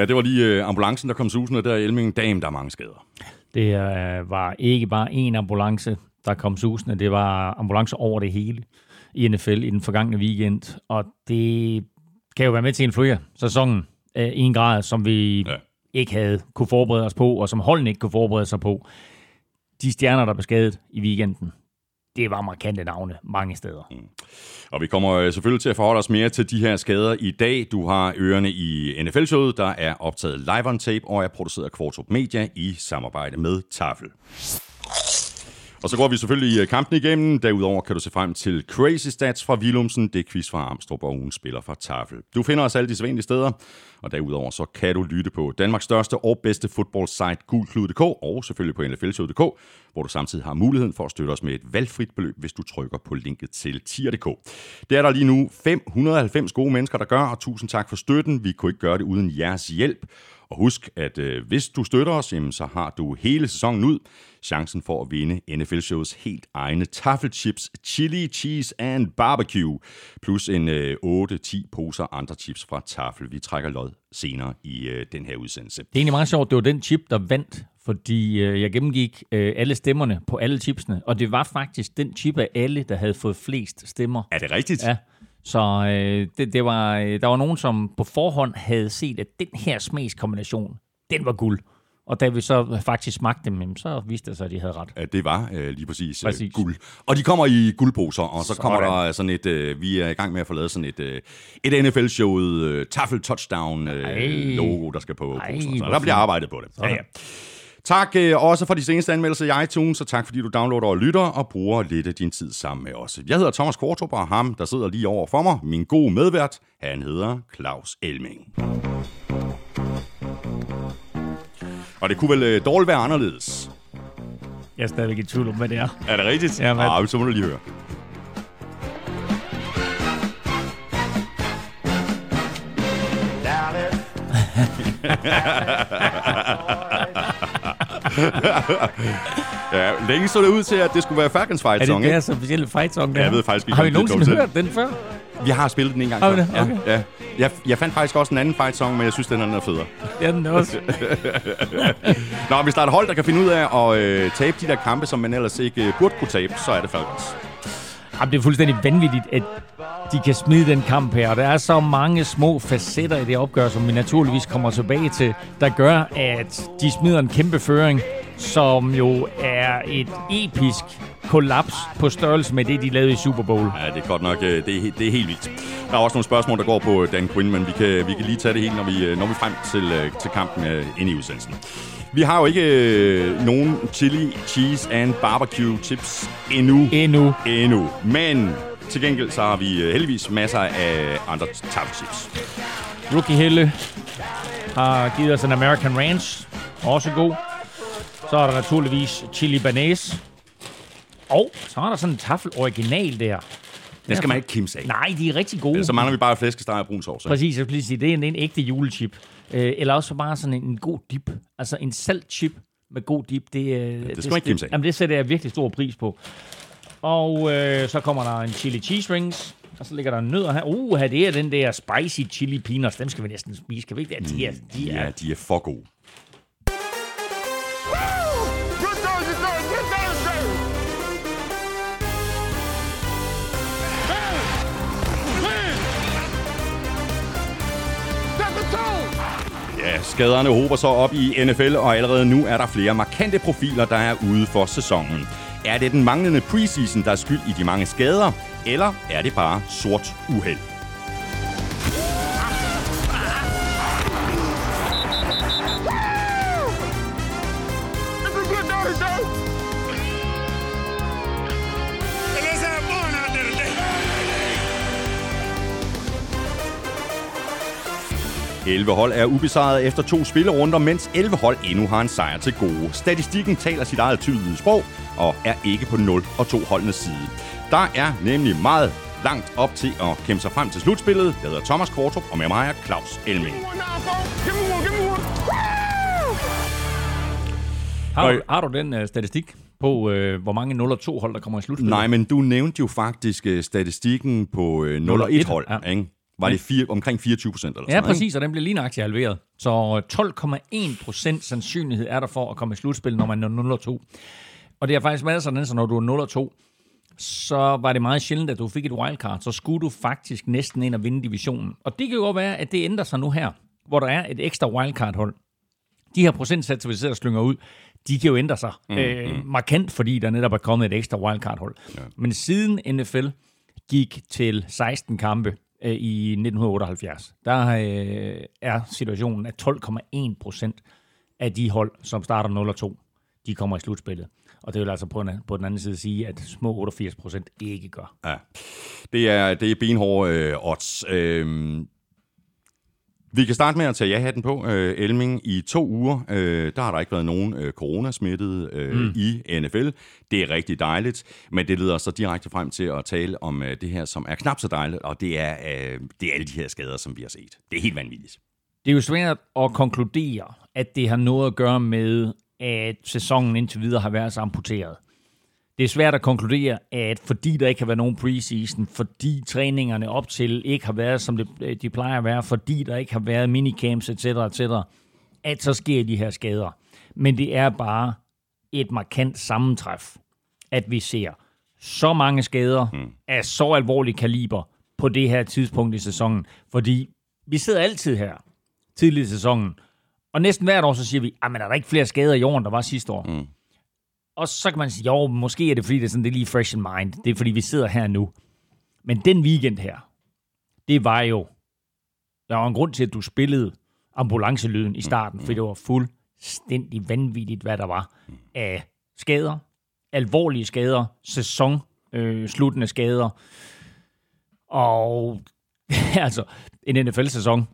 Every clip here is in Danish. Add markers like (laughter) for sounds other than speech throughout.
Ja, det var lige øh, ambulancen, der kom susende der i Elming. Dam, der er mange skader. Det øh, var ikke bare en ambulance, der kom susende. Det var ambulancer over det hele i NFL i den forgangne weekend. Og det kan jo være med til at influere sæsonen øh, i en grad, som vi ja. ikke havde kunne forberede os på, og som holdene ikke kunne forberede sig på. De stjerner, der blev skadet i weekenden, det var markante navne mange steder. Mm. Og vi kommer øh, selvfølgelig til at forholde os mere til de her skader i dag. Du har ørerne i NFL-showet, der er optaget live on tape og er produceret af Kvartrup Media i samarbejde med Tafel. Og så går vi selvfølgelig øh, kampen igennem. Derudover kan du se frem til Crazy Stats fra Vilumsen, det quiz fra Armstrong og ugen spiller fra Tafel. Du finder os alle de sædvanlige steder, og derudover så kan du lytte på Danmarks største og bedste fodboldsite gulklud.dk og selvfølgelig på nflshow.dk, hvor du samtidig har muligheden for at støtte os med et valgfrit beløb, hvis du trykker på linket til tier.dk. Det er der lige nu 590 gode mennesker, der gør, og tusind tak for støtten. Vi kunne ikke gøre det uden jeres hjælp. Og husk, at øh, hvis du støtter os, jamen, så har du hele sæsonen ud chancen for at vinde NFL-shows helt egne taffelchips, chili, cheese and barbecue, plus en øh, 8-10 poser andre chips fra Tafel. Vi trækker lod senere i øh, den her udsendelse. Det er egentlig meget sjovt, det var den chip, der vandt, fordi øh, jeg gennemgik øh, alle stemmerne på alle chipsene, og det var faktisk den chip af alle, der havde fået flest stemmer. Er det rigtigt? Ja. Så øh, det, det var, øh, der var nogen, som på forhånd havde set, at den her smagskombination, den var guld. Og da vi så faktisk smagte dem, så viste det sig, at de havde ret. Ja, det var øh, lige præcis, øh, præcis. guld. Og de kommer i guldposer, og så sådan. kommer der sådan et, øh, vi er i gang med at få lavet sådan et, øh, et NFL-showet øh, Tafel Touchdown øh, logo, der skal på Ej, posen. Så der bliver arbejdet på det. Ja, ja. Tak øh, også for de seneste anmeldelser i iTunes, og tak fordi du downloader og lytter og bruger lidt af din tid sammen med os. Jeg hedder Thomas Kortrup, og ham, der sidder lige over for mig, min gode medvært, han hedder Claus Elming. Og det kunne vel øh, dårligt være anderledes. Jeg er stadigvæk i tvivl om, hvad det er. Er det rigtigt? Ja, men... Ah, så må du lige høre. (laughs) (laughs) ja, længe så det ud til, at det skulle være Falcons fight song, Er det deres officielle fight song, der? Jeg ved faktisk ikke, Har vi nogensinde hørt den før? Vi har spillet den en gang. Har vi det? Okay. Ja, ja. Jeg, jeg fandt faktisk også en anden fight song, men jeg synes, den er federe. Er den også. (laughs) Nå, hvis der er et hold, der kan finde ud af at øh, tabe de der kampe, som man ellers ikke øh, burde kunne tabe, så er det Falcons. Jamen, det er fuldstændig vanvittigt, at de kan smide den kamp her. Og der er så mange små facetter i det opgør, som vi naturligvis kommer tilbage til, der gør, at de smider en kæmpe føring, som jo er et episk kollaps på størrelse med det, de lavede i Super Bowl. Ja, det er godt nok. Øh, det er, det er helt vildt. Der er også nogle spørgsmål, der går på Dan Quinn, men vi kan, vi kan lige tage det helt, når vi, øh, når vi frem til, øh, til kampen ind i udsendelsen. Vi har jo ikke øh, nogen chili, cheese and barbecue chips endnu. Endnu. Endnu. Men til gengæld så har vi heldigvis masser af andre chips. Rookie Helle har givet os en American Ranch. Også god. Så er der naturligvis chili banæs. Og så er der sådan en tafel original der. Det skal man ikke kimse af. Nej, de er rigtig gode. Så mangler vi bare flæskesteg og brun sovs. Præcis, jeg skulle sige, det er en, en ægte julechip. Øh, eller også bare sådan en, en god dip. Altså en saltchip med god dip. Det, øh, ja, det skal det, man ikke kimse af. Jamen, det sætter jeg virkelig stor pris på. Og øh, så kommer der en chili cheese rings. Og så ligger der nødder her. Uh, det er den der spicy chili peanuts. Dem skal vi næsten spise. Kan vi ikke? De er, de er, ja, de er for gode. Ja, skaderne hober sig op i NFL, og allerede nu er der flere markante profiler, der er ude for sæsonen. Er det den manglende preseason, der er skyld i de mange skader, eller er det bare sort uheld? 11 hold er ubesejret efter to spillerunder, mens 11 hold endnu har en sejr til gode. Statistikken taler sit eget tydelige sprog og er ikke på 0 og 2 holdenes side. Der er nemlig meget langt op til at kæmpe sig frem til slutspillet. Jeg hedder Thomas Kvartrup, og med mig er Claus Elming. Har du, har du den uh, statistik på, uh, hvor mange 0 og 2 hold, der kommer i slutspillet? Nej, men du nævnte jo faktisk uh, statistikken på uh, 0 og 1 hold. Ja. Ikke? Var det fire, omkring 24 procent? Ja, sådan, præcis, og den blev lige nøjagtigt halveret. Så 12,1 procent sandsynlighed er der for at komme i slutspil, når man er 0-2. Og det er faktisk været sådan, så når du er 0-2, så var det meget sjældent, at du fik et wildcard. Så skulle du faktisk næsten ind og vinde divisionen. Og det kan jo være, at det ændrer sig nu her, hvor der er et ekstra wildcard-hold. De her procentsatser, vi sidder og slynger ud, de kan jo ændre sig mm, øh, mm. markant, fordi der netop er kommet et ekstra wildcard-hold. Ja. Men siden NFL gik til 16 kampe øh, i 1978, der øh, er situationen, at 12,1 procent af de hold, som starter 0-2, de kommer i slutspillet. Og det vil altså på, en, på den anden side sige, at små 88 procent ikke gør. Ja, det er, det er benhårde øh, odds. Øh, vi kan starte med at tage ja-hatten på. Øh, Elming, i to uger, øh, der har der ikke været nogen øh, coronasmittede øh, mm. i NFL. Det er rigtig dejligt, men det leder så direkte frem til at tale om øh, det her, som er knap så dejligt, og det er, øh, det er alle de her skader, som vi har set. Det er helt vanvittigt. Det er jo svært at konkludere, at det har noget at gøre med, at sæsonen indtil videre har været så amputeret. Det er svært at konkludere, at fordi der ikke har været nogen preseason, fordi træningerne op til ikke har været, som det, de plejer at være, fordi der ikke har været minicamps, etc., etc., at så sker de her skader. Men det er bare et markant sammentræf, at vi ser så mange skader mm. af så alvorlig kaliber på det her tidspunkt i sæsonen. Fordi vi sidder altid her tidligt i sæsonen, og næsten hvert år så siger vi, at er der ikke flere skader i år, end der var sidste år? Mm. Og så kan man sige, jo, måske er det fordi, det er, sådan, det er lige fresh in mind. Det er fordi, vi sidder her nu. Men den weekend her, det var jo, der var en grund til, at du spillede ambulancelyden i starten, for det var fuldstændig vanvittigt, hvad der var af skader, alvorlige skader, sæson, øh, skader. Og (laughs) altså, en NFL-sæson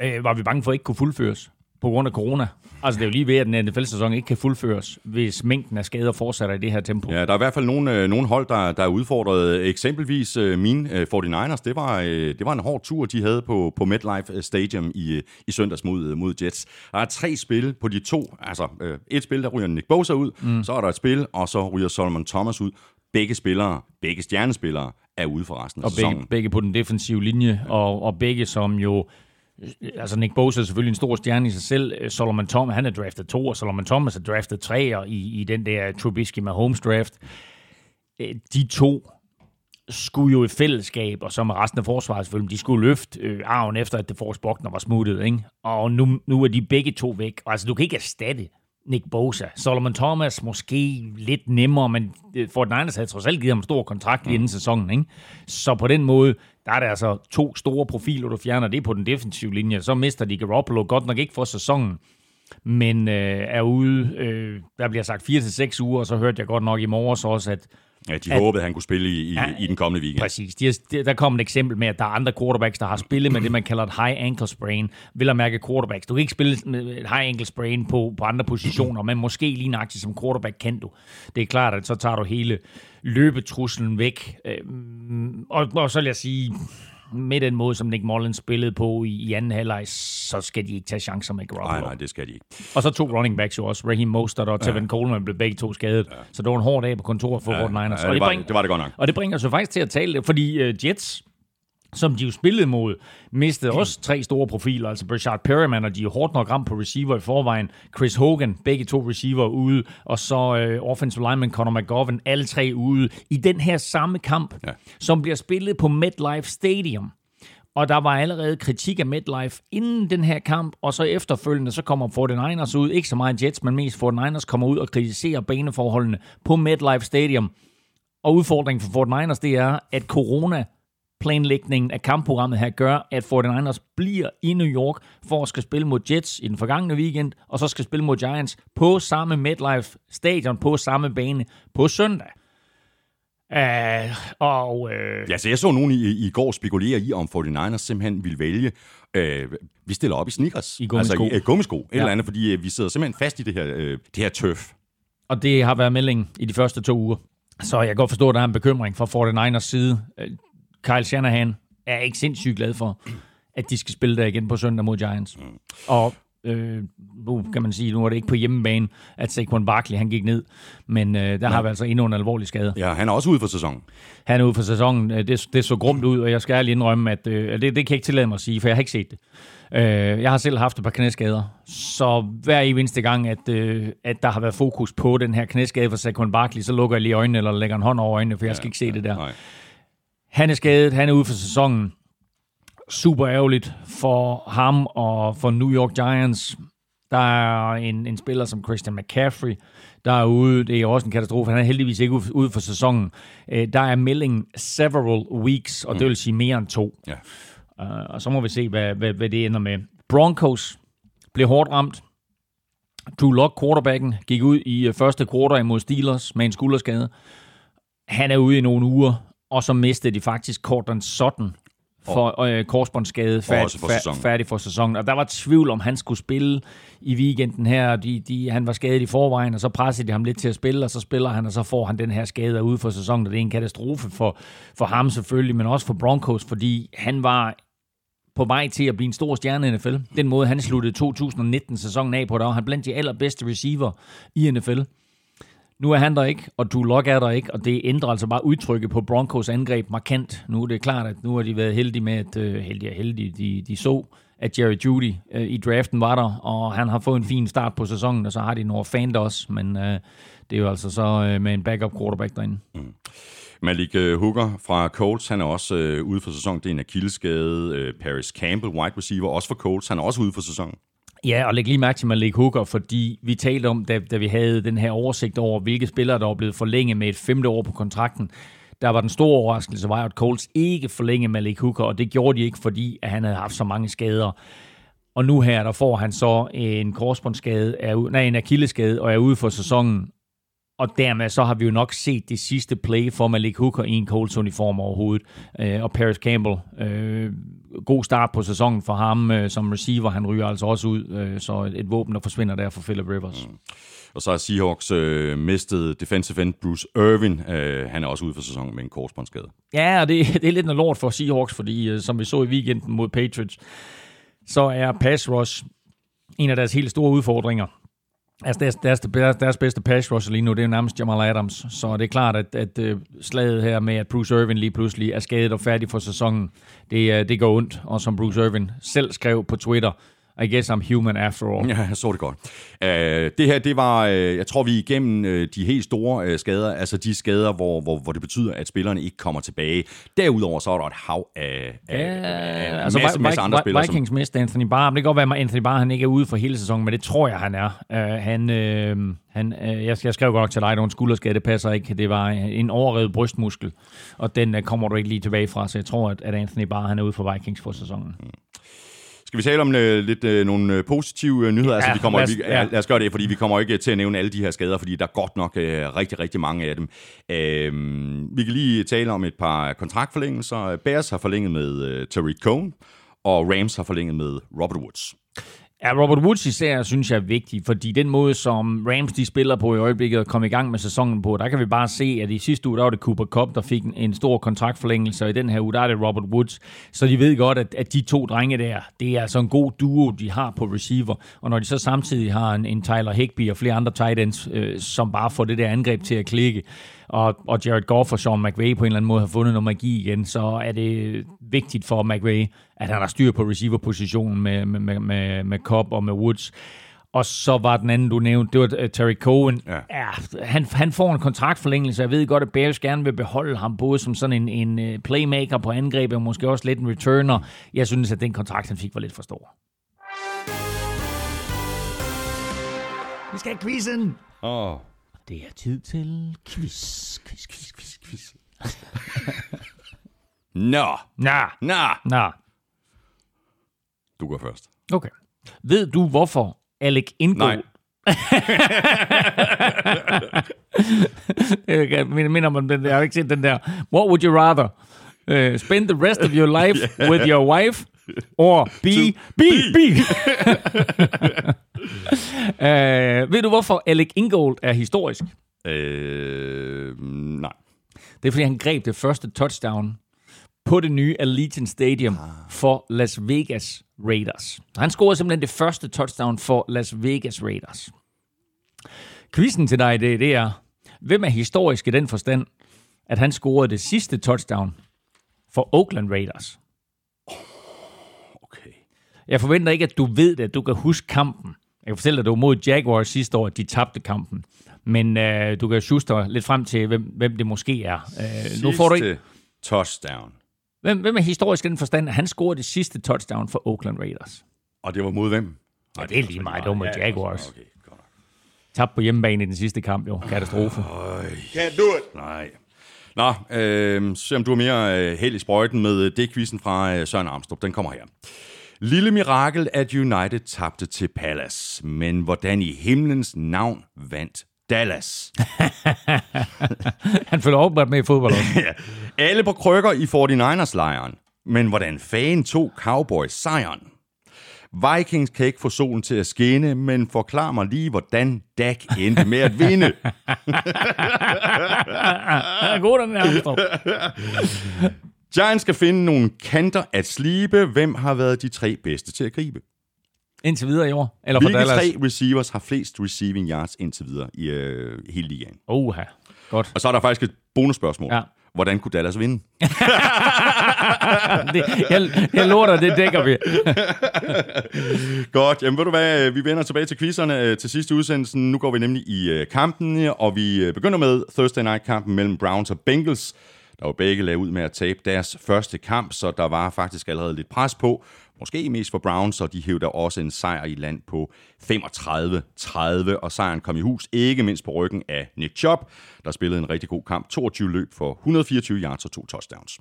øh, var vi bange for at ikke kunne fuldføres på grund af corona. Altså, det er jo lige ved, at den NFL-sæson ikke kan fuldføres, hvis mængden af skader fortsætter i det her tempo. Ja, der er i hvert fald nogle, øh, nogle hold, der, der er udfordret. Eksempelvis øh, mine øh, 49ers, det var, øh, det var en hård tur, de havde på, på MetLife Stadium i, i søndags mod, mod Jets. Der er tre spil på de to. Altså, øh, et spil, der ryger Nick Bosa ud, mm. så er der et spil, og så ryger Solomon Thomas ud. Begge spillere, begge stjernespillere, er ude for resten af og sæsonen. Begge, begge på den defensive linje, ja. og, og begge som jo altså Nick Bosa er selvfølgelig en stor stjerne i sig selv. Øh, Solomon Thomas, han er draftet to, og Solomon Thomas er draftet tre, og i, i den der Trubisky med Holmes draft. Øh, de to skulle jo i fællesskab, og så med resten af forsvaret selvfølgelig, de skulle løfte øh, arven efter, at det Force Buckner var smuttet, ikke? Og nu, nu er de begge to væk. Altså, du kan ikke erstatte Nick Bosa. Solomon Thomas måske lidt nemmere, men øh, Fort Niners havde trods alt givet ham stor kontrakt mm. inden sæsonen. Ikke? Så på den måde, der er der altså to store profiler, du fjerner det på den defensive linje. Så mister de Garoppolo godt nok ikke for sæsonen, men øh, er ude, øh, der bliver sagt 4-6 uger, og så hørte jeg godt nok i morges også, at Ja, de at, håbede, at han kunne spille i, i, ja, i den kommende weekend. Præcis. De, de, der kom et eksempel med, at der er andre quarterbacks, der har spillet med det, man kalder et high ankle sprain. Vil at mærke quarterbacks. Du kan ikke spille med et high ankle sprain på, på andre positioner, men måske lige nøjagtigt som quarterback kan du. Det er klart, at så tager du hele løbetruslen væk. Øhm, og, og så vil jeg sige, med den måde, som Nick Mullins spillede på i, i anden halvleg, så skal de ikke tage chancer med Garoppolo. Nej, nej, det skal de ikke. Og så to running backs jo også. Raheem Mostert og Tevin ja. Coleman blev begge to skadet. Ja. Så det var en hård dag på kontoret for ja, Niners. Ja, det, og det, var, det var det godt nok. Og det bringer os jo faktisk til at tale, fordi uh, Jets som de jo spillede mod, mistede også tre store profiler, altså Brashard Perryman, og de er hårdt nok ramt på receiver i forvejen. Chris Hogan, begge to receiver ude, og så uh, offensive lineman Conor McGovern, alle tre ude, i den her samme kamp, ja. som bliver spillet på MetLife Stadium. Og der var allerede kritik af MetLife inden den her kamp, og så efterfølgende, så kommer 49ers ud, ikke så meget Jets, men mest 49ers kommer ud og kritiserer baneforholdene på MetLife Stadium. Og udfordringen for 49ers, det er, at corona planlægningen af kampprogrammet her gør, at 49ers bliver i New York for at skal spille mod Jets i den forgangne weekend, og så skal spille mod Giants på samme MetLife Stadion, på samme bane på søndag. Uh, og, uh, ja, så jeg så nogen i, i går spekulere i, om 49ers simpelthen ville vælge, uh, vi stiller op i sneakers. I gummisko. Altså i uh, gummisko, et ja. eller andet, fordi uh, vi sidder simpelthen fast i det her, uh, det her tøf. Og det har været meldingen i de første to uger. Så jeg kan godt forstå, at der er en bekymring fra 49ers side. Kyle Shanahan er ikke sindssygt glad for, at de skal spille der igen på søndag mod Giants. Mm. Og Øh, nu kan man sige, nu er det ikke på hjemmebane, at Saquon Barkley han gik ned, men øh, der har vi altså endnu en alvorlig skade. Ja, han er også ude for sæsonen. Han er ude for sæsonen. Øh, det, det så grumt ud, og jeg skal ærligt indrømme, at øh, det, det kan jeg ikke tillade mig at sige, for jeg har ikke set det. Øh, jeg har selv haft et par knæskader, så hver eneste gang, at, øh, at der har været fokus på den her knæskade for Saquon Barkley, så lukker jeg lige øjnene, eller lægger en hånd over øjnene, for jeg skal ja, ikke se ja, det der. Nej. Han er skadet, han er ude for sæsonen. Super ærgerligt for ham og for New York Giants. Der er en, en spiller som Christian McCaffrey, der er ude. Det er også en katastrofe. Han er heldigvis ikke ude for sæsonen. Øh, der er melding several weeks, og mm. det vil sige mere end to. Ja. Uh, og så må vi se, hvad, hvad, hvad det ender med. Broncos blev hårdt ramt. Drew Lock, quarterbacken, gik ud i uh, første quarter imod Steelers med en skulderskade. Han er ude i nogle uger, og så mistede de faktisk Cortland Sutton for øh, korsbåndsskade færdig, for sæsonen. færdig for sæsonen. Og der var tvivl om, han skulle spille i weekenden her. De, de, han var skadet i forvejen, og så pressede de ham lidt til at spille, og så spiller han, og så får han den her skade ude for sæsonen. Og det er en katastrofe for, for ham selvfølgelig, men også for Broncos, fordi han var på vej til at blive en stor stjerne i NFL. Den måde, han sluttede 2019-sæsonen af på, der var han blandt de allerbedste receiver i NFL. Nu er han der ikke, og du Lock er der ikke, og det ændrer altså bare udtrykket på Broncos angreb markant. Nu er det klart, at nu har de været heldige med, at uh, heldige heldige, de, de så, at Jerry Judy uh, i draften var der, og han har fået en fin start på sæsonen, og så har de nogle fan også, men uh, det er jo altså så uh, med en backup quarterback derinde. Mm. Malik Hooker fra Colts, han er også øh, ude for sæsonen. Det er en akilleskade. Øh, Paris Campbell, wide receiver, også for Colts, han er også ude for sæsonen. Ja, og læg lige mærke til Malik Hooker, fordi vi talte om, da, da vi havde den her oversigt over, hvilke spillere, der var blevet forlænget med et femte år på kontrakten. Der var den store overraskelse, var at Colts ikke forlængede Malik Hooker, og det gjorde de ikke, fordi at han havde haft så mange skader. Og nu her, der får han så en korsbåndsskade, er, nej, en akilleskade, og er ude for sæsonen. Og dermed så har vi jo nok set det sidste play for Malik Hooker i en Colts-uniform overhovedet. Øh, og Paris Campbell, øh, god start på sæsonen for ham øh, som receiver. Han ryger altså også ud, øh, så et, våben, der forsvinder der for Philip Rivers. Mm. Og så har Seahawks øh, mistet defensive end Bruce Irvin. Øh, han er også ude for sæsonen med en korsbåndsskade. Ja, og det, (laughs) det er lidt noget lort for Seahawks, fordi øh, som vi så i weekenden mod Patriots, så er pass rush en af deres helt store udfordringer. Altså deres, deres, deres, deres bedste pass rusher lige nu, det er jo nærmest Jamal Adams. Så det er klart, at, at, øh, slaget her med, at Bruce Irvin lige pludselig er skadet og færdig for sæsonen, det, øh, det går ondt. Og som Bruce Irvin selv skrev på Twitter, i guess I'm human after all. Ja, jeg så det godt. Uh, det her, det var, uh, jeg tror, vi er igennem uh, de helt store uh, skader, altså de skader, hvor, hvor, hvor det betyder, at spillerne ikke kommer tilbage. Derudover så er der et hav af, ja, af altså, masse, masse andre spillere. Vikings som... mister Anthony Barr. Det kan godt være, at Anthony Barr han ikke er ude for hele sæsonen, men det tror jeg, han er. Han, uh, han, uh, jeg, jeg skrev godt nok til dig, at en skulderskade, det passer ikke. Det var en overrevet brystmuskel, og den kommer du ikke lige tilbage fra, så jeg tror, at, at Anthony Barr han er ude for Vikings for sæsonen. Mm. Skal vi tale om øh, lidt øh, nogle øh, positive øh, nyheder? Altså, ja, altså, vi kommer, lad, os, vi, ja. lad os gøre det, fordi vi kommer ikke til at nævne alle de her skader, fordi der er godt nok øh, rigtig, rigtig mange af dem. Øh, vi kan lige tale om et par kontraktforlængelser. Bears har forlænget med øh, Tariq Cohn, og Rams har forlænget med Robert Woods. Ja, Robert Woods især synes jeg er vigtig, fordi den måde, som Rams de spiller på i øjeblikket og kom i gang med sæsonen på, der kan vi bare se, at i sidste uge, der var det Cooper Cup, der fik en, stor kontraktforlængelse, og i den her uge, der er det Robert Woods. Så de ved godt, at, at de to drenge der, det er altså en god duo, de har på receiver. Og når de så samtidig har en, en Tyler Higby og flere andre tight ends, øh, som bare får det der angreb til at klikke, og, og Jared Goff og Sean McVay på en eller anden måde har fundet noget magi igen, så er det vigtigt for McVay, at han har styr på receiverpositionen med, med, med, med, med Cobb og med Woods. Og så var den anden, du nævnte, det var uh, Terry Cohen. Ja. Ja, han, han får en kontraktforlængelse. Jeg ved godt, at Bears gerne vil beholde ham både som sådan en, en uh, playmaker på angrebet, og måske også lidt en returner. Jeg synes, at den kontrakt, han fik, var lidt for stor. Vi skal have quizzen! Åh. Oh. Det er tid til quiz, quiz, quiz, quiz, quiz. (laughs) Nå. Nå. Nå. Nå. Du går først. Okay. Ved du, hvorfor Alec Ingo... Nej. (laughs) jeg minder om den der. Jeg har ikke set den der. What would you rather? Uh, spend the rest of your life (laughs) yeah. with your wife or be, be, be. Uh, (laughs) ved du, hvorfor Alec Ingold er historisk? Uh, nej. Det er, fordi han greb det første touchdown på det nye Allegiant Stadium for Las Vegas Raiders. Han scorede simpelthen det første touchdown for Las Vegas Raiders. Quizzen til dig, det, det er, hvem er historisk i den forstand, at han scorede det sidste touchdown for Oakland Raiders? Okay. Jeg forventer ikke, at du ved det, at du kan huske kampen. Jeg kan fortælle dig, at det var mod Jaguars sidste år, at de tabte kampen. Men øh, du kan sjuste lidt frem til, hvem, hvem det måske er. Øh, nu får du ikke... touchdown. Hvem, hvem er historisk i den forstand, at han scorede det sidste touchdown for Oakland Raiders? Og det var mod hvem? Ja, det er lige meget. Det var mod Ja, Jaguars. Okay. Tabt på hjemmebane i den sidste kamp, jo. Katastrofe. Can't do it. Nej. Nå, øh, se om du er mere øh, held i sprøjten med øh, det quizzen fra øh, Søren Armstrong. Den kommer her. Lille mirakel, at United tabte til Palace. Men hvordan i himlens navn vandt Dallas? (laughs) Han følger åbenbart med i fodbold også. ja. Alle på krykker i 49ers-lejren. Men hvordan fanden tog Cowboys sejren? Vikings kan ikke få solen til at skinne, men forklar mig lige, hvordan Dak endte med at vinde. (laughs) (laughs) God, den her. Giants skal finde nogle kanter at slibe. Hvem har været de tre bedste til at gribe? Indtil videre i år. Eller for Hvilke Dallas. tre receivers har flest receiving yards indtil videre i øh, hele ligaen? Oha. Godt. Og så er der faktisk et bonusspørgsmål. Ja. Hvordan kunne Dallas vinde? (laughs) Det, jeg, jeg lover dig, det dækker vi. (laughs) Godt, jamen ved du hvad, vi vender tilbage til quizzerne øh, til sidste udsendelsen. Nu går vi nemlig i øh, kampen, og vi øh, begynder med Thursday Night-kampen mellem Browns og Bengals. Der var begge lagde ud med at tabe deres første kamp, så der var faktisk allerede lidt pres på. Måske mest for Browns, og de hævde også en sejr i land på 35-30, og sejren kom i hus, ikke mindst på ryggen af Nick Chubb, der spillede en rigtig god kamp. 22 løb for 124 yards og to touchdowns.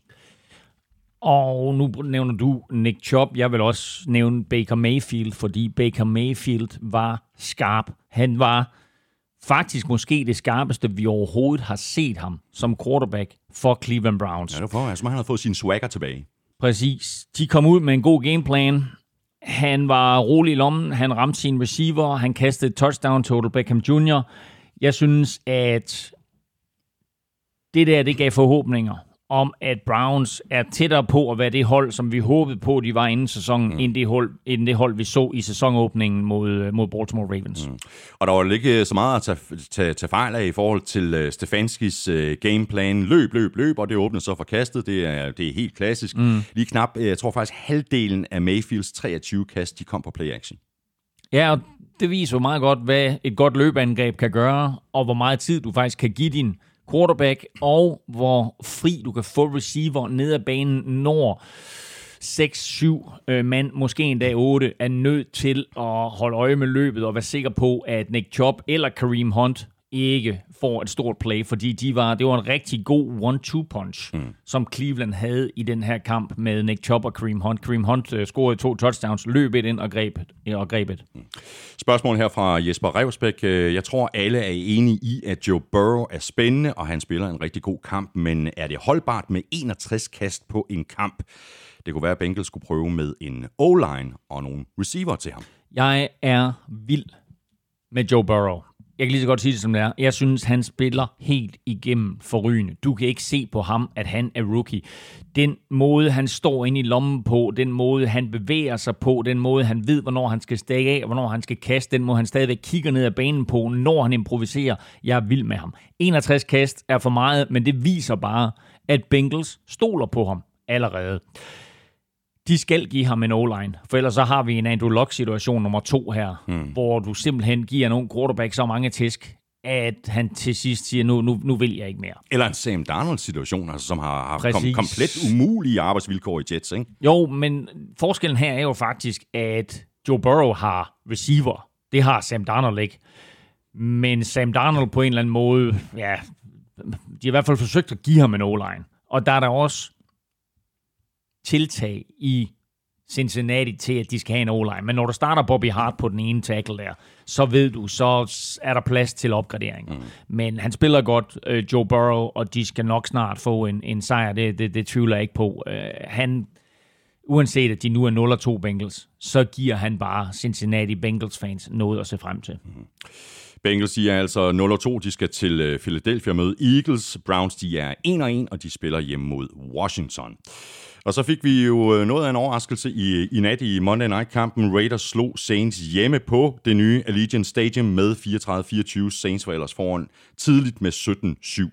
Og nu nævner du Nick Chubb. Jeg vil også nævne Baker Mayfield, fordi Baker Mayfield var skarp. Han var faktisk måske det skarpeste, vi overhovedet har set ham som quarterback for Cleveland Browns. Ja, det var for, som han havde fået sin swagger tilbage. Præcis. De kom ud med en god gameplan. Han var rolig i lommen. Han ramte sin receiver. Han kastede touchdown til Odell Beckham Jr. Jeg synes, at det der, det gav forhåbninger om, at Browns er tættere på at være det hold, som vi håbede på, de var inden sæsonen, mm. end, det hold, end det hold, vi så i sæsonåbningen mod, mod Baltimore Ravens. Mm. Og der var ikke så meget at tage, tage, tage fejl af i forhold til uh, Stefanskis uh, gameplan. Løb, løb, løb, og det åbnede så for kastet. Det er, det er helt klassisk. Mm. Lige knap, jeg tror faktisk halvdelen af Mayfields 23 kast, de kom på play action. Ja, og det viser jo meget godt, hvad et godt løbeangreb kan gøre, og hvor meget tid du faktisk kan give din quarterback, og hvor fri du kan få receiver ned ad banen, når 6-7 øh, mand, måske endda 8, er nødt til at holde øje med løbet og være sikker på, at Nick Chubb eller Kareem Hunt ikke får et stort play, fordi de var, det var en rigtig god one-two punch, mm. som Cleveland havde i den her kamp med Nick Chubb og Kareem Hunt. Kareem Hunt uh, scorede to touchdowns, løb et ind og greb, og greb et. Mm. Spørgsmål her fra Jesper Revsbæk. Jeg tror, alle er enige i, at Joe Burrow er spændende, og han spiller en rigtig god kamp, men er det holdbart med 61 kast på en kamp? Det kunne være, at Bengals skulle prøve med en O-line og nogle receiver til ham. Jeg er vild med Joe Burrow. Jeg kan lige så godt sige det, som det er. Jeg synes, han spiller helt igennem forrygende. Du kan ikke se på ham, at han er rookie. Den måde, han står inde i lommen på, den måde, han bevæger sig på, den måde, han ved, hvornår han skal stikke af, og hvornår han skal kaste, den måde, han stadigvæk kigger ned ad banen på, når han improviserer. Jeg er vild med ham. 61 kast er for meget, men det viser bare, at Bengals stoler på ham allerede de skal give ham en O-line, for ellers så har vi en Andrew Luck-situation nummer to her, hmm. hvor du simpelthen giver nogle quarterback så mange tisk, at han til sidst siger, nu, nu, nu vil jeg ikke mere. Eller en Sam Darnold-situation, altså, som har haft kom, komplet umulige arbejdsvilkår i Jets, ikke? Jo, men forskellen her er jo faktisk, at Joe Burrow har receiver. Det har Sam Darnold ikke. Men Sam Darnold på en eller anden måde, ja, de har i hvert fald forsøgt at give ham en O-line. Og der er der også tiltag i Cincinnati til, at de skal have en O-line. Men når du starter Bobby Hart på den ene tackle der, så ved du, så er der plads til opgradering. Mm. Men han spiller godt, uh, Joe Burrow, og de skal nok snart få en, en sejr. Det, det, det tvivler jeg ikke på. Uh, han, uanset at de nu er 0-2 Bengals, så giver han bare Cincinnati Bengals fans noget at se frem til. Mm. Bengals de er altså 0-2, de skal til øh, Philadelphia møde Eagles. Browns de er 1-1, og de spiller hjemme mod Washington. Og så fik vi jo øh, noget af en overraskelse i, øh, i nat i Monday Night-kampen. Raiders slog Saints hjemme på det nye Allegiant Stadium med 34-24. Saints var ellers foran tidligt med 17-7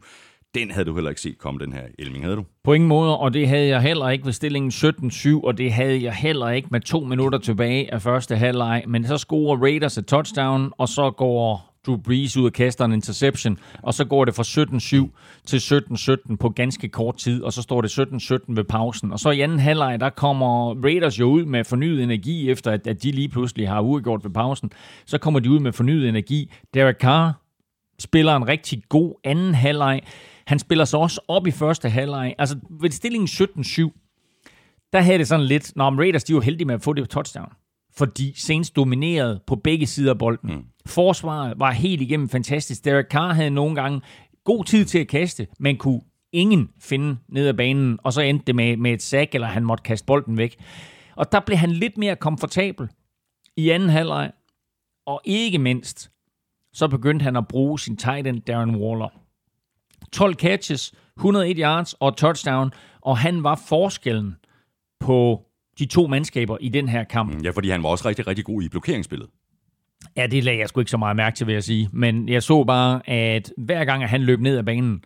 den havde du heller ikke set komme, den her Elming, havde du? På ingen måde, og det havde jeg heller ikke ved stillingen 17-7, og det havde jeg heller ikke med to minutter tilbage af første halvleg. Men så scorer Raiders et touchdown, og så går Drew Brees ud og kaster en interception, og så går det fra 17-7 til 17-17 på ganske kort tid, og så står det 17-17 ved pausen. Og så i anden halvleg, der kommer Raiders jo ud med fornyet energi, efter at, at de lige pludselig har uregjort ved pausen. Så kommer de ud med fornyet energi. Derek Carr spiller en rigtig god anden halvleg. Han spiller sig også op i første halvleg. Altså ved stillingen 17-7, der havde det sådan lidt, når Raiders de var heldige med at få det touchdown. Fordi Saints dominerede på begge sider af bolden. Mm. Forsvaret var helt igennem fantastisk. Derek Carr havde nogle gange god tid til at kaste, men kunne ingen finde ned ad banen, og så endte det med, med et sack, eller han måtte kaste bolden væk. Og der blev han lidt mere komfortabel i anden halvleg, og ikke mindst, så begyndte han at bruge sin tight end Darren Waller. 12 catches, 101 yards og touchdown, og han var forskellen på de to mandskaber i den her kamp. Ja, fordi han var også rigtig, rigtig god i blokeringsspillet. Ja, det lagde jeg sgu ikke så meget mærke til, vil jeg sige. Men jeg så bare, at hver gang han løb ned ad banen,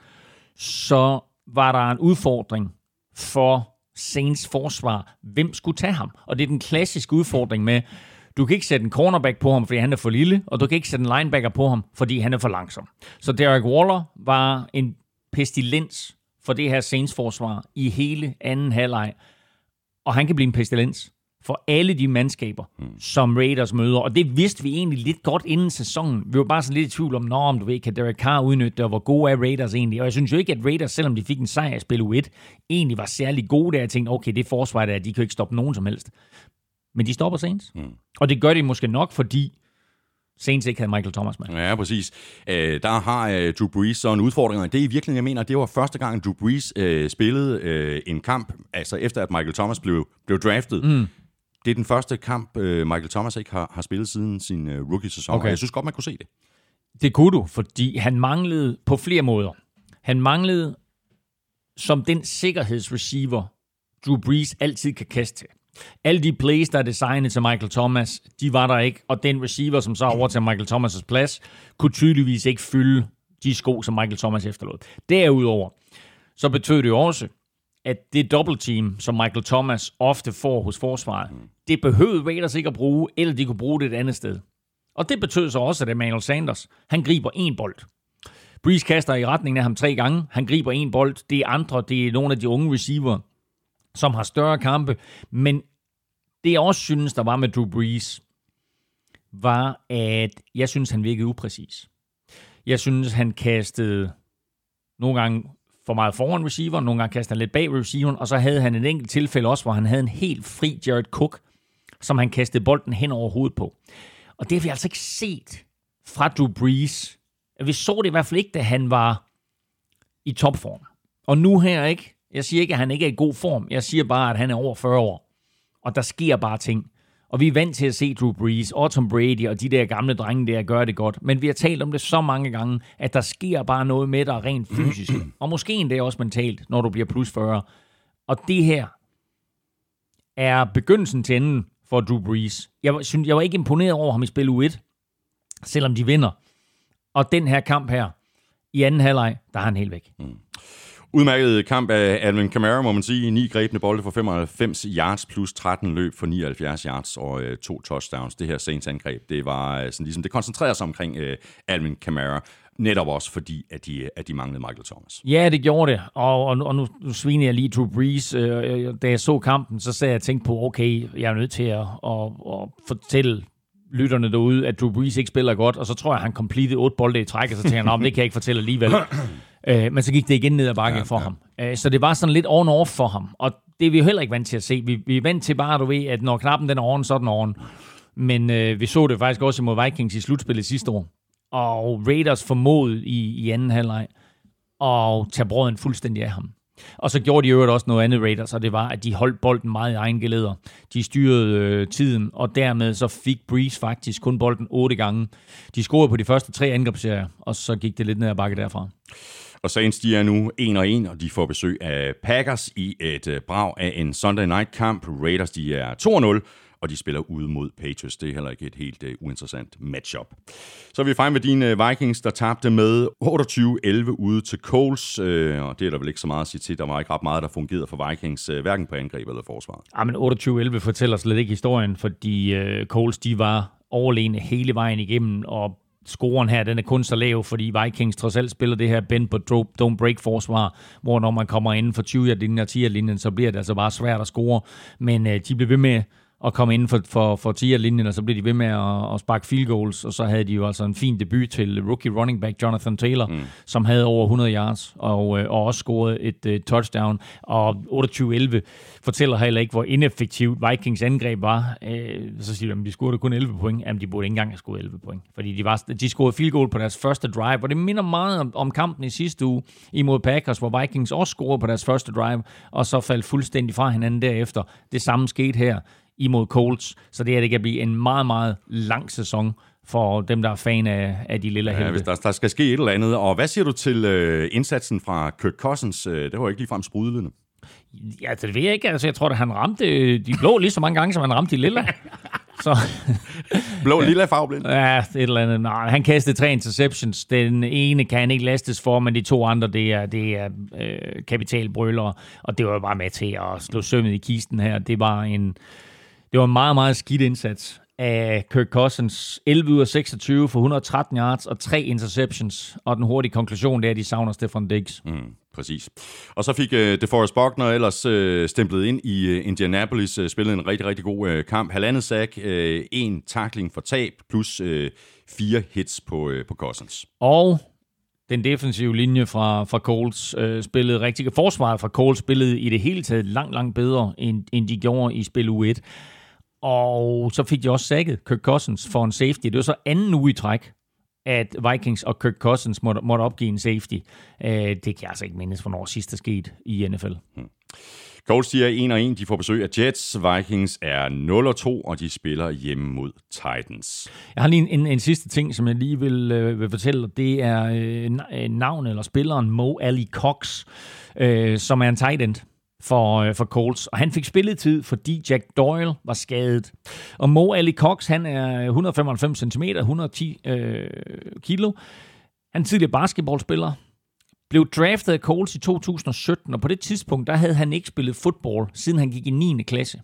så var der en udfordring for Saints forsvar. Hvem skulle tage ham? Og det er den klassiske udfordring med, du kan ikke sætte en cornerback på ham, fordi han er for lille, og du kan ikke sætte en linebacker på ham, fordi han er for langsom. Så Derek Waller var en pestilens for det her Saints forsvar i hele anden halvleg. Og han kan blive en pestilens for alle de mandskaber, mm. som Raiders møder. Og det vidste vi egentlig lidt godt inden sæsonen. Vi var bare sådan lidt i tvivl om, når om du ved, kan Derek Carr udnytte det, og hvor gode er Raiders egentlig. Og jeg synes jo ikke, at Raiders, selvom de fik en sejr i spil U1, egentlig var særlig gode der. Jeg tænkte, okay, det forsvar der, de kan ikke stoppe nogen som helst. Men de stopper Saints. Mm. Og det gør de måske nok, fordi Saints ikke havde Michael Thomas med. Ja, præcis. Øh, der har øh, Drew Brees så en udfordring, og det er i virkeligheden, jeg mener, det var første gang, Drew Brees øh, spillede øh, en kamp, altså efter at Michael Thomas blev, blev draftet. Mm. Det er den første kamp, øh, Michael Thomas ikke har, har spillet siden sin øh, rookie-sæson, okay. og jeg synes godt, man kunne se det. Det kunne du, fordi han manglede på flere måder. Han manglede som den sikkerhedsreceiver, Drew Brees altid kan kaste til. Alle de plays, der er designet til Michael Thomas, de var der ikke, og den receiver, som så overtager Michael Thomas' plads, kunne tydeligvis ikke fylde de sko, som Michael Thomas efterlod. Derudover, så betød det jo også, at det double team, som Michael Thomas ofte får hos forsvaret, det behøvede Raiders ikke at bruge, eller de kunne bruge det et andet sted. Og det betød så også, at Emmanuel Sanders, han griber en bold. Breeze kaster i retningen af ham tre gange. Han griber en bold. Det er andre, det er nogle af de unge receiver, som har større kampe. Men det jeg også synes, der var med Drew Brees, var, at jeg synes, han virkede upræcis. Jeg synes, han kastede nogle gange for meget foran receiver, nogle gange kastede han lidt bag receiveren, og så havde han en enkelt tilfælde også, hvor han havde en helt fri Jared Cook, som han kastede bolden hen over hovedet på. Og det har vi altså ikke set fra Drew Brees. Vi så det i hvert fald ikke, da han var i topform. Og nu her ikke, jeg siger ikke, at han ikke er i god form. Jeg siger bare, at han er over 40 år. Og der sker bare ting. Og vi er vant til at se Drew Brees og Tom Brady og de der gamle drenge der gøre det godt. Men vi har talt om det så mange gange, at der sker bare noget med dig rent fysisk. (clears throat) og måske endda også mentalt, når du bliver plus 40. Og det her er begyndelsen til enden for Drew Brees. Jeg, synes, jeg var ikke imponeret over ham i spil U1, selvom de vinder. Og den her kamp her, i anden halvleg, der er han helt væk. Mm. Udmærket kamp af Alvin Kamara, må man sige. Ni grebne bolde for 95 yards plus 13 løb for 79 yards og øh, to touchdowns. Det her Saints angreb, det var øh, sådan ligesom, det koncentrerer sig omkring øh, Alvin Kamara. Netop også fordi, at de, at de manglede Michael Thomas. Ja, det gjorde det. Og, og, og nu, nu sviner jeg lige Drew Brees. Øh, da jeg så kampen, så sagde jeg tænkt på, okay, jeg er nødt til at, at, at fortælle lytterne derude, at Drew Brees ikke spiller godt, og så tror jeg, han completed otte bolde i træk, og så tænker han, det kan jeg ikke fortælle alligevel. (clears throat) Øh, men så gik det igen ned ad bakken ja, for ja. ham. Øh, så det var sådan lidt on-off for ham. Og det er vi jo heller ikke vant til at se. Vi, vi er vant til bare, du ved, at når knappen den er on, så er den on. Men øh, vi så det faktisk også imod Vikings i slutspillet sidste år. Og Raiders formod i, i anden halvleg og tage brøden fuldstændig af ham. Og så gjorde de jo også noget andet Raiders, og det var, at de holdt bolden meget i egen geleder. De styrede øh, tiden, og dermed så fik Breeze faktisk kun bolden otte gange. De scorede på de første tre angrebsserier, og så gik det lidt ned ad bakke derfra. Og Saints de er nu 1 og 1, og de får besøg af Packers i et øh, brag af en Sunday Night kamp. Raiders de er 2 0 og de spiller ude mod Patriots. Det er heller ikke et helt uh, uinteressant matchup. Så er vi fremme med dine uh, Vikings, der tabte med 28-11 ude til Coles, uh, og det er der vel ikke så meget at sige til. Der var ikke ret meget, der fungerede for Vikings, uh, hverken på angreb eller forsvar. Ja, men 28-11 fortæller slet ikke historien, fordi uh, Coles de var overlegne hele vejen igennem, og scoren her, den er kun så lav, fordi Vikings trods alt spiller det her bend på don't break forsvar, hvor når man kommer inden for 20 linjen og 10 linjen, så bliver det altså bare svært at score. Men øh, de blev ved med at komme inden for, for, for 10'er-linjen, og så blev de ved med at, at sparke field goals, og så havde de jo altså en fin debut til rookie running back Jonathan Taylor, mm. som havde over 100 yards, og, øh, og også scoret et uh, touchdown, og 28-11 fortæller heller ikke, hvor ineffektivt Vikings angreb var. Uh, så siger de, at de scorede kun 11 point. Jamen, de burde ikke engang have scoret 11 point, fordi de, var, de scorede field goal på deres første drive, og det minder meget om, om kampen i sidste uge imod Packers, hvor Vikings også scorede på deres første drive, og så faldt fuldstændig fra hinanden derefter. Det samme skete her imod Colts. Så det her det kan blive en meget, meget lang sæson for dem, der er fan af, af de lille ja, hvis der, der skal ske et eller andet. Og hvad siger du til øh, indsatsen fra Kirk Cousins? Øh, det var ikke ligefrem sprudlende. Ja, det ved jeg ikke. Altså, jeg tror, at han ramte de blå lige så mange gange, som han ramte de lille. (laughs) Så. Blå lilla farveblind. Ja, et eller andet. Nej, han kastede tre interceptions. Den ene kan han ikke lastes for, men de to andre, det er, det er øh, kapitalbrølere. Og det var jo bare med til at slå sømmet i kisten her. Det var en det var en meget, meget skidt indsats af Kirk Cousins. 11 ud af 26 for 113 yards og tre interceptions. Og den hurtige konklusion det er, at de savner Stefan Diggs. Mm, præcis. Og så fik uh, DeForest Buckner ellers uh, stemplet ind i uh, Indianapolis, uh, spillede en rigtig, rigtig god uh, kamp. Halvandet sack, uh, en tackling for tab, plus uh, fire hits på, uh, på Cousins. Og den defensive linje fra, fra Coles øh, spillede rigtig Forsvaret fra Coles spillede i det hele taget langt, langt bedre, end, end de gjorde i spil U1. Og så fik de også sækket Kirk Cousins for en safety. Det var så anden uge i træk, at Vikings og Kirk Cousins måtte, måtte opgive en safety. Øh, det kan jeg altså ikke mindes, hvornår sidst er sket i NFL. Hmm. Colts de er 1 og 1, de får besøg af Jets. Vikings er 0 og 2, og de spiller hjemme mod Titans. Jeg har lige en, en, en sidste ting, som jeg lige vil, øh, vil fortælle. Det er øh, navnet eller spilleren Mo Ali Cox, øh, som er en tight end for, øh, for Colts. Og han fik spilletid, fordi Jack Doyle var skadet. Og Mo Ali Cox, han er 195 cm, 110 øh, kilo. Han er tidligere basketballspiller. Blev draftet af Colts i 2017, og på det tidspunkt, der havde han ikke spillet fodbold, siden han gik i 9. klasse.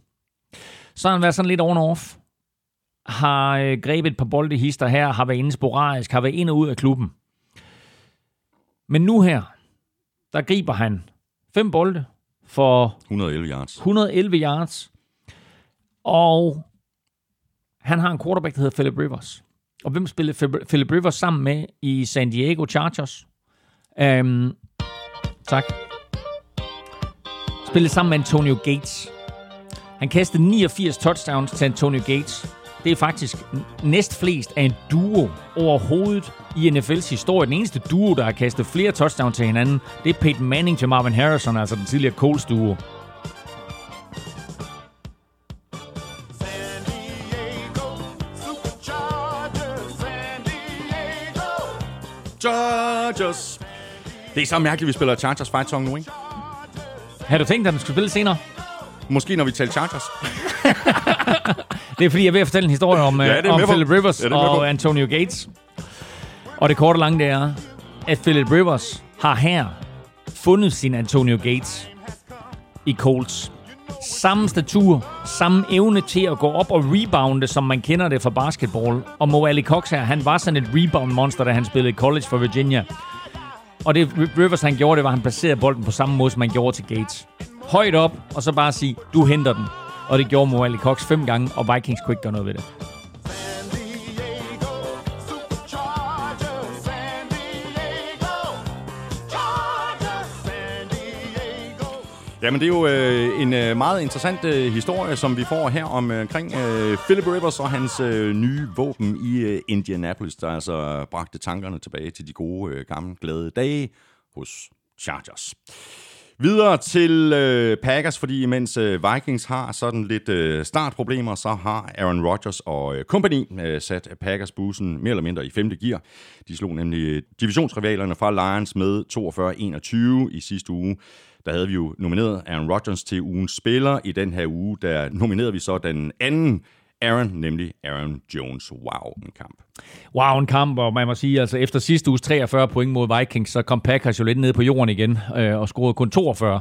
Så har han været sådan lidt on-off. Har øh, grebet et par boldehister her, har været inde sporadisk, har været ind og ud af klubben. Men nu her, der griber han fem bolde, for 111 yards. 111 yards. Og han har en quarterback, der hedder Philip Rivers. Og hvem spillede Philip Rivers sammen med i San Diego Chargers? Um, tak. Spillede sammen med Antonio Gates. Han kastede 89 touchdowns til Antonio Gates. Det er faktisk næst flest af en duo overhovedet i NFL's historie. Den eneste duo, der har kastet flere touchdowns til hinanden, det er Peyton Manning til Marvin Harrison, altså den tidligere Coles duo. Chargers. Det er så mærkeligt, at vi spiller Chargers fight song nu, ikke? Har du tænkt, at den skulle spille senere? Måske når vi taler Chargers. (laughs) det er fordi, jeg er ved at fortælle en historie om, (laughs) ja, om Philip Rivers ja, og Antonio Gates. Og det korte og lange det er, at Philip Rivers har her fundet sin Antonio Gates i Colts. Samme statur, samme evne til at gå op og rebounde, som man kender det fra basketball. Og Mo Ali Cox her, han var sådan et rebound-monster, da han spillede college for Virginia. Og det Rivers han gjorde, det var, at han placerede bolden på samme måde, som han gjorde til Gates. Højt op, og så bare sige, du henter den. Og det gjorde Mo Ali Cox fem gange, og Vikings kunne ikke gøre noget ved det. Jamen, det er jo øh, en øh, meget interessant øh, historie, som vi får her om, øh, omkring øh, Philip Rivers og hans øh, nye våben i øh, Indianapolis, der altså bragte tankerne tilbage til de gode, øh, gamle, glade dage hos Chargers. Videre til øh, Packers, fordi mens øh, Vikings har sådan lidt øh, startproblemer, så har Aaron Rodgers og øh, company øh, sat Packers bussen mere eller mindre i femte gear. De slog nemlig øh, divisionsrivalerne fra Lions med 42-21 i sidste uge. Der havde vi jo nomineret Aaron Rodgers til ugens spiller. I den her uge, der nominerede vi så den anden Aaron, nemlig Aaron Jones. Wow, en kamp. Wow, en kamp, og man må sige, altså efter sidste uges 43 point mod Vikings, så kom Packers jo lidt ned på jorden igen øh, og scorede kun 42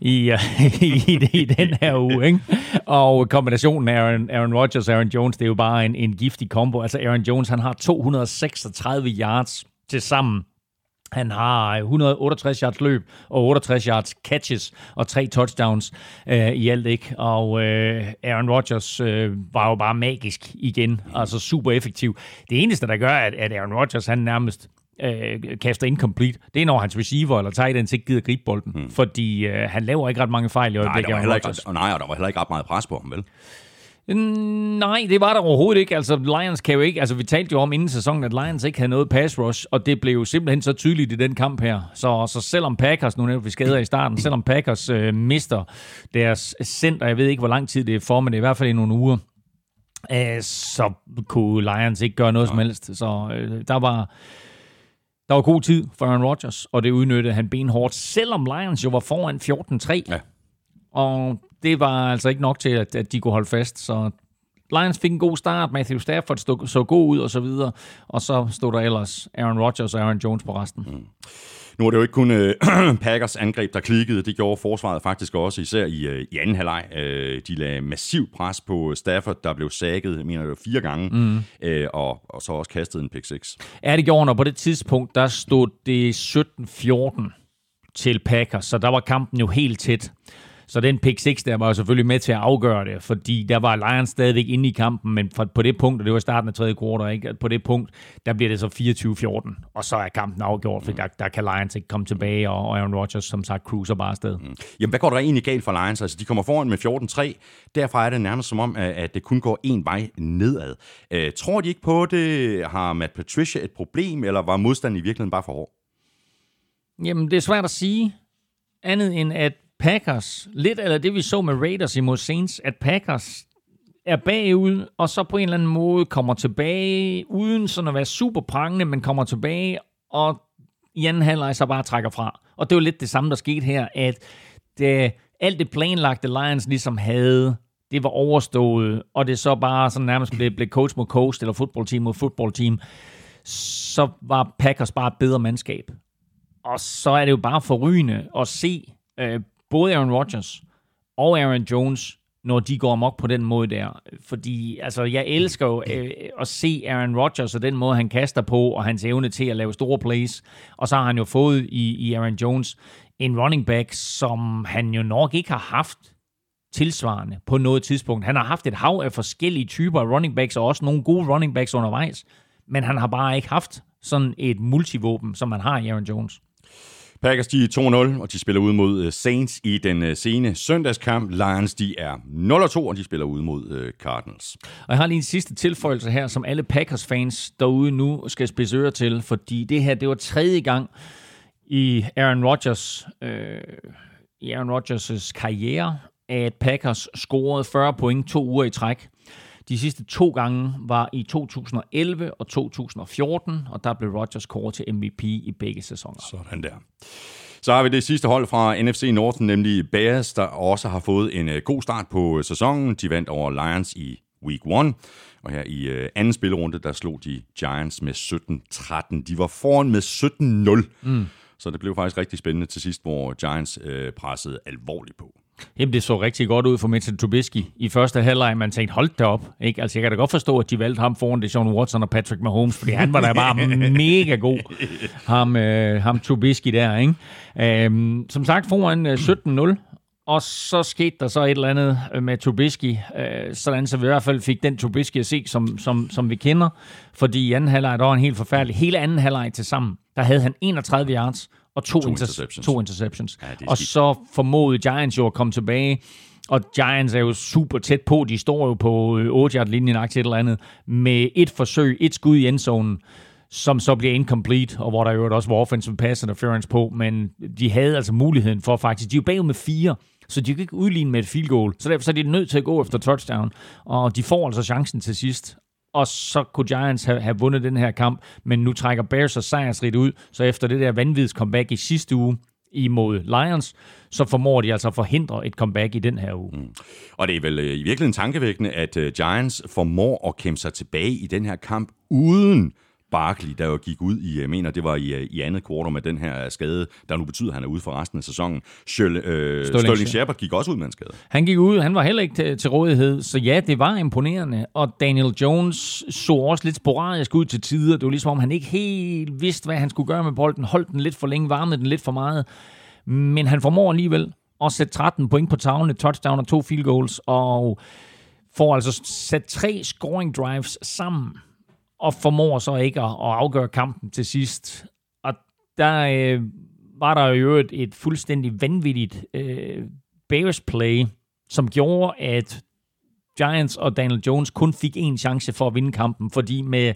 i, (laughs) uh, i, i den her uge. Ikke? Og kombinationen af Aaron, Aaron Rodgers og Aaron Jones, det er jo bare en, en giftig kombo. Altså Aaron Jones, han har 236 yards til sammen han har 168 yards løb og 68 yards catches og tre touchdowns øh, i alt ikke. Og øh, Aaron Rodgers øh, var jo bare magisk igen, altså super effektiv. Det eneste, der gør, at, at Aaron Rodgers han nærmest øh, kaster incomplete, det er når hans receiver eller tight ends ikke gider gribe bolden. Hmm. Fordi øh, han laver ikke ret mange fejl i øjeblikket. Nej, der var, ikke, og nej, og der var heller ikke ret meget pres på ham, vel? Nej, det var der overhovedet ikke. Altså, Lions kan jo ikke... Altså, vi talte jo om inden sæsonen, at Lions ikke havde noget pass rush, og det blev jo simpelthen så tydeligt i den kamp her. Så, så selvom Packers, nu nævnte vi skader i starten, selvom Packers øh, mister deres center, jeg ved ikke, hvor lang tid det er for, men det er i hvert fald i nogle uger, øh, så kunne Lions ikke gøre noget Nej. som helst. Så øh, der var... Der var god tid for Aaron Rodgers, og det udnyttede han benhårdt, selvom Lions jo var foran 14-3. Ja. Og det var altså ikke nok til, at, at de kunne holde fast. Så Lions fik en god start, Matthew Stafford stod, så god ud og så videre, og så stod der ellers Aaron Rodgers og Aaron Jones på resten. Mm. Nu er det jo ikke kun uh, (clears throat) Packers angreb, der klikkede. Det gjorde forsvaret faktisk også, især i, uh, i anden halvleg. Uh, de lagde massiv pres på Stafford, der blev sækket, jeg mener det fire gange, mm. uh, og, og så også kastet en pick 6. Ja, det gjorde han, og på det tidspunkt, der stod det 17-14 til Packers, så der var kampen jo helt tæt. Så den pick 6 der var jo selvfølgelig med til at afgøre det, fordi der var Lions stadigvæk inde i kampen, men på det punkt, og det var starten af tredje kvartal, ikke? på det punkt, der bliver det så 24-14, og så er kampen afgjort, for mm. der, der kan Lions ikke komme tilbage, og Aaron Rodgers, som sagt, cruiser bare afsted. Mm. Jamen, hvad går der egentlig galt for Lions? Altså, de kommer foran med 14-3, derfra er det nærmest som om, at det kun går en vej nedad. Uh, tror de ikke på det? Har Matt Patricia et problem, eller var modstanden i virkeligheden bare for hård? Jamen, det er svært at sige, andet end at Packers, lidt eller det vi så med Raiders imod Saints, at Packers er bagud, og så på en eller anden måde kommer tilbage, uden sådan at være super prangende, men kommer tilbage, og i anden halvleg så bare trækker fra. Og det var lidt det samme, der skete her, at det, alt det planlagte Lions ligesom havde, det var overstået, og det så bare sådan nærmest blev, blev coach mod coach, eller fodboldteam mod fodboldteam, så var Packers bare et bedre mandskab. Og så er det jo bare forrygende at se øh, både Aaron Rodgers og Aaron Jones, når de går amok på den måde der. Fordi altså, jeg elsker jo øh, øh, at se Aaron Rodgers og den måde, han kaster på, og hans evne til at lave store plays. Og så har han jo fået i, i Aaron Jones en running back, som han jo nok ikke har haft tilsvarende på noget tidspunkt. Han har haft et hav af forskellige typer af running backs, og også nogle gode running backs undervejs. Men han har bare ikke haft sådan et multivåben, som man har i Aaron Jones. Packers de er 2-0, og de spiller ud mod øh, Saints i den øh, sene søndagskamp. Lions de er 0-2, og de spiller ud mod øh, Cardinals. Og jeg har lige en sidste tilføjelse her, som alle Packers-fans derude nu skal spidse øre til, fordi det her, det var tredje gang i Aaron Rodgers, øh, i Aaron Rodgers' karriere, at Packers scorede 40 point to uger i træk. De sidste to gange var i 2011 og 2014, og der blev Rodgers kåret til MVP i begge sæsoner. Sådan der. Så har vi det sidste hold fra NFC Norton, nemlig Bears, der også har fået en øh, god start på sæsonen. De vandt over Lions i Week 1, og her i øh, anden spillerunde, der slog de Giants med 17-13. De var foran med 17-0, mm. så det blev faktisk rigtig spændende til sidst, hvor Giants øh, pressede alvorligt på. Jamen, det så rigtig godt ud for Mitchell Trubisky i første halvleg. Man tænkte, hold da op. Ikke? Altså, jeg kan da godt forstå, at de valgte ham foran det Sean Watson og Patrick Mahomes, fordi han var da bare (laughs) mega god, ham, øh, ham Trubisky der. Ikke? Øhm, som sagt, foran øh, 17-0, og så skete der så et eller andet øh, med Trubisky, øh, sådan så vi i hvert fald fik den Trubisky at se, som, som, som vi kender. Fordi i anden halvleg, der var en helt forfærdelig. Hele anden halvleg til sammen, der havde han 31 yards, og to, to, interceptions. to interceptions. Ja, og så formåede Giants jo at komme tilbage, og Giants er jo super tæt på. De står jo på 8 yard linjen et eller andet, med et forsøg, et skud i endzonen. som så bliver incomplete, og hvor der jo også var offensive pass interference på, men de havde altså muligheden for faktisk, de er jo bagud med fire, så de kan ikke udligne med et field goal, så derfor så er de nødt til at gå efter touchdown, og de får altså chancen til sidst, og så kunne Giants have, have vundet den her kamp, men nu trækker Bears sig sejrsrigt ud, så efter det der vanvids comeback i sidste uge imod Lions, så formår de altså at forhindre et comeback i den her uge. Mm. Og det er vel øh, i virkeligheden tankevækkende, at uh, Giants formår at kæmpe sig tilbage i den her kamp uden Barkley, der jo gik ud i, jeg mener, det var i, øh, i andet kvartal med den her skade, der nu betyder, at han er ude for resten af sæsonen. Schølle, øh, Sterling Shepard gik også ud med en skade. Han gik ud, han var heller ikke til, til rådighed, så ja, det var imponerende. Og Daniel Jones så også lidt sporadisk ud til tider. Det var ligesom, om han ikke helt vidste, hvad han skulle gøre med bolden. Holdt den lidt for længe, varmede den lidt for meget. Men han formår alligevel at sætte 13 point på tavlen, et touchdown og to field goals, og får altså sat tre scoring drives sammen og formår så ikke at, at afgøre kampen til sidst. Og der øh, var der jo et, et fuldstændig vanvittigt øh, Bears play, som gjorde, at Giants og Daniel Jones kun fik en chance for at vinde kampen, fordi med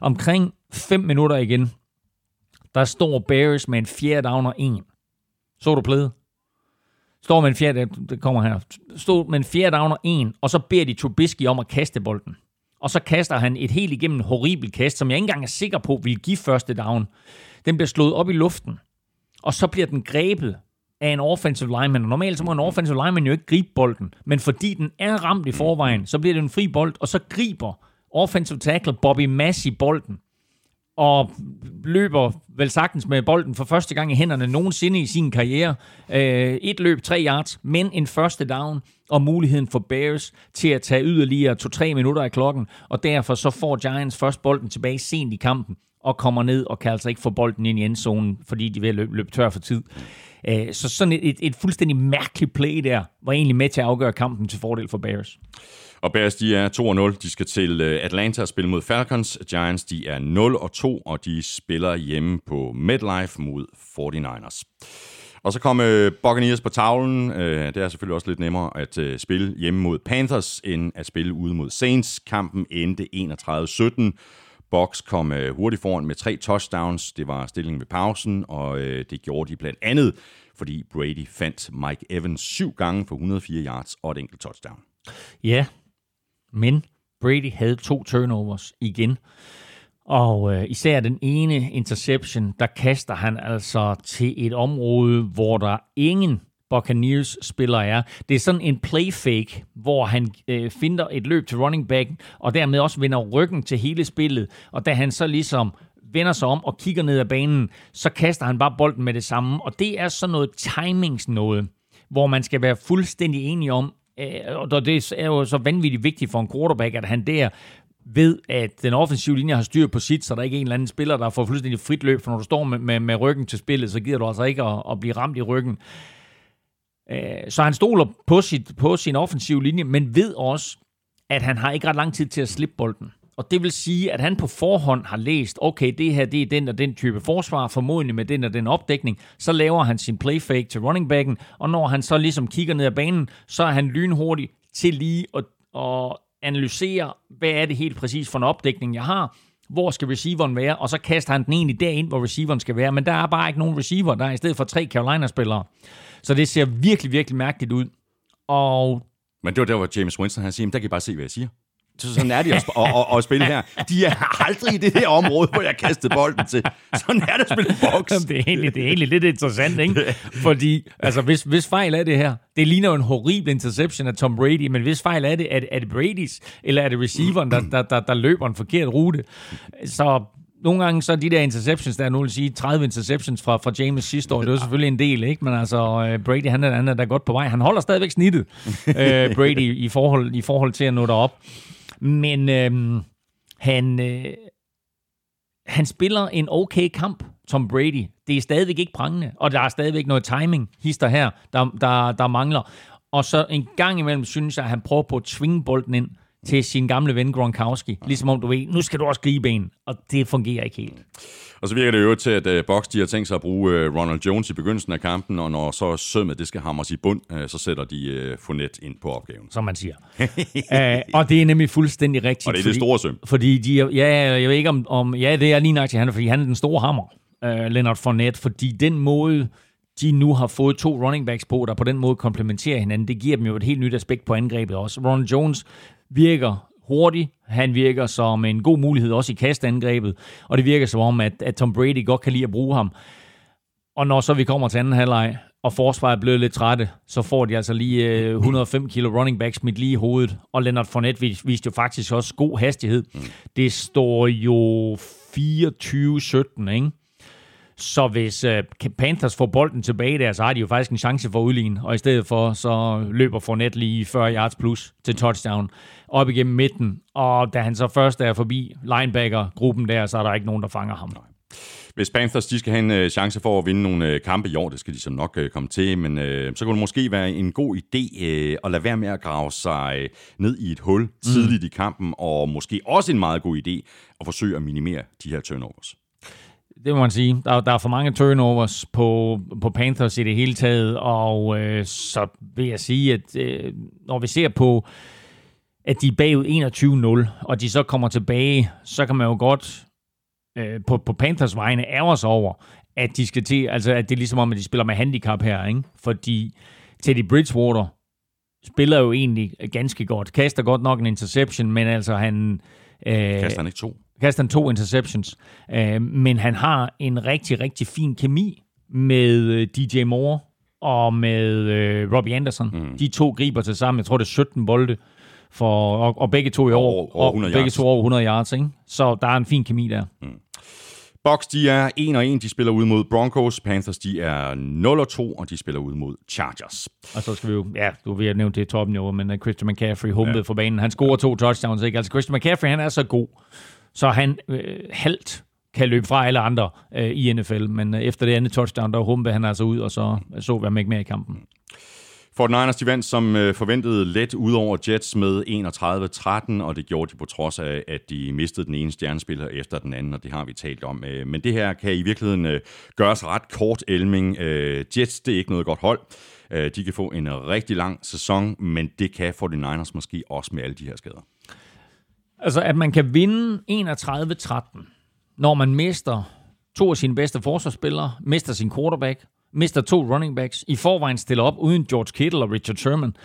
omkring 5 minutter igen, der står Bears med en fjerde down og en. Så du plæde? Står med en fjerde, det kommer her, stod med en fjerde down og en, og så beder de Trubisky om at kaste bolden og så kaster han et helt igennem horribelt kast, som jeg ikke engang er sikker på vil give første down. Den bliver slået op i luften, og så bliver den grebet af en offensive lineman. Og normalt så må en offensive lineman jo ikke gribe bolden, men fordi den er ramt i forvejen, så bliver det en fri bold, og så griber offensive tackle Bobby Massey bolden og løber vel sagtens med bolden for første gang i hænderne nogensinde i sin karriere. Øh, et løb, tre yards, men en første down og muligheden for Bears til at tage yderligere to-tre minutter af klokken, og derfor så får Giants først bolden tilbage sent i kampen og kommer ned og kan altså ikke få bolden ind i endzonen, fordi de vil løbe, løbe tør for tid. Øh, så sådan et, et, et fuldstændig mærkeligt play der, var egentlig med til at afgøre kampen til fordel for Bears. Og Bears, de er 2-0. De skal til øh, Atlanta og spille mod Falcons. Giants, de er 0-2, og de spiller hjemme på MetLife mod 49ers. Og så kom øh, Buccaneers på tavlen. Øh, det er selvfølgelig også lidt nemmere at øh, spille hjemme mod Panthers, end at spille ude mod Saints. Kampen endte 31-17. Box kom øh, hurtigt foran med tre touchdowns. Det var stillingen ved pausen, og øh, det gjorde de blandt andet, fordi Brady fandt Mike Evans syv gange for 104 yards og et enkelt touchdown. Ja, men Brady havde to turnovers igen. Og øh, især den ene interception, der kaster han altså til et område, hvor der ingen Buccaneers spiller er. Det er sådan en play fake, hvor han øh, finder et løb til running back, og dermed også vender ryggen til hele spillet. Og da han så ligesom vender sig om og kigger ned ad banen, så kaster han bare bolden med det samme. Og det er sådan noget timings noget, hvor man skal være fuldstændig enig om, Øh, og det er jo så vanvittigt vigtigt for en quarterback, at han der ved, at den offensive linje har styr på sit, så der ikke en eller anden spiller, der får fuldstændig frit løb, for når du står med, med, med ryggen til spillet, så gider du altså ikke at, at blive ramt i ryggen. Øh, så han stoler på, sit, på sin offensive linje, men ved også, at han har ikke ret lang tid til at slippe bolden. Og det vil sige, at han på forhånd har læst, okay, det her det er den og den type forsvar, formodentlig med den og den opdækning. Så laver han sin play fake til running backen, og når han så ligesom kigger ned ad banen, så er han lynhurtig til lige at, at analysere, hvad er det helt præcis for en opdækning, jeg har, hvor skal receiveren være, og så kaster han den egentlig derind, hvor receiveren skal være. Men der er bare ikke nogen receiver, der er i stedet for tre Carolina-spillere. Så det ser virkelig, virkelig mærkeligt ud. Og men det var der, hvor James Winston han siger, der kan I bare se, hvad jeg siger. Så sådan er det at, at, at, at spille her. De er aldrig i det her område, hvor jeg kastede bolden til. Sådan er det at spille boks. Det er egentlig, det er egentlig lidt interessant, ikke? Fordi, altså, hvis, hvis fejl er det her, det ligner jo en horribel interception af Tom Brady, men hvis fejl er det, er det, er det Brady's, eller er det receiveren, der, der, der, der løber en forkert rute? Så nogle gange så de der interceptions, der er nogen sige 30 interceptions fra, fra James sidste år, det er selvfølgelig en del, ikke? Men altså, øh, Brady, han er, han er da godt på vej. Han holder stadigvæk snittet, uh, Brady, i forhold, i forhold til at nå derop. Men øhm, han, øh, han spiller en okay kamp, Tom Brady. Det er stadigvæk ikke prangende, og der er stadigvæk noget timing, hister her, der, der, der mangler. Og så en gang imellem synes jeg, at han prøver på at tvinge bolden ind til sin gamle ven Gronkowski. Ligesom om du ved, nu skal du også gribe en, og det fungerer ikke helt. Og så virker det jo til, at uh, Box de har tænkt sig at bruge uh, Ronald Jones i begyndelsen af kampen, og når så sømmet det skal hamres i bund, uh, så sætter de uh, Fournette ind på opgaven. Som man siger. (laughs) uh, og det er nemlig fuldstændig rigtigt. Og det er det store søm. Fordi de, ja, jeg ved ikke om, om ja, det er lige nok til han, fordi han er den store hammer, uh, Leonard Fournette, fordi den måde, de nu har fået to running backs på, der på den måde komplementerer hinanden, det giver dem jo et helt nyt aspekt på angrebet også. Ronald Jones virker hurtig. Han virker som en god mulighed også i kastangrebet, og det virker som om, at, at Tom Brady godt kan lide at bruge ham. Og når så vi kommer til anden halvleg, og forsvaret blevet lidt trætte, så får de altså lige øh, 105 kilo running backs midt lige i hovedet. Og Leonard Fournette viste, viste jo faktisk også god hastighed. Mm. Det står jo 24-17, ikke? Så hvis uh, Panthers får bolden tilbage der, så har de jo faktisk en chance for at udligne. Og i stedet for, så løber Fournette lige 40 yards plus til touchdown op igennem midten. Og da han så først er forbi linebacker-gruppen der, så er der ikke nogen, der fanger ham. Hvis Panthers de skal have en uh, chance for at vinde nogle uh, kampe i år, det skal de så nok uh, komme til, men uh, så kunne det måske være en god idé uh, at lade være med at grave sig uh, ned i et hul mm. tidligt i kampen, og måske også en meget god idé at forsøge at minimere de her turnovers det må man sige. Der, der er for mange turnovers på, på Panthers i det hele taget, og øh, så vil jeg sige, at øh, når vi ser på, at de er bagud 21-0, og de så kommer tilbage, så kan man jo godt øh, på, på Panthers vegne ærger sig over, at de skal til, altså at det er ligesom om, at de spiller med handicap her, ikke? Fordi Teddy Bridgewater spiller jo egentlig ganske godt. Kaster godt nok en interception, men altså han... Øh, Kaster han ikke to? Kaster han to interceptions. Øh, men han har en rigtig, rigtig fin kemi med øh, DJ Moore og med øh, Robbie Anderson. Mm. De to griber til sammen, jeg tror det er 17 bolde, for, og, og begge to i år, over, over og begge yards. to over 100 yards. Ikke? Så der er en fin kemi der. Mm. Bucks, de er 1 og 1, de spiller ud mod Broncos. Panthers, de er 0 og 2, og de spiller ud mod Chargers. Og så skal vi jo, ja, du vil have nævnt det i toppen jo, men Christian McCaffrey humpede ja. for banen. Han scorer to touchdowns, ikke? Altså Christian McCaffrey, han er så god, så han øh, halvt kan løbe fra alle andre øh, i NFL. Men øh, efter det andet touchdown, der humpe han altså ud, og så øh, så vi ham ikke mere i kampen. For Niners de vandt som øh, forventet let ud over Jets med 31-13, og det gjorde de på trods af, at de mistede den ene stjernespiller efter den anden, og det har vi talt om. Øh, men det her kan i virkeligheden øh, gøres ret kort, Elming. Øh, Jets, det er ikke noget godt hold. Øh, de kan få en rigtig lang sæson, men det kan 49ers måske også med alle de her skader. Altså, at man kan vinde 31-13, når man mister to af sine bedste forsvarsspillere, mister sin quarterback, mister to running backs, i forvejen stiller op uden George Kittle og Richard Sherman,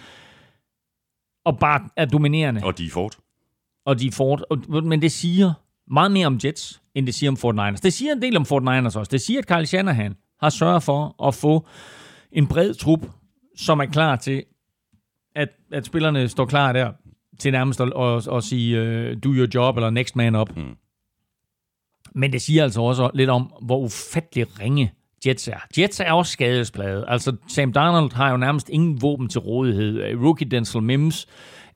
og bare er dominerende. Og de Ford. Og de Ford. Men det siger meget mere om Jets, end det siger om Fort Niners. Det siger en del om Fort Niners også. Det siger, at Kyle Shanahan har sørget for at få en bred trup, som er klar til, at, at spillerne står klar der til nærmest at, at, at sige uh, do your job eller next man up. Mm. Men det siger altså også lidt om, hvor ufattelig ringe Jets er. Jets er også skadesplade. Altså, Sam Darnold har jo nærmest ingen våben til rådighed. Øh, rookie Denzel Mims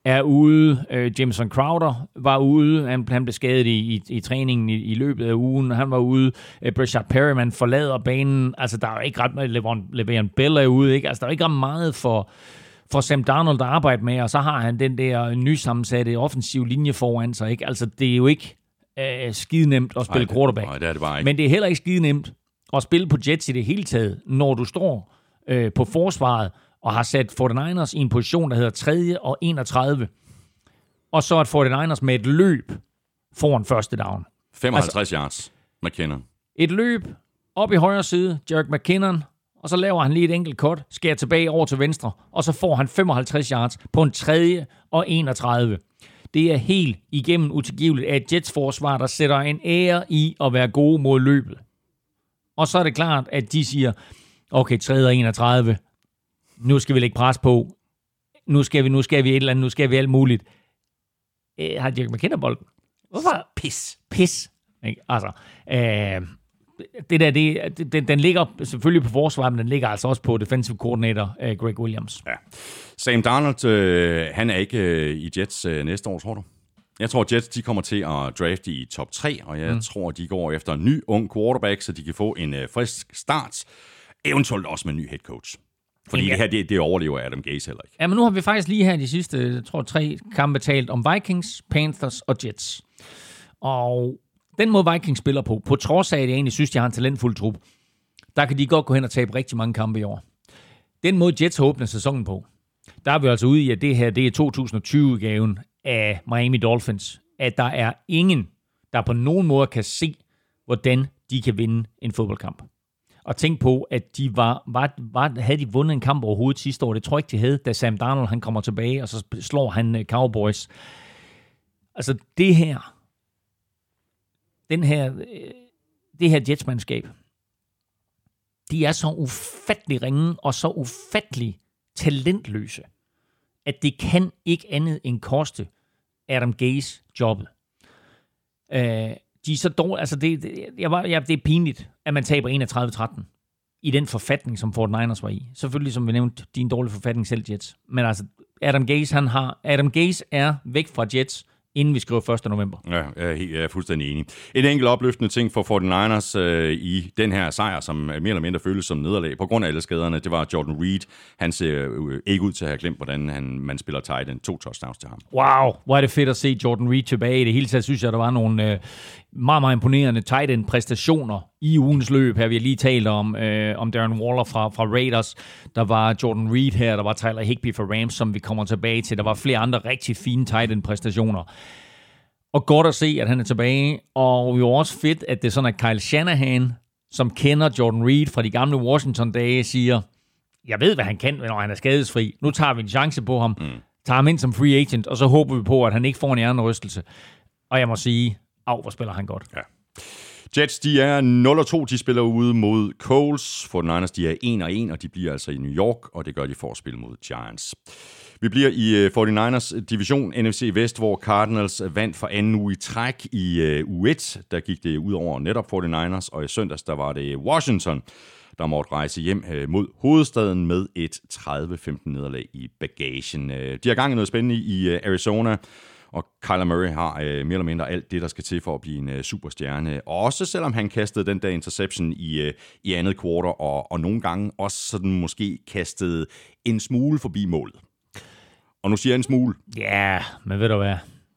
er ude. Uh, Jameson Crowder var ude. Han, han blev skadet i, i, i træningen i, i løbet af ugen. Han var ude. Uh, Breshad Perryman forlader banen. Altså, der er jo ikke ret meget. Le'Veon Bell er ude. Ikke? Altså, der er ikke ret meget for, for Sam Darnold at arbejde med, og så har han den der nysammensatte offensiv linje foran sig. Ikke? Altså, det er jo ikke øh, skide nemt at spille nej, quarterback. Nej, det er det bare ikke. Men det er heller ikke skide nemt at spille på Jets i det hele taget, når du står øh, på forsvaret og har sat 49ers i en position, der hedder 3. og 31. Og så at 49ers med et løb foran første down. 55 altså, yards, McKinnon. Et løb op i højre side, Jerk McKinnon, og så laver han lige et enkelt cut, skærer tilbage over til venstre, og så får han 55 yards på en tredje og 31. Det er helt igennem utilgiveligt af Jets forsvar, der sætter en ære i at være gode mod løbet. Og så er det klart, at de siger, okay, 3 og 31, nu skal vi lægge pres på, nu skal vi, nu skal vi et eller andet, nu skal vi alt muligt. Øh, har Dirk McKinnon bolden? Hvorfor? Pis. Pis. Ikke? Altså, øh, det der, det, den, den ligger selvfølgelig på forsvaret, men den ligger altså også på defensive coordinator uh, Greg Williams. Ja. Sam Darnold, øh, han er ikke øh, i Jets øh, næste år, tror du? Jeg tror, Jets de kommer til at drafte i top 3, og jeg mm. tror, de går efter en ny, ung quarterback, så de kan få en øh, frisk start, eventuelt også med en ny head coach. Fordi det her, det, det overlever Adam Gaze heller ikke. Ja, men nu har vi faktisk lige her de sidste, jeg tror, tre kampe talt om Vikings, Panthers og Jets. Og den måde Vikings spiller på, på trods af, at jeg egentlig synes, de har en talentfuld trup, der kan de godt gå hen og tabe rigtig mange kampe i år. Den måde Jets har åbnet sæsonen på, der er vi altså ude i, at det her det er 2020-udgaven af Miami Dolphins. At der er ingen, der på nogen måde kan se, hvordan de kan vinde en fodboldkamp. Og tænk på, at de var, var, var, havde de vundet en kamp overhovedet sidste år. Det tror jeg ikke, de havde, da Sam Darnold han kommer tilbage, og så slår han øh, Cowboys. Altså det her, den her, øh, det her jetsmandskab, de er så ufattelig ringe og så ufattelig talentløse, at det kan ikke andet end koste Adam Gaze jobbet. Øh, de er så dårlige, altså det, det, jeg var, ja, det er pinligt, at man taber 31-13 i den forfatning, som Fort Niners var i. Selvfølgelig, som vi nævnte, din dårlige forfatning selv, Jets. Men altså, Adam Gaze, han har, Adam Gaze er væk fra Jets, inden vi skriver 1. november. Ja, jeg er, helt, jeg er fuldstændig enig. En enkelt opløftende ting for 49ers øh, i den her sejr, som mere eller mindre føles som nederlag på grund af alle skaderne, det var Jordan Reed. Han ser øh, ikke ud til at have glemt, hvordan han, man spiller tight end. To touchdowns til ham. Wow, hvor er det fedt at se Jordan Reed tilbage. I det hele taget synes jeg, der var nogle øh, meget, meget imponerende tight end præstationer i ugens løb. Her vi har lige talt om, øh, om Darren Waller fra, fra Raiders. Der var Jordan Reed her, der var Tyler Higby fra Rams, som vi kommer tilbage til. Der var flere andre rigtig fine tight end præstationer. Og godt at se, at han er tilbage. Og jo også fedt, at det er sådan, at Kyle Shanahan, som kender Jordan Reed fra de gamle Washington-dage, siger, jeg ved, hvad han kan, når han er skadesfri. Nu tager vi en chance på ham. Mm. Tager ham ind som free agent, og så håber vi på, at han ikke får en hjernerystelse. Og jeg må sige, af, hvor spiller han godt. Ja. Jets, de er 0-2, de spiller ude mod Coles. For Niners, de er 1-1, og de bliver altså i New York, og det gør de for at spille mod Giants. Vi bliver i øh, 49ers division NFC Vest, hvor Cardinals vandt for anden uge i træk i øh, U1. Der gik det ud over netop 49ers, og i søndags der var det Washington, der måtte rejse hjem øh, mod hovedstaden med et 30-15 nederlag i bagagen. De har gang i noget spændende i Arizona, og Kyler Murray har øh, mere eller mindre alt det, der skal til for at blive en øh, superstjerne. Også selvom han kastede den der interception i, øh, i andet kvartal, og, og nogle gange også sådan måske kastede en smule forbi målet. Og nu siger jeg en smule. Ja, men ved du hvad?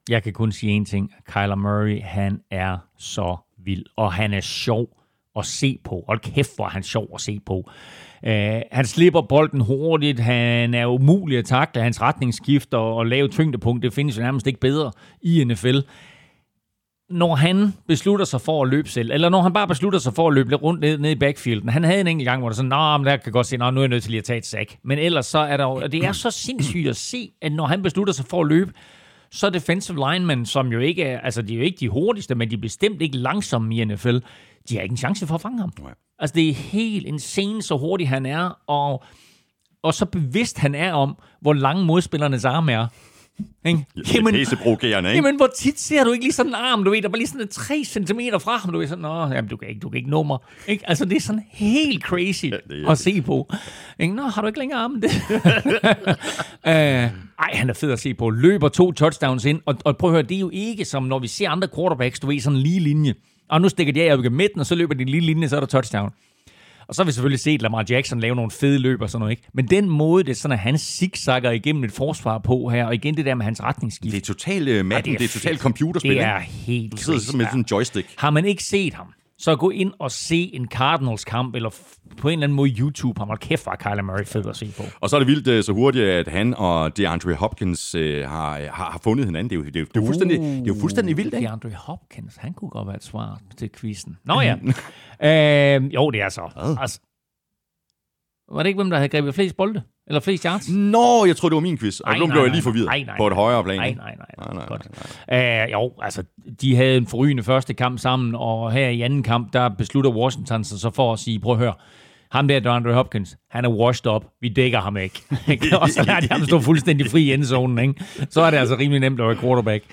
Jeg kan kun sige én ting. Kyler Murray, han er så vild, og han er sjov at se på. Hold kæft, hvor er han sjov at se på. Uh, han slipper bolden hurtigt, han er umulig at takle, hans retningsskift og, og lave tyngdepunkt, det findes jo nærmest ikke bedre i NFL. Når han beslutter sig for at løbe selv, eller når han bare beslutter sig for at løbe lidt rundt ned, ned i backfielden. Han havde en enkelt gang, hvor der sådan, nej, men der kan godt se, nå, nu er jeg nødt til lige at tage et sack. Men ellers så er der og det er så sindssygt at se, at når han beslutter sig for at løbe, så defensive linemen, som jo ikke er, altså de er jo ikke de hurtigste, men de er bestemt ikke langsomme i NFL, de har ikke en chance for at fange ham. Nej. Altså det er helt insane, så hurtig han er, og, og så bevidst han er om, hvor lange modspillernes arme er. Ikke? Jamen, det er provokerende, ikke? Jamen, hvor tit ser du ikke lige sådan en arm, du ved, der var lige sådan 3 cm fra ham, du ved, sådan, Nå, jamen, du kan ikke, du kan ikke nå mig. Ikke? Altså, det er sådan helt crazy ja, at det. se på. Ikke? Nå, har du ikke længere armen? Uh, (laughs) ej, han er fed at se på. Løber to touchdowns ind, og, og prøv at høre, det er jo ikke som, når vi ser andre quarterbacks, du ved, sådan en lige linje. Og nu stikker de af i midten, og så løber de en lille linje, så er der touchdown. Og så har vi selvfølgelig set Lamar Jackson lave nogle fede løb og sådan noget, ikke? Men den måde, det er sådan, at han zigzagger igennem et forsvar på her, og igen det der med hans retningsskift. Det er totalt uh, Madden, ja, det er, det er totalt computerspil, Det er helt Du sidder med sådan en joystick. Har man ikke set ham, så gå ind og se en Cardinals-kamp, eller på en eller anden måde YouTube ham. Hold kæft, hvor Kyler Murray fed at se på. Og så er det vildt øh, så hurtigt, at han og DeAndre Hopkins øh, har, har, har fundet hinanden. Det er jo, det er, det er, fuldstændig, det er jo fuldstændig vildt, ikke? DeAndre Hopkins, han kunne godt være et svar til quizzen. Nå ja. (laughs) øh, jo, det er så. Altså, var det ikke, hvem der havde grebet flest bolde? Eller flest yards? Nå, jeg tror det var min quiz. Og nu blev jeg lige forvirret nej, nej, på et højere plan. Nej, nej, nej. nej, nej, nej, nej. Uh, jo, altså, de havde en forrygende første kamp sammen, og her i anden kamp, der beslutter Washington sig så for at sige, prøv at høre, ham der, DeAndre Hopkins, han er washed up. Vi dækker ham ikke. og så lader de ham stå fuldstændig fri i endzonen. Ikke? Så er det altså rimelig nemt at være quarterback.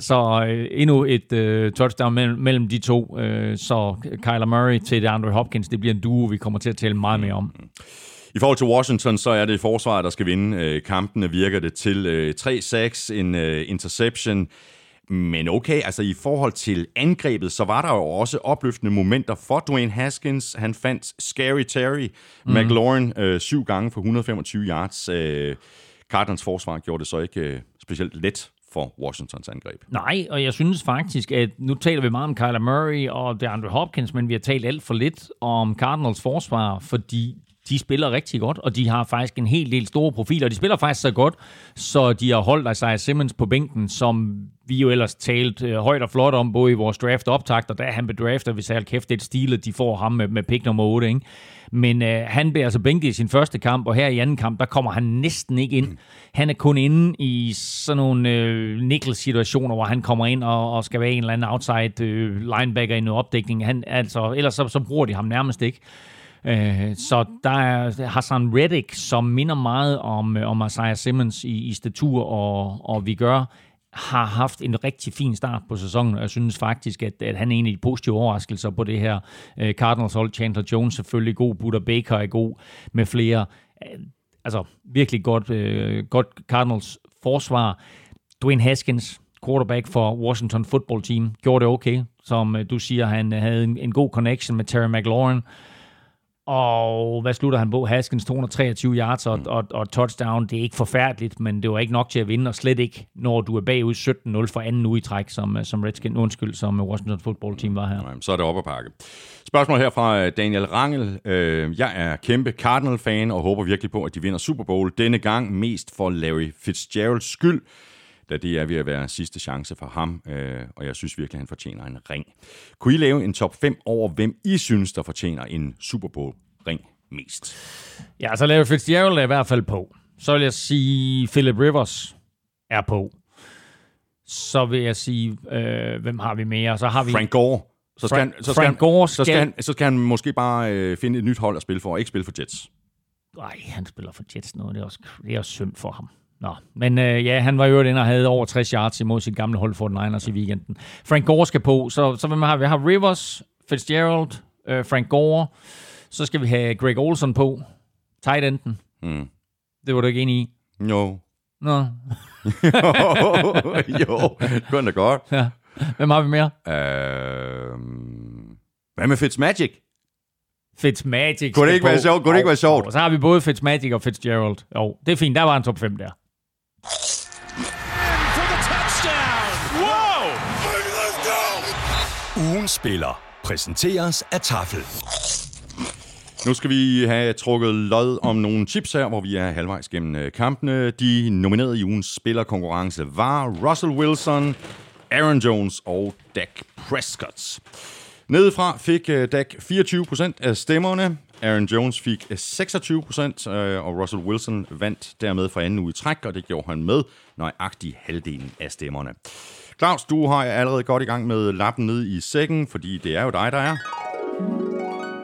Så øh, endnu et øh, touchdown mellem, mellem de to. Øh, så Kyler Murray til DeAndre Hopkins, det bliver en duo, vi kommer til at tale meget mere om. I forhold til Washington, så er det forsvaret, der skal vinde øh, kampene. Virker det til øh, 3 sacks, en øh, interception. Men okay, altså i forhold til angrebet, så var der jo også opløftende momenter for Dwayne Haskins. Han fandt Scary Terry mm. McLaurin øh, syv gange for 125 yards. Øh, Cardinals forsvar gjorde det så ikke øh, specielt let for Washingtons angreb. Nej, og jeg synes faktisk, at nu taler vi meget om Kyler Murray og DeAndre Hopkins, men vi har talt alt for lidt om Cardinals forsvar, fordi de spiller rigtig godt, og de har faktisk en hel del store profiler. De spiller faktisk så godt, så de har holdt Isaiah Simmons på bænken, som vi jo ellers talt øh, højt og flot om, både i vores draft optakt, og da han blev draftet, hvis jeg kæft, det stilet, de får ham med, med pick nummer 8, ikke? Men øh, han bliver altså bænket i sin første kamp, og her i anden kamp, der kommer han næsten ikke ind. Han er kun inde i sådan nogle øh, nickel-situationer, hvor han kommer ind og, og skal være en eller anden outside øh, linebacker i noget opdækning. Han, altså, ellers så, så bruger de ham nærmest ikke. Øh, så der er Hassan Reddick, som minder meget om, øh, om Isaiah Simmons i, i statur, og, og vi gør har haft en rigtig fin start på sæsonen, og jeg synes faktisk, at, at han er en af de positive overraskelser på det her øh, Cardinals hold. Chandler Jones selvfølgelig god, Buda Baker er god, med flere. Øh, altså virkelig godt, øh, godt Cardinals forsvar. Dwayne Haskins, quarterback for Washington Football Team, gjorde det okay. Som du siger, han havde en, en god connection med Terry McLaurin. Og hvad slutter han på? Haskins 223 yards og, mm. og, og touchdown. Det er ikke forfærdeligt, men det var ikke nok til at vinde, og slet ikke, når du er bagud 17-0 for anden uge i træk, som, som Redskin, undskyld, som Washington Football Team var her. Nej, så er det op at pakke. Spørgsmål her fra øh, Daniel Rangel. Øh, jeg er kæmpe Cardinal-fan og håber virkelig på, at de vinder Super Bowl denne gang, mest for Larry Fitzgeralds skyld da det er ved at være sidste chance for ham, øh, og jeg synes virkelig, at han fortjener en ring. Kunne I lave en top 5 over, hvem I synes, der fortjener en Super Bowl-ring mest? Ja, så Larry Fitzgerald er i hvert fald på. Så vil jeg sige, Philip Rivers er på. Så vil jeg sige, øh, hvem har vi mere? Så har vi Frank Gore. Så skal, Frank, han, så, skal Frank Gore skal, så, skal han, så skal han måske bare øh, finde et nyt hold at spille for, og ikke spille for Jets. Nej, han spiller for Jets nu. Det er også, det er også synd for ham. Nå, men øh, ja, han var jo den, og havde over 60 yards imod sit gamle hold for den Niners i weekenden. Frank Gore skal på, så, så vil man have, vi har Rivers, Fitzgerald, øh, Frank Gore, så skal vi have Greg Olson på, tight enden. Mm. Det var du ikke enig i? Jo. Nå. (laughs) jo, det kunne da godt. Ja. Hvem har vi mere? Uh, hvad med Fitzmagic? Fitzmagic. Kunne det ikke være sjovt? Kunne det ikke være sjovt? Og så har vi både Fitzmagic og Fitzgerald. Jo, det er fint. Der var en top 5 der. Ugen spiller præsenteres af Tafel. Nu skal vi have trukket lod om nogle chips her, hvor vi er halvvejs gennem øh, kampene. De nominerede i ugens spillerkonkurrence var Russell Wilson, Aaron Jones og Dak Prescott. Nedefra fik øh, Dak 24% af stemmerne, Aaron Jones fik øh, 26%, øh, og Russell Wilson vandt dermed for anden uge i træk, og det gjorde han med nøjagtig halvdelen af stemmerne. Claus, du har allerede godt i gang med lappen ned i sækken, fordi det er jo dig, der er.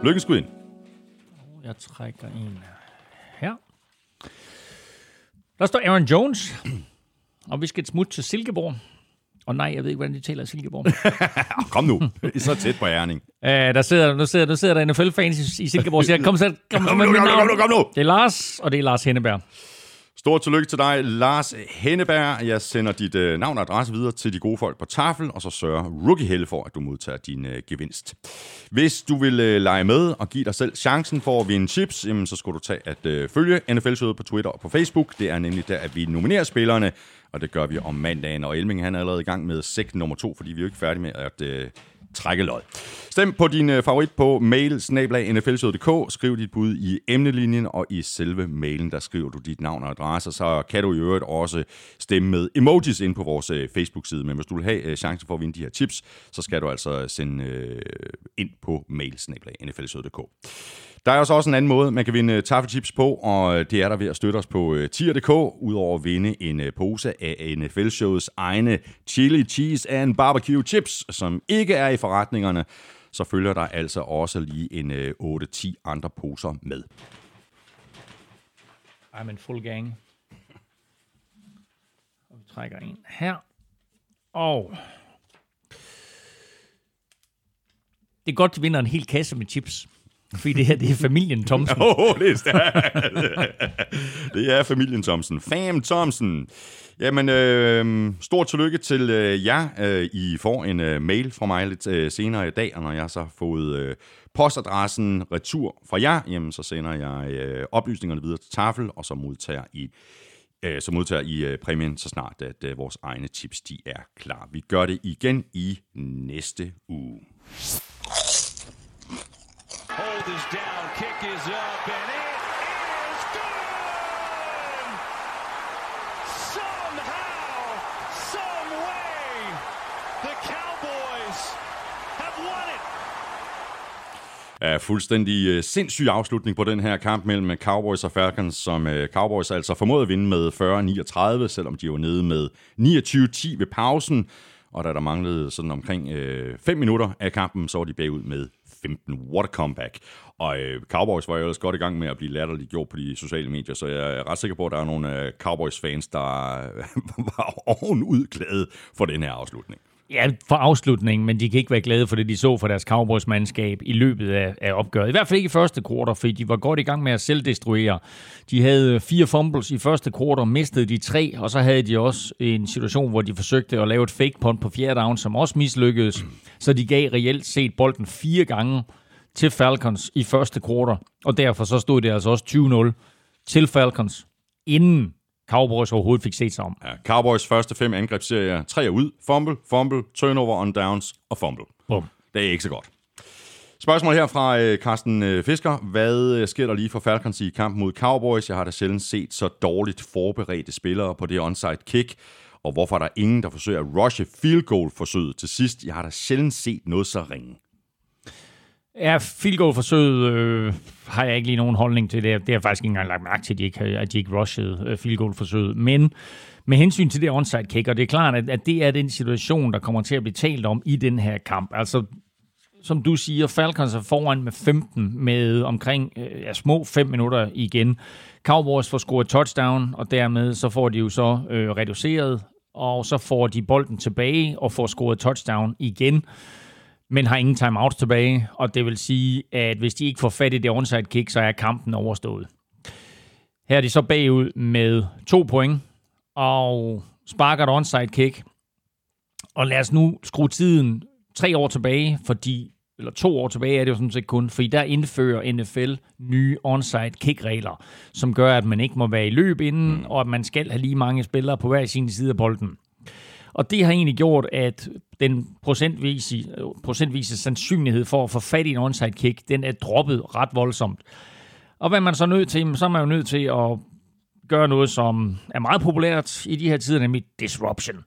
Lykkeskud ind. Oh, jeg trækker en her. Der står Aaron Jones, og vi skal et smut til Silkeborg. Og nej, jeg ved ikke, hvordan de taler i Silkeborg. (laughs) kom nu, er så tæt på Erning. Uh, der sidder, nu sidder, nu sidder der NFL-fans i, i Silkeborg og siger, kom, så, kom, kom, nu, kom, nu, kom, nu, kom nu. Det er Lars, og det er Lars Henneberg. Stort tillykke til dig, Lars Henneberg. Jeg sender dit uh, navn og adresse videre til de gode folk på tafel, og så sørger Rookie Helle for, at du modtager din uh, gevinst. Hvis du vil uh, lege med og give dig selv chancen for at vinde chips, jamen, så skal du tage at uh, følge NFL-showet på Twitter og på Facebook. Det er nemlig der, at vi nominerer spillerne, og det gør vi om mandagen. Og Elming han er allerede i gang med sæk nummer to, fordi vi er jo ikke færdige med at øh, trække lod. Stem på din øh, favorit på mail snablag.nflshowet.dk. Skriv dit bud i emnelinjen, og i selve mailen, der skriver du dit navn og adresse. Så kan du i øvrigt også stemme med emojis ind på vores øh, Facebook-side. Men hvis du vil have øh, chancen for at vinde de her tips, så skal du altså sende øh, ind på mail snablag.nflshowet.dk. Der er også også en anden måde, man kan vinde øh, taffelchips på, og øh, det er der ved at støtte os på øh, tier.dk, udover at vinde en pose af NFL-shows egne chili, cheese and barbecue chips, som ikke er i forretningerne, så følger der altså også lige en 8-10 andre poser med. I'm in full gang. Og vi trækker en her. Og det er godt, at vi vinder en hel kasse med chips. Fordi det her, det er familien Thomsen. (laughs) Åh, oh, det er stærkt. det er familien Thomsen. Fam Thomsen. Jamen, øh, stort tillykke til øh, jer. Øh, I får en øh, mail fra mig lidt øh, senere i dag, og når jeg så har fået øh, postadressen retur fra jer, jamen, så sender jeg øh, oplysningerne videre til Tafel, og så modtager I øh, så modtager I øh, præmien så snart, at øh, vores egne tips de er klar. Vi gør det igen i næste uge. Hold is down, kick is up, and it is good! Somehow, some way, the Cowboys have won it! er fuldstændig øh, sindssyg afslutning på den her kamp mellem Cowboys og Falcons, som øh, Cowboys altså formåede at vinde med 40-39, selvom de var nede med 29-10 ved pausen. Og da der manglede sådan omkring øh, 5 minutter af kampen, så var de bagud med 15. What a comeback. Og øh, Cowboys var jo ellers godt i gang med at blive latterligt gjort på de sociale medier, så jeg er ret sikker på, at der er nogle øh, Cowboys-fans, der (laughs) var ovenud glade for den her afslutning. Ja, for afslutningen, men de kan ikke være glade for det, de så for deres Cowboys-mandskab i løbet af, af opgøret. I hvert fald ikke i første kvartal, fordi de var godt i gang med at selvdestruere. De havde øh, fire fumbles i første kvartal, mistede de tre, og så havde de også en situation, hvor de forsøgte at lave et fake punt på fjerde down, som også mislykkedes. Så de gav reelt set bolden fire gange til Falcons i første kvartal, og derfor så stod det altså også 20-0 til Falcons, inden Cowboys overhovedet fik set sig om. Ja, Cowboys første fem angrebsserier, tre er ud, fumble, fumble, turnover on downs og fumble. Bum. Det er ikke så godt. Spørgsmål her fra øh, Carsten øh, Fisker. Hvad øh, sker der lige for Falcons i kamp mod Cowboys? Jeg har da sjældent set så dårligt forberedte spillere på det onside kick. Og hvorfor er der ingen, der forsøger at rushe field goal forsøget til sidst? Jeg har da sjældent set noget så ringe. Ja, field goal forsøget øh, har jeg ikke lige nogen holdning til. Det, det har jeg faktisk ikke engang lagt mærke til, at de ikke, at de ikke rushede øh, field goal forsøget. Men med hensyn til det onside kick, og det er klart, at, at det er den situation, der kommer til at blive talt om i den her kamp. Altså, som du siger, Falcons er foran med 15 med omkring øh, ja, små 5 minutter igen. Cowboys får scoret touchdown, og dermed så får de jo så øh, reduceret, og så får de bolden tilbage og får scoret touchdown igen men har ingen timeouts tilbage, og det vil sige, at hvis de ikke får fat i det onside kick, så er kampen overstået. Her er de så bagud med to point, og sparker et onside kick. Og lad os nu skrue tiden tre år tilbage, fordi eller to år tilbage er det jo sådan set kun, fordi der indfører NFL nye onside kick-regler, som gør, at man ikke må være i løb inden, mm. og at man skal have lige mange spillere på hver sin side af bolden. Og det har egentlig gjort, at den procentvise, procentvise sandsynlighed for at få fat i en onside kick, den er droppet ret voldsomt. Og hvad man så nødt til, så er man jo nødt til at gøre noget, som er meget populært i de her tider, nemlig disruption.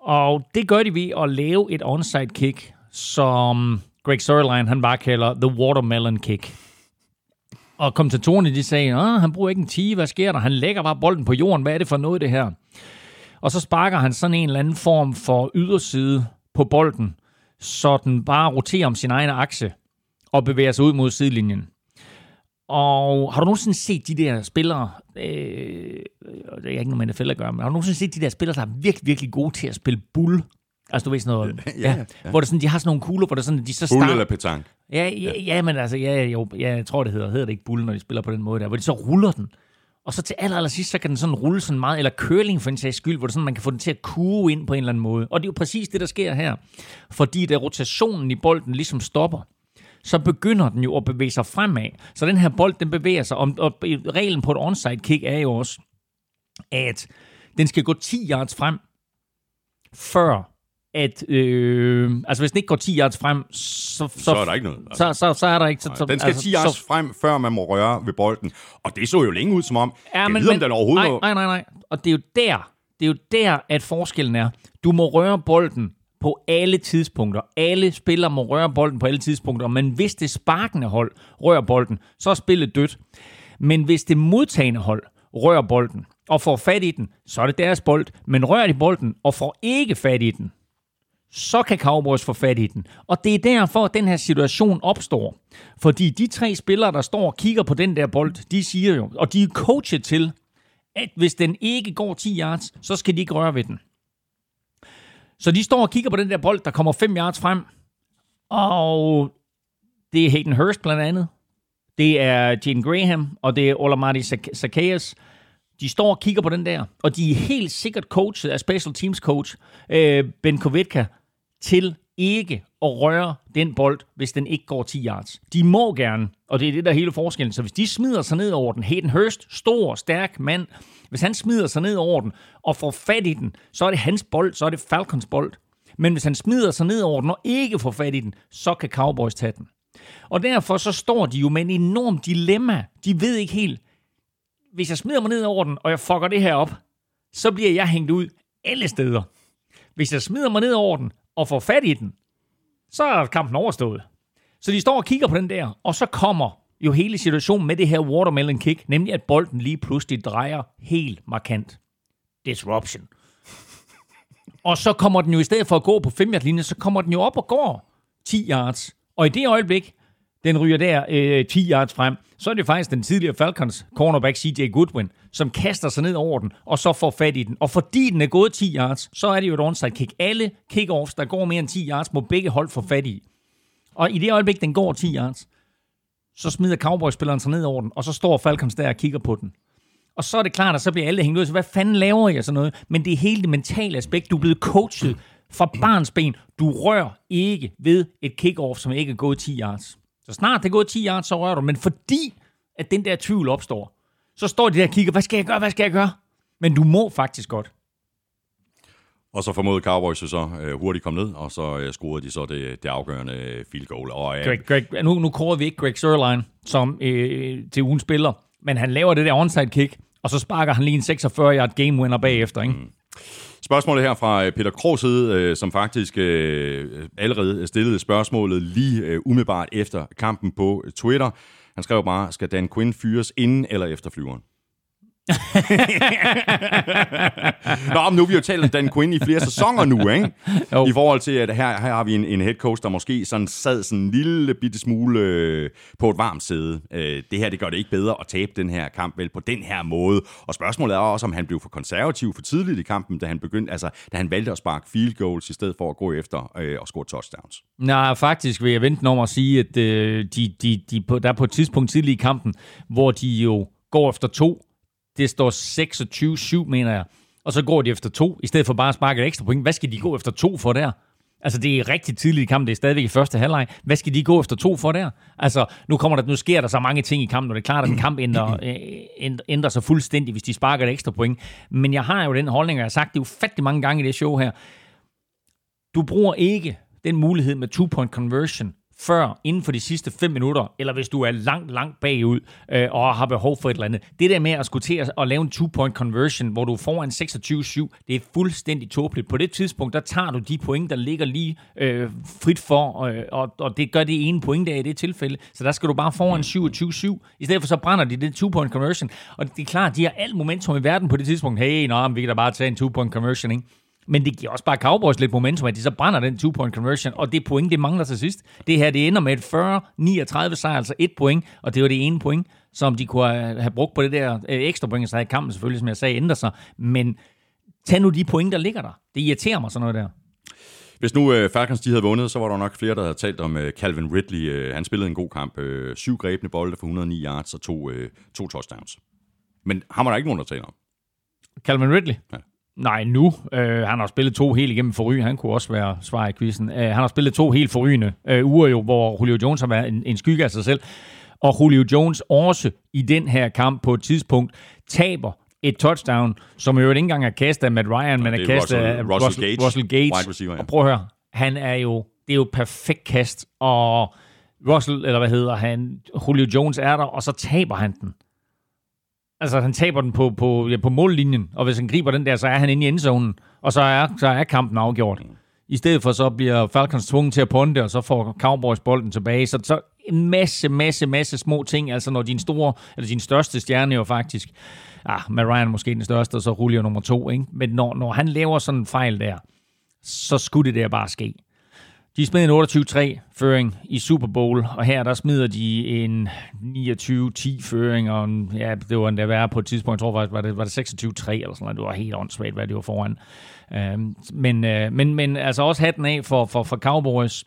Og det gør de ved at lave et onside kick, som Greg Sørlein, han bare kalder the watermelon kick. Og kommentatorerne de sagde, at han bruger ikke en 10, hvad sker der? Han lægger bare bolden på jorden, hvad er det for noget det her? Og så sparker han sådan en eller anden form for yderside på bolden, så den bare roterer om sin egen akse og bevæger sig ud mod sidelinjen. Og har du nogensinde set de der spillere, øh, det er ikke noget med NFL at gøre, men har du nogensinde set de der spillere, der er virkelig, virkelig gode til at spille bull? Altså, du ved sådan noget... (laughs) ja, ja, ja. Hvor det sådan, de har sådan nogle kugler, hvor det sådan, de så starter... Bull eller petang? Ja, ja, ja, men altså, ja, jo, ja, jeg tror, det hedder, hedder det ikke bull, når de spiller på den måde der, hvor de så ruller den. Og så til aller, aller sidst, så kan den sådan rulle sådan meget, eller curling for en sags skyld, hvor det sådan, man kan få den til at kue ind på en eller anden måde. Og det er jo præcis det, der sker her. Fordi da rotationen i bolden ligesom stopper, så begynder den jo at bevæge sig fremad. Så den her bold, den bevæger sig. Og, og reglen på et onside kick er jo også, at den skal gå 10 yards frem, før at øh, altså hvis den ikke går 10 yards frem, så, så, så er der ikke noget. Altså. Så, så, så er der ikke. Så, Nej, den skal altså, 10 yards så, frem, før man må røre ved bolden. Og det så jo længe ud som om, ja, men, vide, om den overhovedet nej, nej, nej, nej. Og det er jo der, det er jo der, at forskellen er. Du må røre bolden på alle tidspunkter. Alle spillere må røre bolden på alle tidspunkter. Men hvis det sparkende hold rører bolden, så er spillet dødt. Men hvis det modtagende hold rører bolden og får fat i den, så er det deres bold. Men rører de bolden og får ikke fat i den, så kan Cowboys få fat i den. Og det er derfor, at den her situation opstår. Fordi de tre spillere, der står og kigger på den der bold, de siger jo, og de er coachet til, at hvis den ikke går 10 yards, så skal de ikke røre ved den. Så de står og kigger på den der bold, der kommer 5 yards frem, og Det er Hayden Hurst blandt andet. Det er Gene Graham, og det er Olamati Zacchaeus. De står og kigger på den der, og de er helt sikkert coachet af special teams coach øh, Ben Kovitka til ikke at røre den bold, hvis den ikke går 10 yards. De må gerne, og det er det, der er hele forskellen. Så hvis de smider sig ned over den, Hayden Hurst, stor, stærk mand, hvis han smider sig ned over den og får fat i den, så er det hans bold, så er det Falcons bold. Men hvis han smider sig ned over den og ikke får fat i den, så kan Cowboys tage den. Og derfor så står de jo med en enorm dilemma. De ved ikke helt, hvis jeg smider mig ned over den, og jeg fucker det her op, så bliver jeg hængt ud alle steder. Hvis jeg smider mig ned over den og får fat i den, så er kampen overstået. Så de står og kigger på den der, og så kommer jo hele situationen med det her watermelon kick, nemlig at bolden lige pludselig drejer helt markant. Disruption. Og så kommer den jo i stedet for at gå på 5 linje så kommer den jo op og går 10 yards. Og i det øjeblik, den ryger der øh, 10 yards frem, så er det faktisk den tidligere Falcons cornerback CJ Goodwin, som kaster sig ned over den, og så får fat i den. Og fordi den er gået 10 yards, så er det jo et onside kick. Alle kickoffs, der går mere end 10 yards, må begge hold få fat i. Og i det øjeblik, den går 10 yards, så smider Cowboys-spilleren sig ned over den, og så står Falcons der og kigger på den. Og så er det klart, at så bliver alle hængt ud. Så hvad fanden laver jeg sådan noget? Men det er hele det mentale aspekt. Du er blevet coachet fra barns ben. Du rører ikke ved et kickoff, som ikke er gået 10 yards. Så snart det er gået 10 yards, så rører du. Men fordi at den der tvivl opstår, så står de der og kigger, hvad skal jeg gøre, hvad skal jeg gøre? Men du må faktisk godt. Og så formodede Cowboys så øh, hurtigt kom ned, og så øh, scorede de så det, det afgørende øh, field goal. Og, øh, Greg, Greg, nu, nu kårer vi ikke Greg Sørlein som øh, til ugen spiller, men han laver det der onside kick, og så sparker han lige en 46-yard game winner bagefter, ikke? Mm. Spørgsmålet her fra øh, Peter Krogs side, øh, som faktisk øh, allerede stillede spørgsmålet lige umiddelbart efter kampen på Twitter. Han skrev bare, skal Dan Quinn fyres inden eller efter flyveren? (laughs) Nå, men nu har vi jo talt om Dan Quinn i flere sæsoner nu, ikke? Jo. I forhold til, at her, her har vi en, en head coach, der måske sådan sad sådan en lille bitte smule øh, på et varmt sæde. Øh, det her, det gør det ikke bedre at tabe den her kamp vel på den her måde. Og spørgsmålet er også, om han blev for konservativ for tidligt i kampen, da han begyndte, altså da han valgte at sparke field goals i stedet for at gå efter øh, og score touchdowns. Nej, faktisk vil jeg vente om at sige, at øh, de, de, de på, der er på et tidspunkt tidligt i kampen, hvor de jo går efter to det står 26-7, mener jeg. Og så går de efter to, i stedet for bare at sparke et ekstra point. Hvad skal de gå efter to for der? Altså, det er rigtig tidligt i kampen. Det er stadigvæk i første halvleg. Hvad skal de gå efter to for der? Altså, nu, kommer der, nu sker der så mange ting i kampen, og det er klart, at en kamp ændrer, (clears throat) øh, ændrer sig fuldstændig, hvis de sparker et ekstra point. Men jeg har jo den holdning, og jeg har sagt det ufattelig mange gange i det show her. Du bruger ikke den mulighed med two-point conversion før inden for de sidste 5 minutter, eller hvis du er langt, langt bagud øh, og har behov for et eller andet. Det der med at skulle til at, at lave en two-point conversion, hvor du får en 26-7, det er fuldstændig tåbeligt. På det tidspunkt, der tager du de point, der ligger lige øh, frit for, øh, og, og det gør det ene point der i det tilfælde. Så der skal du bare foran 27-7. I stedet for så brænder de det two-point conversion. Og det er klart, de har alt momentum i verden på det tidspunkt. Hey, nå, vi kan da bare tage en two-point conversion, ikke? Men det giver også bare Cowboys lidt momentum, at de så brænder den two-point conversion, og det point, det mangler til sidst. Det her, det ender med et 40-39 sejr, altså et point, og det var det ene point, som de kunne have brugt på det der øh, ekstra point, så havde kampen selvfølgelig, som jeg sagde, ændrer sig. Men tag nu de point, der ligger der. Det irriterer mig sådan noget der. Hvis nu uh, Falcons de havde vundet, så var der nok flere, der havde talt om uh, Calvin Ridley. Uh, han spillede en god kamp. Uh, syv grebne bolde for 109 yards og to, uh, to touchdowns. Men ham er der ikke nogen, der taler om. Calvin Ridley? Ja. Nej, nu. Øh, han har spillet to helt igennem forrygende. Han kunne også være svar i quizzen. Øh, han har spillet to helt forrygende øh, uger, jo, hvor Julio Jones har været en, en skygge af sig selv. Og Julio Jones også i den her kamp på et tidspunkt taber et touchdown, som jo ikke engang er kastet af Matt Ryan, men er, er kastet af Russell, Russell, Gage, Russell. Wide receiver, ja. Og prøv at høre, han er jo, det er jo perfekt kast, og Russell, eller hvad hedder han, Julio Jones er der, og så taber han den. Altså, han taber den på, på, ja, på mållinjen, og hvis han griber den der, så er han inde i endzonen, og så er, så er kampen afgjort. I stedet for så bliver Falcons tvunget til at ponde, og så får Cowboys bolden tilbage. Så, så en masse, masse, masse små ting, altså når din store, eller din største stjerne jo faktisk, ah, med Ryan måske den største, og så Julio nummer to, ikke? men når, når han laver sådan en fejl der, så skulle det der bare ske. De smed en 28-3-føring i Super Bowl, og her der smider de en 29-10-føring, og en, ja, det var endda værre på et tidspunkt, jeg tror faktisk, var det, var det 26-3 eller sådan noget, det var helt åndssvagt, hvad det var foran. Uh, men, uh, men, men altså også hatten af for, for, for Cowboys,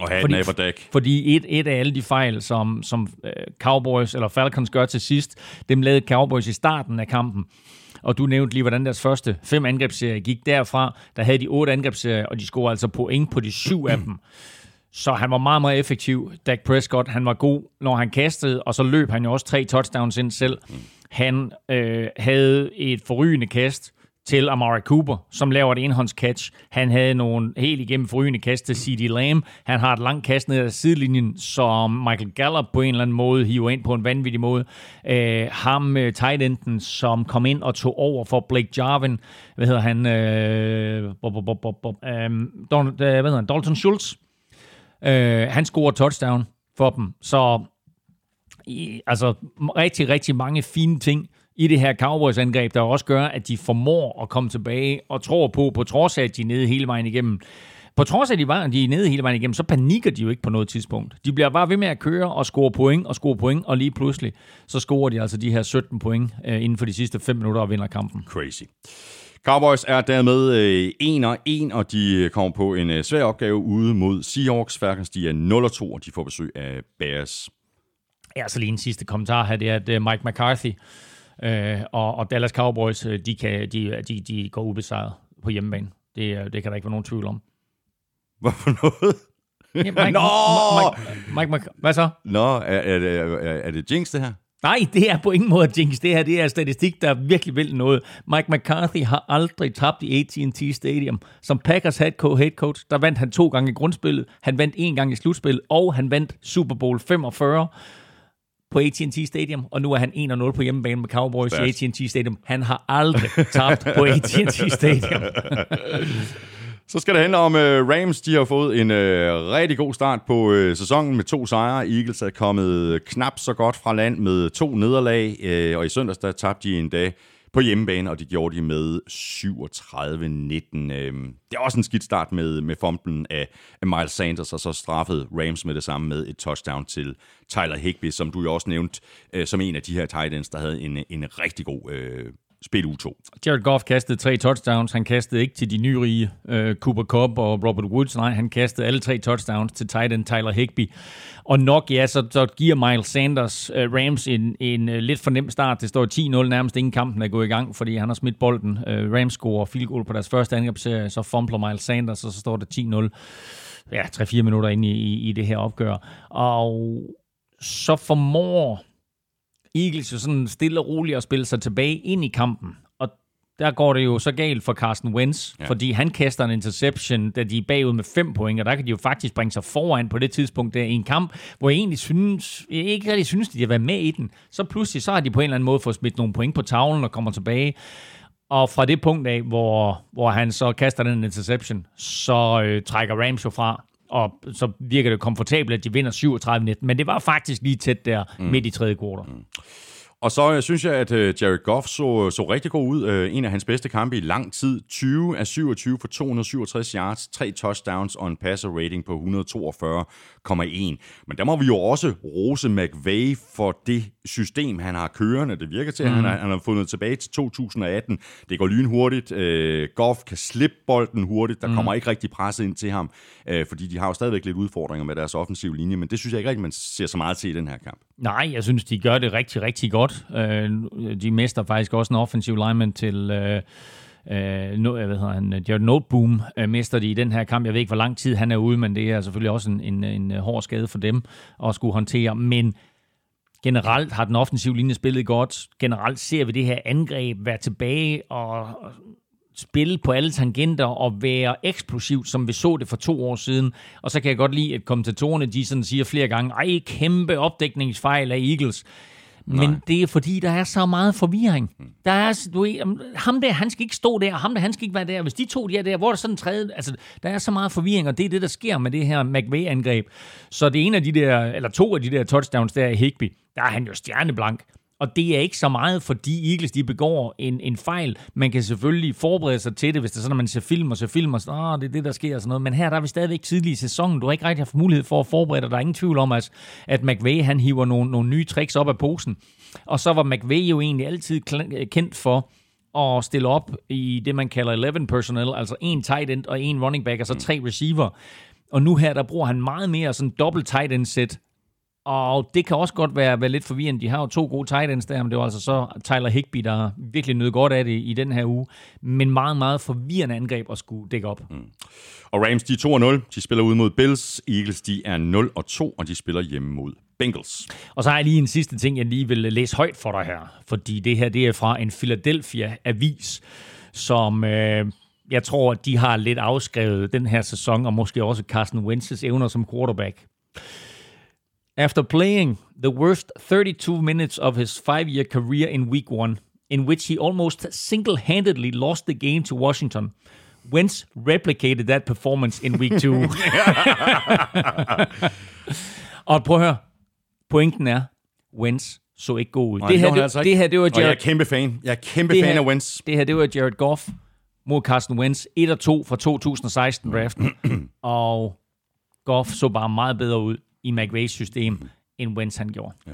Og have Fordi- et dæk. Fordi et, et af alle de fejl, som, som øh, Cowboys eller Falcons gør til sidst, dem lavede Cowboys i starten af kampen. Og du nævnte lige, hvordan deres første fem angrebsserier gik derfra. Der havde de otte angrebsserier, og de scorede altså point på de syv af dem. Så han var meget, meget effektiv. Dak Prescott, han var god, når han kastede, og så løb han jo også tre touchdowns ind selv. Han øh, havde et forrygende kast til Amari Cooper, som laver et enhåndscatch. Han havde nogle helt igennem forrygende kast til C.D. Lamb. Han har et langt kast ned ad sidelinjen, som Michael Gallup på en eller anden måde hiver ind på en vanvittig måde. Øh, ham, øh, tight enden, som kom ind og tog over for Blake Jarvin. Hvad hedder han? Øh, bob, bob, bob, bob, bob, øhm, øh, Donald, hvad hedder han? Dalton Schultz. Øh, han scorer touchdown for dem. Så i, altså rigtig, rigtig mange fine ting i det her Cowboys-angreb, der også gør, at de formår at komme tilbage og tror på, på trods af, at de er nede hele vejen igennem. På trods af, at de, var, de er nede hele vejen igennem, så panikker de jo ikke på noget tidspunkt. De bliver bare ved med at køre og score point og score point, og lige pludselig, så scorer de altså de her 17 point øh, inden for de sidste 5 minutter og vinder kampen. Crazy. Cowboys er dermed øh, 1 og 1, og de kommer på en øh, svær opgave ude mod Seahawks. Falcons, de er 0 og 2, og de får besøg af Bears. Ja, så lige en sidste kommentar her, det er, at øh, Mike McCarthy øh, og, og Dallas Cowboys, øh, de, kan, de, de, de går ubesejret på hjemmebane. Det, øh, det kan der ikke være nogen tvivl om. Hvad for noget? Ja, (laughs) Mike, Nå! Mike, Mike, Mike, hvad så? Nå, er, er, det- er, er det Jinx, det her? Nej, det er på ingen måde jinx. Det her det er statistik, der virkelig vil noget. Mike McCarthy har aldrig tabt i AT&T Stadium. Som Packers head coach, der vandt han to gange i grundspillet. Han vandt en gang i slutspillet, og han vandt Super Bowl 45 på AT&T Stadium, og nu er han 1-0 på hjemmebane med Cowboys Stærkt. i AT&T Stadium. Han har aldrig tabt på AT&T Stadium. (laughs) Så skal det handle om uh, Rams. De har fået en uh, rigtig god start på uh, sæsonen med to sejre. Eagles er kommet knap så godt fra land med to nederlag, uh, og i søndags der tabte de en dag på hjemmebane, og de gjorde de med 37-19. Øhm, det er også en skidt start med, med fumblen af, af Miles Sanders, og så straffede Rams med det samme med et touchdown til Tyler Higbee, som du jo også nævnte, øh, som en af de her tight ends, der havde en, en rigtig god øh, spil U2. Jared Goff kastede tre touchdowns. Han kastede ikke til de nyrige uh, Cooper Cup og Robert Woods. Nej, han kastede alle tre touchdowns til tight end Tyler Higbee. Og nok, ja, så, så giver Miles Sanders uh, Rams en, en uh, lidt for nem start. Det står 10-0 nærmest inden kampen er gået i gang, fordi han har smidt bolden. Uh, Rams scorer field goal på deres første angrebsserie, så fumbler Miles Sanders, og så står det 10-0. Ja, 3-4 minutter ind i, i, i det her opgør. Og så formår Eagles jo sådan stille og roligt at spille sig tilbage ind i kampen. Og der går det jo så galt for Carsten Wentz. Ja. fordi han kaster en interception, da de er bagud med fem point, og der kan de jo faktisk bringe sig foran på det tidspunkt der i en kamp, hvor jeg egentlig synes, jeg ikke rigtig synes, at de har været med i den. Så pludselig så har de på en eller anden måde fået smidt nogle point på tavlen og kommer tilbage. Og fra det punkt af, hvor, hvor han så kaster den interception, så øh, trækker Rams jo fra, og så virker det komfortabelt, at de vinder 37-19. Men det var faktisk lige tæt der mm. midt i tredje kvartal. Mm. Og så øh, synes jeg, at øh, Jared Goff så, så rigtig god ud. Øh, en af hans bedste kampe i lang tid. 20 af 27 for 267 yards, tre touchdowns og en passer rating på 142,1. Men der må vi jo også rose McVay for det system, han har kørende. Det virker til, at han, har, han har fundet tilbage til 2018. Det går lynhurtigt. Øh, Goff kan slippe bolden hurtigt. Der kommer ikke rigtig presset ind til ham, øh, fordi de har jo stadigvæk lidt udfordringer med deres offensive linje, men det synes jeg ikke rigtig, man ser så meget til i den her kamp. Nej, jeg synes, de gør det rigtig, rigtig godt. Øh, de mister faktisk også en offensiv lineman til... Øh, Øh, no, hvad hedder han, Jared Noteboom øh, mister de i den her kamp. Jeg ved ikke, hvor lang tid han er ude, men det er selvfølgelig også en, en, en øh, hård skade for dem at skulle håndtere. Men generelt har den offensive linje spillet godt. Generelt ser vi det her angreb være tilbage og spille på alle tangenter og være eksplosivt, som vi så det for to år siden. Og så kan jeg godt lide, at kommentatorerne de sådan siger flere gange, ej, kæmpe opdækningsfejl af Eagles. Men Nej. det er fordi, der er så meget forvirring. Der er, du, ham der, han skal ikke stå der, og ham der, han skal ikke være der. Hvis de to de er der, hvor er der sådan en tredje... Altså, der er så meget forvirring, og det er det, der sker med det her McVay-angreb. Så det ene af de der, eller to af de der touchdowns der i Higby, der er han jo stjerneblank. Og det er ikke så meget, fordi Eagles de begår en, en fejl. Man kan selvfølgelig forberede sig til det, hvis det er sådan, at man ser film og ser film, og sådan, det er det, der sker og sådan noget. Men her der er vi stadigvæk tidlig i sæsonen. Du har ikke rigtig haft mulighed for at forberede dig. Der er ingen tvivl om, at, at McVay han hiver nogle, nogle nye tricks op af posen. Og så var McVay jo egentlig altid kendt for at stille op i det, man kalder 11 personnel, altså en tight end og en running back, og så tre receiver. Og nu her, der bruger han meget mere sådan dobbelt tight end set. Og det kan også godt være, være lidt forvirrende. De har jo to gode tight ends der, men det var altså så Tyler Higby, der virkelig nød godt af det i den her uge. Men meget, meget forvirrende angreb at skulle dække op. Mm. Og Rams, de er 2-0. De spiller ud mod Bills. Eagles, de er 0-2, og de spiller hjemme mod Bengals. Og så har jeg lige en sidste ting, jeg lige vil læse højt for dig her. Fordi det her, det er fra en Philadelphia-avis, som... Øh, jeg tror, de har lidt afskrevet den her sæson, og måske også Carson Wentz's evner som quarterback. After playing the worst 32 minutes of his five-year career in week one, in which he almost single-handedly lost the game to Washington, Wentz replicated that performance in week two. (laughs) (laughs) og prøv at høre, pointen er, Wentz så ikke god ud. Nej, det, her, det, altså det her, det var Jared... Og jeg er kæmpe fan. Jeg er kæmpe fan her, af Wentz. Det her, det var Jared Goff mod Carson Wentz. 1 og 2 fra 2016 draften. (clears throat) og Goff så bare meget bedre ud i McVays system, end Wentz han gjorde. Ja.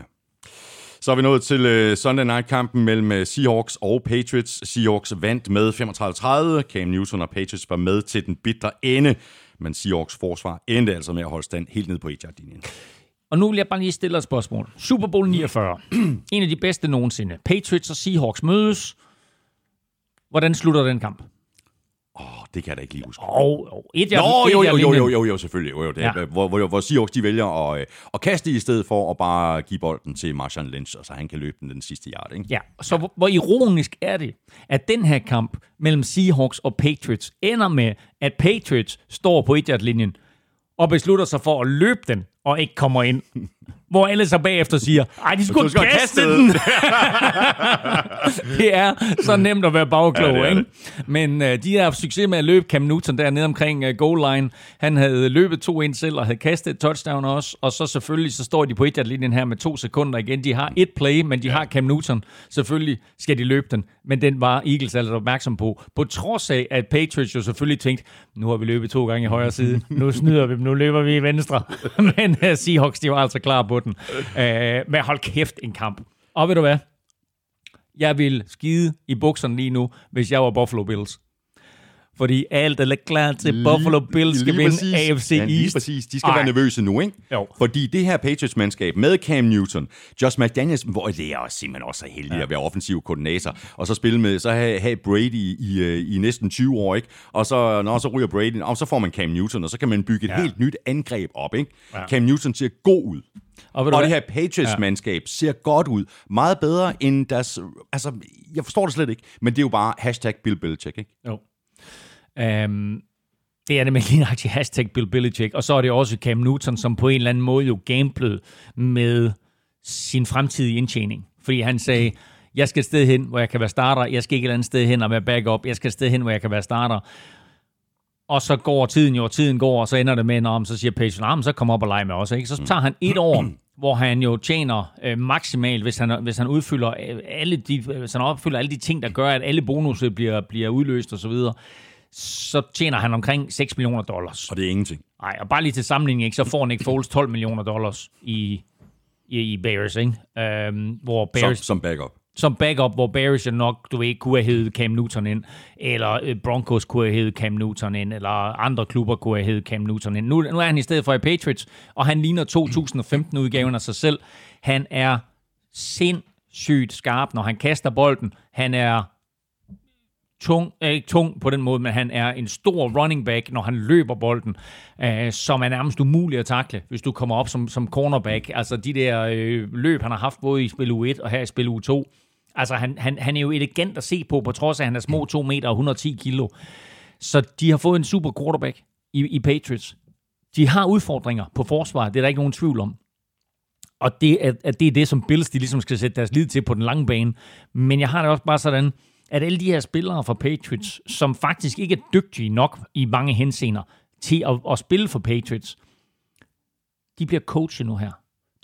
Så er vi nået til uh, Sunday Night-kampen mellem uh, Seahawks og Patriots. Seahawks vandt med 35-30. Cam Newton og Patriots var med til den bitre ende, men Seahawks forsvar endte altså med at holde stand helt ned på 1 linjen Og nu vil jeg bare lige stille et spørgsmål. Super Bowl 49. en af de bedste nogensinde. Patriots og Seahawks mødes. Hvordan slutter den kamp? Åh, oh, det kan jeg da ikke lige huske. Oh, oh, et Nå, jo, jo, jo, jo, jo, jo, selvfølgelig. Jo, jo, det, ja. hvor, hvor, hvor Seahawks de vælger at, øh, at kaste i stedet for at bare give bolden til Marshawn Lynch, og så han kan løbe den den sidste yard. Ikke? Ja, så ja. Hvor, hvor ironisk er det, at den her kamp mellem Seahawks og Patriots ender med, at Patriots står på 1 linjen og beslutter sig for at løbe den, og ikke kommer ind. (laughs) Hvor alle så bagefter siger, ej, de skulle kaste, kaste den. (laughs) det er så nemt at være bagklog, ja, ikke? Men uh, de har haft succes med at løbe Cam Newton dernede omkring uh, goal line. Han havde løbet to ind selv og havde kastet et touchdown også. Og så selvfølgelig, så står de på et linjen her med to sekunder igen. De har et play, men de ja. har Cam Newton. Selvfølgelig skal de løbe den. Men den var Eagles altså opmærksom på. På trods af, at Patriots jo selvfølgelig tænkte, nu har vi løbet to gange i højre side. Nu snyder vi dem, nu løber vi i venstre. (laughs) men uh, Seahawks, de var altså klar på den. Øh, men hold kæft en kamp. Og ved du hvad? Jeg vil skide i bukserne lige nu, hvis jeg var Buffalo Bills. Fordi alt er klar til Buffalo Bills skal vinde præcis. AFC ja, lige East. præcis. De skal Ej. være nervøse nu, ikke? Jo. Fordi det her Patriots-mandskab med Cam Newton, Josh McDaniels, hvor det er også simpelthen også så heldig ja. at være offensiv koordinator, og så spille med, så have, have Brady i, i, øh, i næsten 20 år, ikke? Og så, når så ryger Brady, og så får man Cam Newton, og så kan man bygge et ja. helt nyt angreb op, ikke? Ja. Cam Newton ser god ud. Og, og det her Patriots-mandskab ja. ser godt ud. Meget bedre end deres... Altså, jeg forstår det slet ikke, men det er jo bare hashtag Bill Belichick, ikke? Jo. Øhm, det er det med lige hashtag Bill Belichick. Og så er det også Cam Newton, som på en eller anden måde jo gamblede med sin fremtidige indtjening. Fordi han sagde, jeg skal et sted hen, hvor jeg kan være starter. Jeg skal ikke et andet sted hen og være backup. Jeg skal et sted hen, hvor jeg kan være starter. Og så går tiden jo, og tiden går, og så ender det med, om så siger Page, nah, så kom op og lege med os. Ikke? Så tager han et år, (clears throat) hvor han jo tjener øh, maksimalt, hvis han, hvis han udfylder øh, alle de, øh, hvis han opfylder alle de ting, der gør, at alle bonusser bliver, bliver udløst osv., så, tjener han omkring 6 millioner dollars. Og det er ingenting. Nej, og bare lige til sammenligning, ikke, så får Nick Foles 12 millioner dollars i, i, i Bears, ikke? Øhm, hvor Bears, som, som backup som backup, hvor Bears nok, du ved, kunne have heddet Cam Newton ind, eller øh, Broncos kunne have heddet Cam Newton ind, eller andre klubber kunne have heddet Cam Newton ind. Nu, nu er han i stedet for i Patriots, og han ligner 2015-udgaven af sig selv. Han er sindssygt skarp, når han kaster bolden. Han er tung, er ikke tung på den måde, men han er en stor running back, når han løber bolden, øh, som er nærmest umulig at takle, hvis du kommer op som, som cornerback. Altså de der øh, løb, han har haft både i spil U1 og her i spil U2, Altså, han, han, han er jo elegant at se på, på trods af, at han er små 2 meter og 110 kilo. Så de har fået en super quarterback i, i Patriots. De har udfordringer på forsvaret, det er der ikke nogen tvivl om. Og det er, at det er det, som Bills de ligesom skal sætte deres lid til på den lange bane. Men jeg har det også bare sådan, at alle de her spillere fra Patriots, som faktisk ikke er dygtige nok i mange henseender til at, at spille for Patriots, de bliver coachet nu her.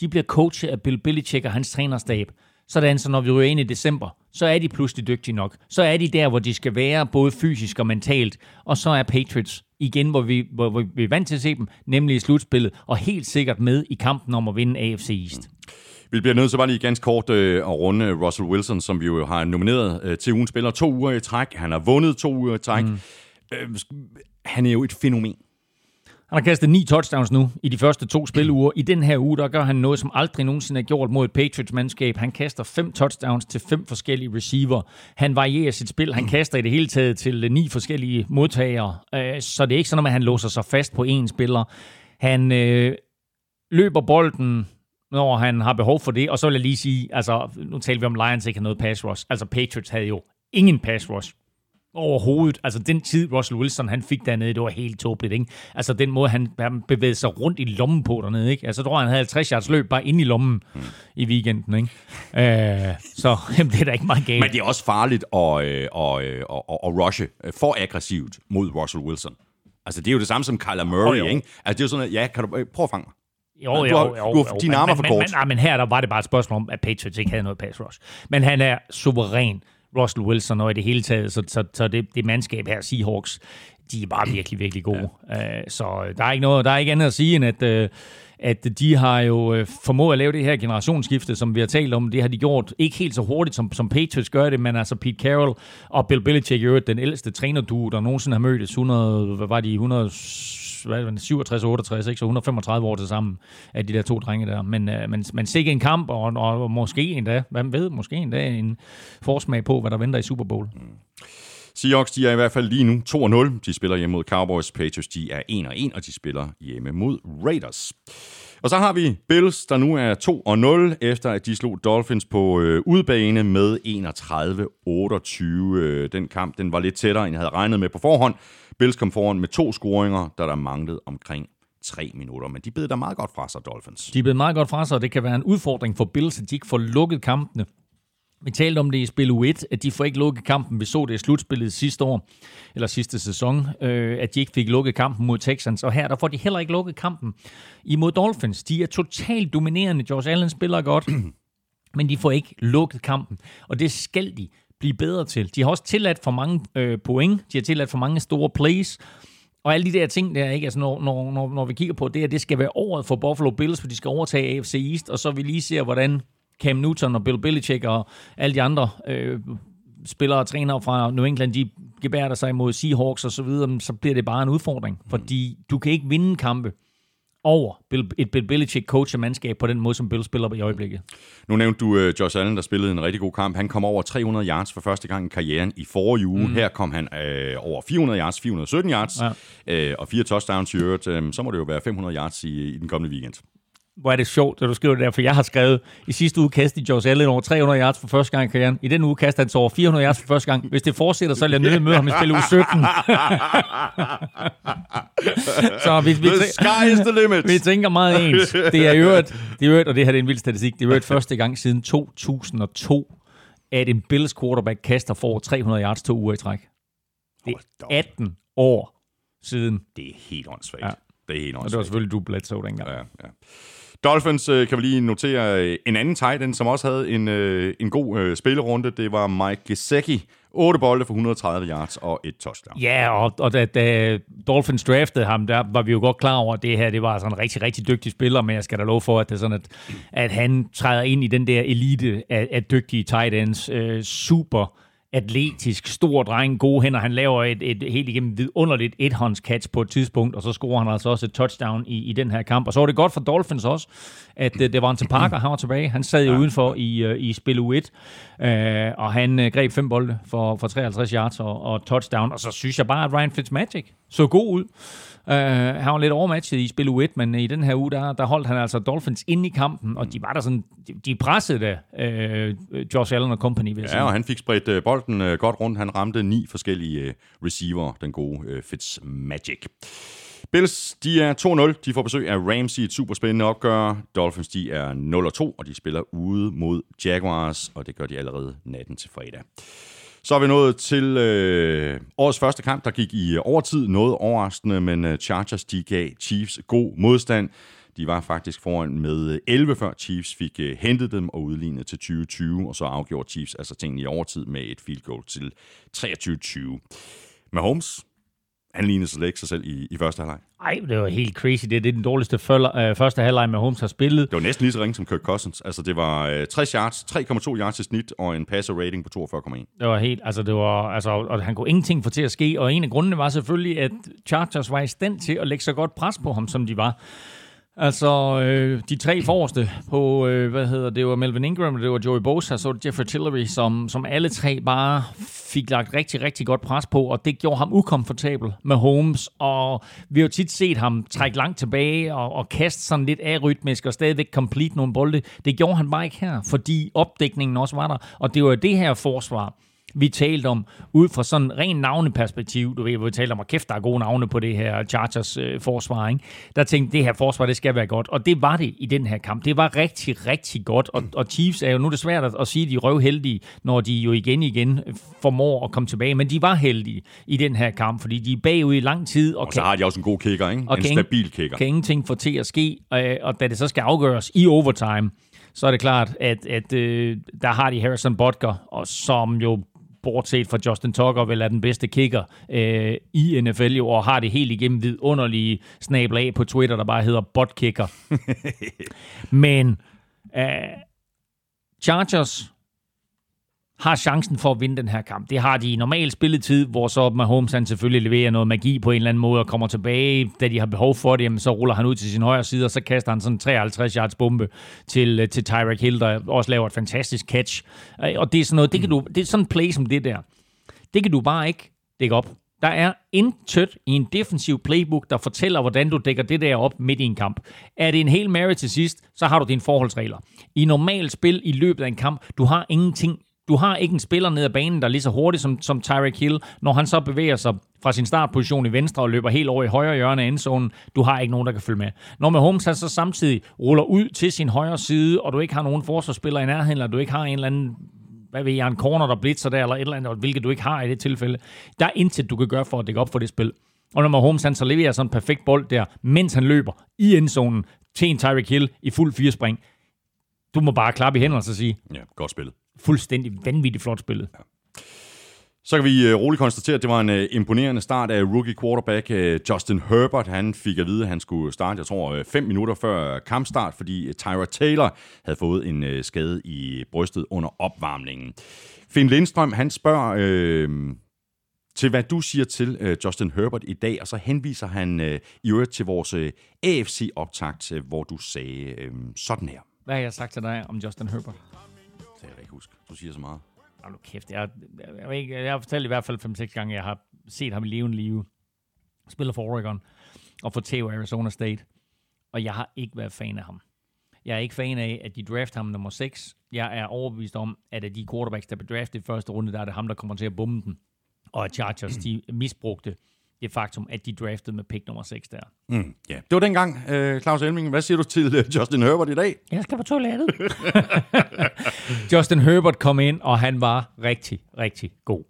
De bliver coachet af Bill Belichick og hans trænerstab. Sådan, så når vi ryger ind i december, så er de pludselig dygtige nok. Så er de der, hvor de skal være, både fysisk og mentalt. Og så er Patriots igen, hvor vi, hvor, hvor vi er vant til at se dem, nemlig i slutspillet, og helt sikkert med i kampen om at vinde AFC East. Vi bliver nødt til bare lige ganske kort øh, at runde Russell Wilson, som vi jo har nomineret øh, til ugen spiller to uger i træk. Han har vundet to uger i træk. Mm. Øh, han er jo et fænomen. Han har kastet ni touchdowns nu i de første to spiluger. I den her uge, der gør han noget, som aldrig nogensinde er gjort mod et Patriots-mandskab. Han kaster fem touchdowns til fem forskellige receiver. Han varierer sit spil. Han kaster i det hele taget til ni forskellige modtagere. Øh, så det er ikke sådan, at han låser sig fast på én spiller. Han øh, løber bolden når han har behov for det. Og så vil jeg lige sige, altså, nu taler vi om Lions ikke har noget pass rush. Altså, Patriots havde jo ingen pass rush overhovedet. Altså den tid, Russell Wilson han fik dernede, det var helt tåbeligt. Ikke? Altså den måde, han, han bevægede sig rundt i lommen på dernede. Ikke? Altså jeg tror, han havde 50 yards løb bare inde i lommen mm. i weekenden. Ikke? Øh, så (laughs) jamen, det er da ikke meget galt. Men det er også farligt at, øh, at, øh, at, at, rushe for aggressivt mod Russell Wilson. Altså det er jo det samme som Kyler Murray, oh, ikke? Altså det er jo sådan, at, ja, kan du prøve at fange mig? Jo, jo, jo. jo, du har dine arme for kort. Men, men, men her der var det bare et spørgsmål om, at Patriots ikke havde noget pass rush. Men han er suveræn Russell Wilson og i det hele taget. Så, så, så det, det mandskab her, Seahawks, de er bare virkelig, virkelig gode. Ja. Uh, så der er ikke noget, der er ikke andet at sige, end at, uh, at de har jo uh, formået at lave det her generationsskifte, som vi har talt om. Det har de gjort ikke helt så hurtigt, som, som Patriots gør det, men altså Pete Carroll og Bill Belichick, den ældste trænerduo, der nogensinde har mødtes, 100, hvad var de, 100 67 68, ikke? så 135 år til sammen af de der to drenge der. Men, øh, men, men sikke en kamp, og, og måske endda, hvem ved, måske endda en forsmag på, hvad der venter i Super Bowl. Mm. Seahawks, de er i hvert fald lige nu 2-0. De spiller hjemme mod Cowboys. Patriots, de er 1-1, og de spiller hjemme mod Raiders. Og så har vi Bills, der nu er 2-0, efter at de slog Dolphins på øh, udbane med 31-28. Øh, den kamp den var lidt tættere, end jeg havde regnet med på forhånd. Bills kom foran med to scoringer, da der manglede omkring tre minutter, men de bed der meget godt fra sig, Dolphins. De bed meget godt fra sig, og det kan være en udfordring for Bills, at de ikke får lukket kampene. Vi talte om det i spil U1, at de får ikke lukket kampen. Vi så det i slutspillet sidste år, eller sidste sæson, øh, at de ikke fik lukket kampen mod Texans. Og her der får de heller ikke lukket kampen imod Dolphins. De er totalt dominerende. Josh Allen spiller godt, (clears throat) men de får ikke lukket kampen. Og det skal de blive bedre til. De har også tilladt for mange øh, point. De har tilladt for mange store plays. Og alle de der ting der, ikke? Altså, når, når, når, når vi kigger på det, at det skal være året for Buffalo Bills, for de skal overtage AFC East, og så vi lige ser, hvordan Cam Newton og Bill Belichick og alle de andre øh, spillere og trænere fra New England, de gebærer sig mod Seahawks og så videre, så bliver det bare en udfordring. Fordi du kan ikke vinde kampe over et Bill Belichick coach og mandskab på den måde, som Bill spiller i øjeblikket. Nu nævnte du uh, Josh Allen, der spillede en rigtig god kamp. Han kom over 300 yards for første gang i karrieren i forrige uge. Mm. Her kom han uh, over 400 yards, 417 yards ja. uh, og fire touchdowns i øvrigt. Uh, så må det jo være 500 yards i, i den kommende weekend hvor er det sjovt, at du skriver det der, for jeg har skrevet, i sidste uge kastede Josh Allen over 300 yards for første gang i karrieren. I den uge kastede han så over 400 yards for første gang. Hvis det fortsætter, så vil jeg nødt møde ham i spil uge 17. (laughs) så vi, vi, the sky is the limit. (laughs) vi tænker meget ens. Det er øvrigt, det er øvrigt, og det her er en vild statistik, det er øvrigt (laughs) første gang siden 2002, at en Bills quarterback kaster for 300 yards to uger i træk. Det er 18 år siden. Det er helt åndssvagt. Ja. Det er helt åndssvagt. Og det var selvfølgelig du Bledsoe dengang. Ja, ja. Dolphins øh, kan vi lige notere øh, en anden tight end, som også havde en, øh, en god øh, spillerunde. Det var Mike Gesicki. 8 bolde for 130 yards og et touchdown. Ja, og, og da, da Dolphins draftede ham, der var vi jo godt klar over, at det her det var sådan en rigtig, rigtig dygtig spiller, men jeg skal da love for, at det er sådan, at, at han træder ind i den der elite af, af dygtige tight ends. Øh, super atletisk, stor dreng, gode hænder. Han laver et, et helt igennem vidunderligt ethåndscatch på et tidspunkt, og så scorer han altså også et touchdown i, i den her kamp. Og så var det godt for Dolphins også, at uh, det var en til Parker, han var tilbage. Han sad jo ja. udenfor i, uh, i spil U1, uh, og han uh, greb fem bolde for, for 53 yards og, og touchdown. Og så synes jeg bare, at Ryan Fitzmagic så god ud. Uh, han var lidt overmatchet i spil U1, men i den her uge, der, der holdt han altså Dolphins ind i kampen, og de var der sådan, de, de pressede uh, Josh Allen og company. Vil ja, sige. og han fik spredt uh, bolden uh, godt rundt. Han ramte ni forskellige uh, receiver, den gode uh, Fitzmagic. Bills, de er 2-0. De får besøg af Rams i et super spændende opgør. Dolphins, de er 0-2, og de spiller ude mod Jaguars, og det gør de allerede natten til fredag. Så er vi nået til øh, årets første kamp, der gik i øh, overtid. Noget overraskende, men øh, Chargers de gav Chiefs god modstand. De var faktisk foran med øh, 11, før Chiefs fik øh, hentet dem og udlignet til 2020, og så afgjorde Chiefs altså tingene i overtid med et field goal til 23-20. Mahomes, han lignede slet ikke sig selv i, i første halvleg. Ej, det var helt crazy. Det, det er den dårligste følger, øh, første halvleg, med Holmes har spillet. Det var næsten lige så ringe som Kirk Cousins. Altså, det var øh, 60 yards, 3,2 yards i snit, og en passer rating på 42,1. Det var helt, altså det var, altså, og han kunne ingenting få til at ske, og en af grundene var selvfølgelig, at Chargers var i stand til at lægge så godt pres på ham, som de var. Altså, øh, de tre forreste på, øh, hvad hedder det, var Melvin Ingram, det var Joey Bosa, så var det Jeffrey Tillery, som, som alle tre bare fik lagt rigtig, rigtig godt pres på, og det gjorde ham ukomfortabel med Holmes, og vi har jo tit set ham trække langt tilbage og, og kaste sådan lidt arytmisk og stadigvæk complete nogle bolde. Det gjorde han bare ikke her, fordi opdækningen også var der, og det var det her forsvar, vi talte om, ud fra sådan ren navneperspektiv, du ved, vi talte om, at kæft, der er gode navne på det her Chargers øh, forsvar, ikke? der tænkte, det her forsvar, det skal være godt, og det var det i den her kamp. Det var rigtig, rigtig godt, og, og Chiefs er jo, nu er det svært at, at sige, at de er røvheldige, når de jo igen igen formår at komme tilbage, men de var heldige i den her kamp, fordi de er bagud i lang tid. Og, og så kan, har de også en god kicker, ikke? Og en kan stabil kicker. Kan ingenting få til at ske, øh, og da det så skal afgøres i overtime, så er det klart, at, at øh, der har de Harrison Butker, og som jo bortset fra Justin Tucker, vel er den bedste kicker øh, i NFL jo, og har det helt igennem vidunderlige snabel af på Twitter, der bare hedder botkicker. (laughs) Men øh, Chargers har chancen for at vinde den her kamp. Det har de i normal spilletid, hvor så Mahomes han selvfølgelig leverer noget magi på en eller anden måde og kommer tilbage, da de har behov for det, jamen, så ruller han ud til sin højre side, og så kaster han sådan 53 yards bombe til, til Tyreek Hill, der også laver et fantastisk catch. Og det er sådan noget, det, kan du, det er sådan en play som det der. Det kan du bare ikke dække op. Der er intet i en defensiv playbook, der fortæller, hvordan du dækker det der op midt i en kamp. Er det en hel Mary til sidst, så har du dine forholdsregler. I normalt spil i løbet af en kamp, du har ingenting du har ikke en spiller ned ad banen, der er lige så hurtig som, som Tyreek Hill, når han så bevæger sig fra sin startposition i venstre og løber helt over i højre hjørne af endzonen. Du har ikke nogen, der kan følge med. Når Mahomes så samtidig ruller ud til sin højre side, og du ikke har nogen forsvarsspiller i nærheden, eller du ikke har en eller anden hvad ved jeg, en corner, der blitzer der, eller et eller andet, hvilket du ikke har i det tilfælde. Der er intet, du kan gøre for at dække op for det spil. Og når Mahomes han så leverer sådan en perfekt bold der, mens han løber i endzonen til en Tyreek Hill i fuld firespring, du må bare klappe i hænderne og så sige, ja, godt spillet fuldstændig vanvittigt flot spillet. Ja. Så kan vi uh, roligt konstatere, at det var en uh, imponerende start af rookie quarterback uh, Justin Herbert. Han fik at vide, at han skulle starte, jeg tror, fem minutter før kampstart, fordi Tyra Taylor havde fået en skade i brystet under opvarmningen. Finn Lindstrøm, han spørger uh, til, hvad du siger til Justin Herbert i dag, og så henviser han uh, i øvrigt til vores AFC-optakt, hvor du sagde uh, sådan her. Hvad har jeg sagt til dig om Justin Herbert? Ikke huske. Du siger så meget. Hold nu kæft. Jeg, jeg, jeg, jeg, jeg har fortalt i hvert fald 5-6 gange, jeg har set ham i levende live. Spiller for Oregon og for Teo Arizona State. Og jeg har ikke været fan af ham. Jeg er ikke fan af, at de draft ham nummer 6. Jeg er overbevist om, at af de quarterbacks, der blev draftet i første runde, der er det ham, der kommer til at bombe den. Og at Chargers, de misbrugte det faktum, at de draftede med pick nummer 6 der. Mm, yeah. Det var dengang, uh, Claus Elming. Hvad siger du til uh, Justin Herbert i dag? Jeg skal på toilettet. (laughs) Justin Herbert kom ind, og han var rigtig, rigtig god.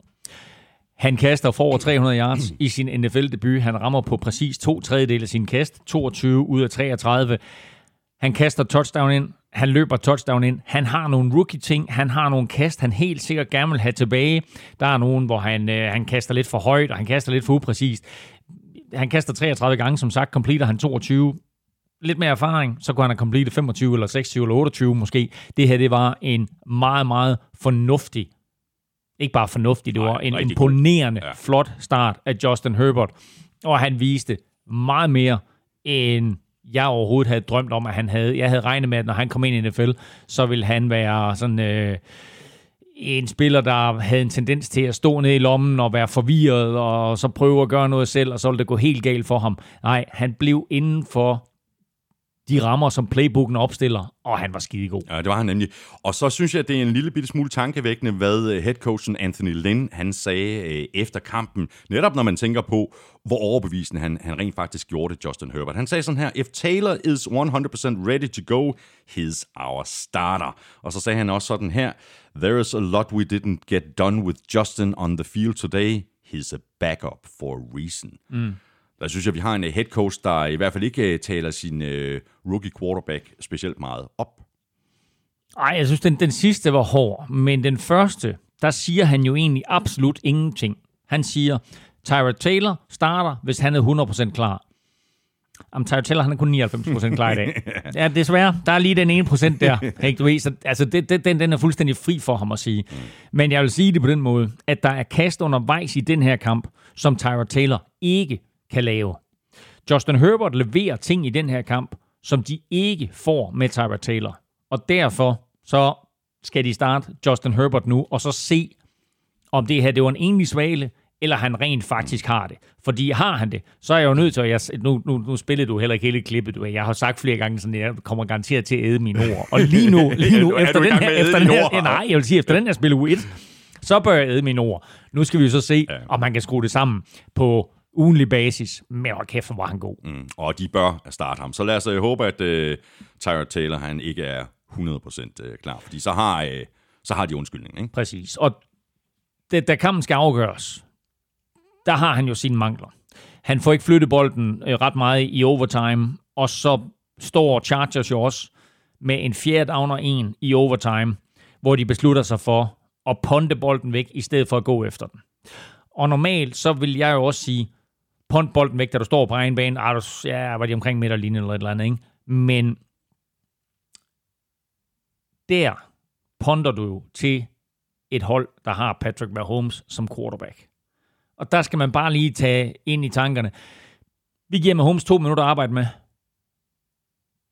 Han kaster for over 300 yards i sin NFL-debut. Han rammer på præcis to tredjedel af sin kast. 22 ud af 33. Han kaster touchdown ind. Han løber touchdown ind. Han har nogle rookie-ting. Han har nogle kast, han helt sikkert gerne vil have tilbage. Der er nogen, hvor han, øh, han kaster lidt for højt, og han kaster lidt for upræcist. Han kaster 33 gange, som sagt, completer han 22 lidt mere erfaring, så kunne han have completed 25 eller 26 eller 28 måske. Det her, det var en meget, meget fornuftig, ikke bare fornuftig, det var Nej, en imponerende, ja. flot start af Justin Herbert. Og han viste meget mere end jeg overhovedet havde drømt om, at han havde. Jeg havde regnet med, at når han kom ind i NFL, så ville han være sådan... Øh, en spiller, der havde en tendens til at stå ned i lommen og være forvirret, og så prøve at gøre noget selv, og så ville det gå helt galt for ham. Nej, han blev inden for de rammer, som playbooken opstiller, og han var skidegod. Ja, det var han nemlig. Og så synes jeg, at det er en lille bitte smule tankevækkende, hvad øh, headcoachen Anthony Lynn han sagde øh, efter kampen. Netop når man tænker på, hvor overbevisende han, han rent faktisk gjorde det, Justin Herbert. Han sagde sådan her, If Taylor is 100% ready to go, he's our starter. Og så sagde han også sådan her, There is a lot we didn't get done with Justin on the field today. He's a backup for a reason. Mm. Der synes jeg, vi har en head coach, der i hvert fald ikke øh, taler sin uh, rookie quarterback specielt meget op. Ej, jeg synes, den, den sidste var hård, men den første, der siger han jo egentlig absolut ingenting. Han siger, Tyrod Taylor starter, hvis han er 100% klar. Jamen, Tyrod Taylor, han er kun 99% klar i dag. (laughs) Ja, desværre. Der er lige den ene procent der. Ikke, du ved, så, altså, det, det, den, den er fuldstændig fri for ham at sige. Men jeg vil sige det på den måde, at der er kast undervejs i den her kamp, som Tyrod Taylor ikke kan lave. Justin Herbert leverer ting i den her kamp, som de ikke får med Tyrod Taylor. Og derfor så skal de starte Justin Herbert nu, og så se, om det her det var en enlig svale, eller han rent faktisk har det. Fordi har han det, så er jeg jo nødt til, at jeg, nu, nu, nu spillede du heller ikke hele klippet, du. Jeg har sagt flere gange, sådan, at jeg kommer garanteret til at æde mine ord. Og lige nu, (laughs) lige nu efter den her, efter den her, nej, jeg vil sige, efter den her spil u 1, så bør jeg æde mine ord. Nu skal vi jo så se, ja. om man kan skrue det sammen på ugenlig basis, men hvor kæft, hvor han god. Mm, og de bør starte ham. Så lad os uh, håbe, at uh, Tyrod Taylor han ikke er 100% klar, fordi så har, uh, så har de undskyldning. Ikke? Præcis. Og det, da kampen skal afgøres, der har han jo sine mangler. Han får ikke flyttet bolden øh, ret meget i overtime, og så står Chargers jo også med en fjerde down og en i overtime, hvor de beslutter sig for at ponde bolden væk, i stedet for at gå efter den. Og normalt, så vil jeg jo også sige, pont bolden væk, da du står på egen bane. Ah, du, ja, var de omkring midterlinjen eller et eller andet, ikke? Men der ponder du jo til et hold, der har Patrick Mahomes som quarterback. Og der skal man bare lige tage ind i tankerne. Vi giver Mahomes to minutter at arbejde med.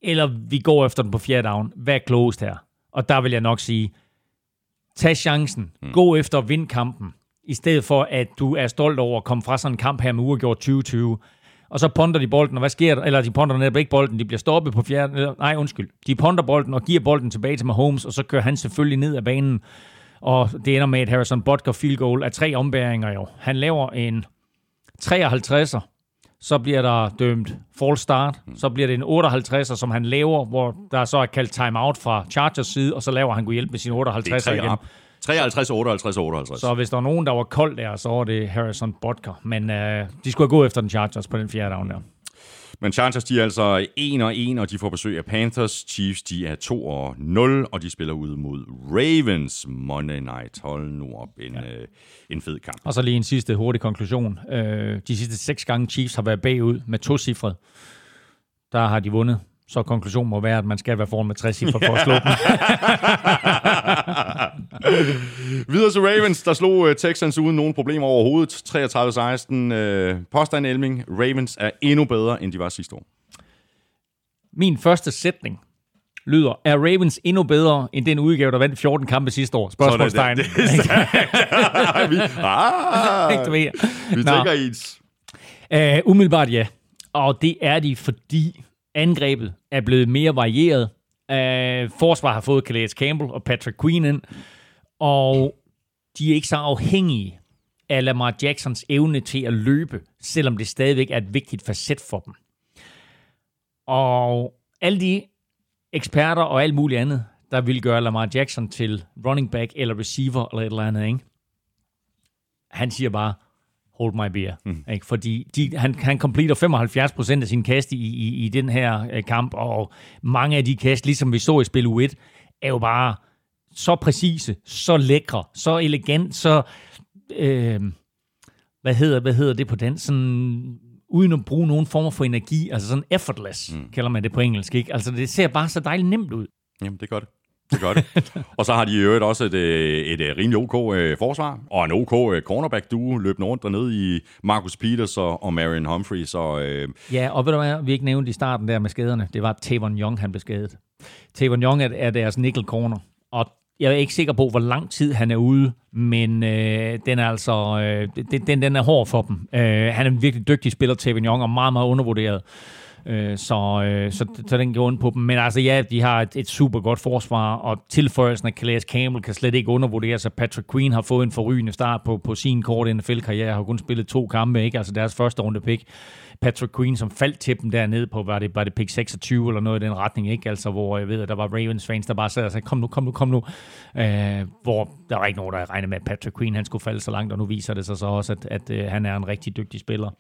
Eller vi går efter den på fjerde down. Hvad er klogest her? Og der vil jeg nok sige, tag chancen. Mm. Gå efter at vinde kampen. I stedet for, at du er stolt over at komme fra sådan en kamp her med uafgjort 2020. Og så ponder de bolden, og hvad sker der? Eller de ponder netop ikke bolden, de bliver stoppet på fjerde... Nej, undskyld. De ponder bolden og giver bolden tilbage til Mahomes, og så kører han selvfølgelig ned ad banen og det ender med et Harrison Butker field goal af tre ombæringer jo. Han laver en 53'er, så bliver der dømt false start, så bliver det en 58'er, som han laver, hvor der så er kaldt timeout fra Chargers side, og så laver han gå hjælp med sin 58'er igen. 53, 58, 58. Så hvis der var nogen, der var kold der, så var det Harrison Butker. Men øh, de skulle gået efter den Chargers på den fjerde down der. Men Chargers, de er altså 1 og 1, og de får besøg af Panthers. Chiefs, de er 2 og 0, og de spiller ud mod Ravens Monday Night. Hold nu op, en, ja. øh, en fed kamp. Og så lige en sidste hurtig konklusion. Øh, de sidste seks gange Chiefs har været bagud med to cifre. Der har de vundet så konklusionen må være, at man skal være foran med 60 cifre for at slå dem. (laughs) Videre til Ravens, der slog uh, Texans uden nogen problemer overhovedet. 33-16. Uh, påstand Elming, Ravens er endnu bedre, end de var sidste år. Min første sætning lyder, er Ravens endnu bedre end den udgave, der vandt 14 kampe sidste år? Spørgsmålstegn. Det, det, det, (laughs) vi, ah, vi tænker ens. Uh, umiddelbart ja. Og det er de, fordi Angrebet er blevet mere varieret. Øh, uh, forsvar har fået Calais Campbell og Patrick Queen ind, og de er ikke så afhængige af Lamar Jacksons evne til at løbe, selvom det stadigvæk er et vigtigt facet for dem. Og alle de eksperter og alt muligt andet, der vil gøre Lamar Jackson til running back eller receiver eller et eller andet, ikke? han siger bare, hold my beer. Mm. Ikke? Fordi de, han, han completer 75 procent af sin kast i, i, i den her øh, kamp, og mange af de kast, ligesom vi så i spil U1, er jo bare så præcise, så lækre, så elegant, så... Øh, hvad hedder, hvad hedder det på den? Sådan, uden at bruge nogen form for energi, altså sådan effortless, mm. kalder man det på engelsk, ikke? Altså det ser bare så dejligt nemt ud. Jamen, det gør det. Det gør det. og så har de i øvrigt også et, øh, et, et rimelig OK øh, forsvar, og en OK øh, cornerback-duo løbende rundt dernede i Marcus Peters og, og Marion Humphrey. Så, øh... Ja, og ved du hvad, vi ikke nævnte i starten der med skaderne, det var Tavon Young, han blev skadet. Tavon Young er, er deres nickel corner, og jeg er ikke sikker på, hvor lang tid han er ude, men øh, den er altså øh, den, den er hård for dem. Øh, han er en virkelig dygtig spiller, Tavon Young, og meget, meget undervurderet. Øh, så, øh, så, så den går ondt på dem. Men altså ja, de har et, et super godt forsvar, og tilføjelsen af Calais Campbell kan slet ikke undervurderes, at Patrick Queen har fået en forrygende start på, på sin korte NFL-karriere, har kun spillet to kampe, ikke? altså deres første runde pick. Patrick Queen, som faldt til dem dernede på, var det, var det pick 26 eller noget i den retning, ikke? Altså, hvor jeg ved, at der var Ravens fans, der bare sad og sagde, kom nu, kom nu, kom nu. Øh, hvor der var ikke nogen, der regnede med, at Patrick Queen, han skulle falde så langt, og nu viser det sig så også, at, at, at han er en rigtig dygtig spiller.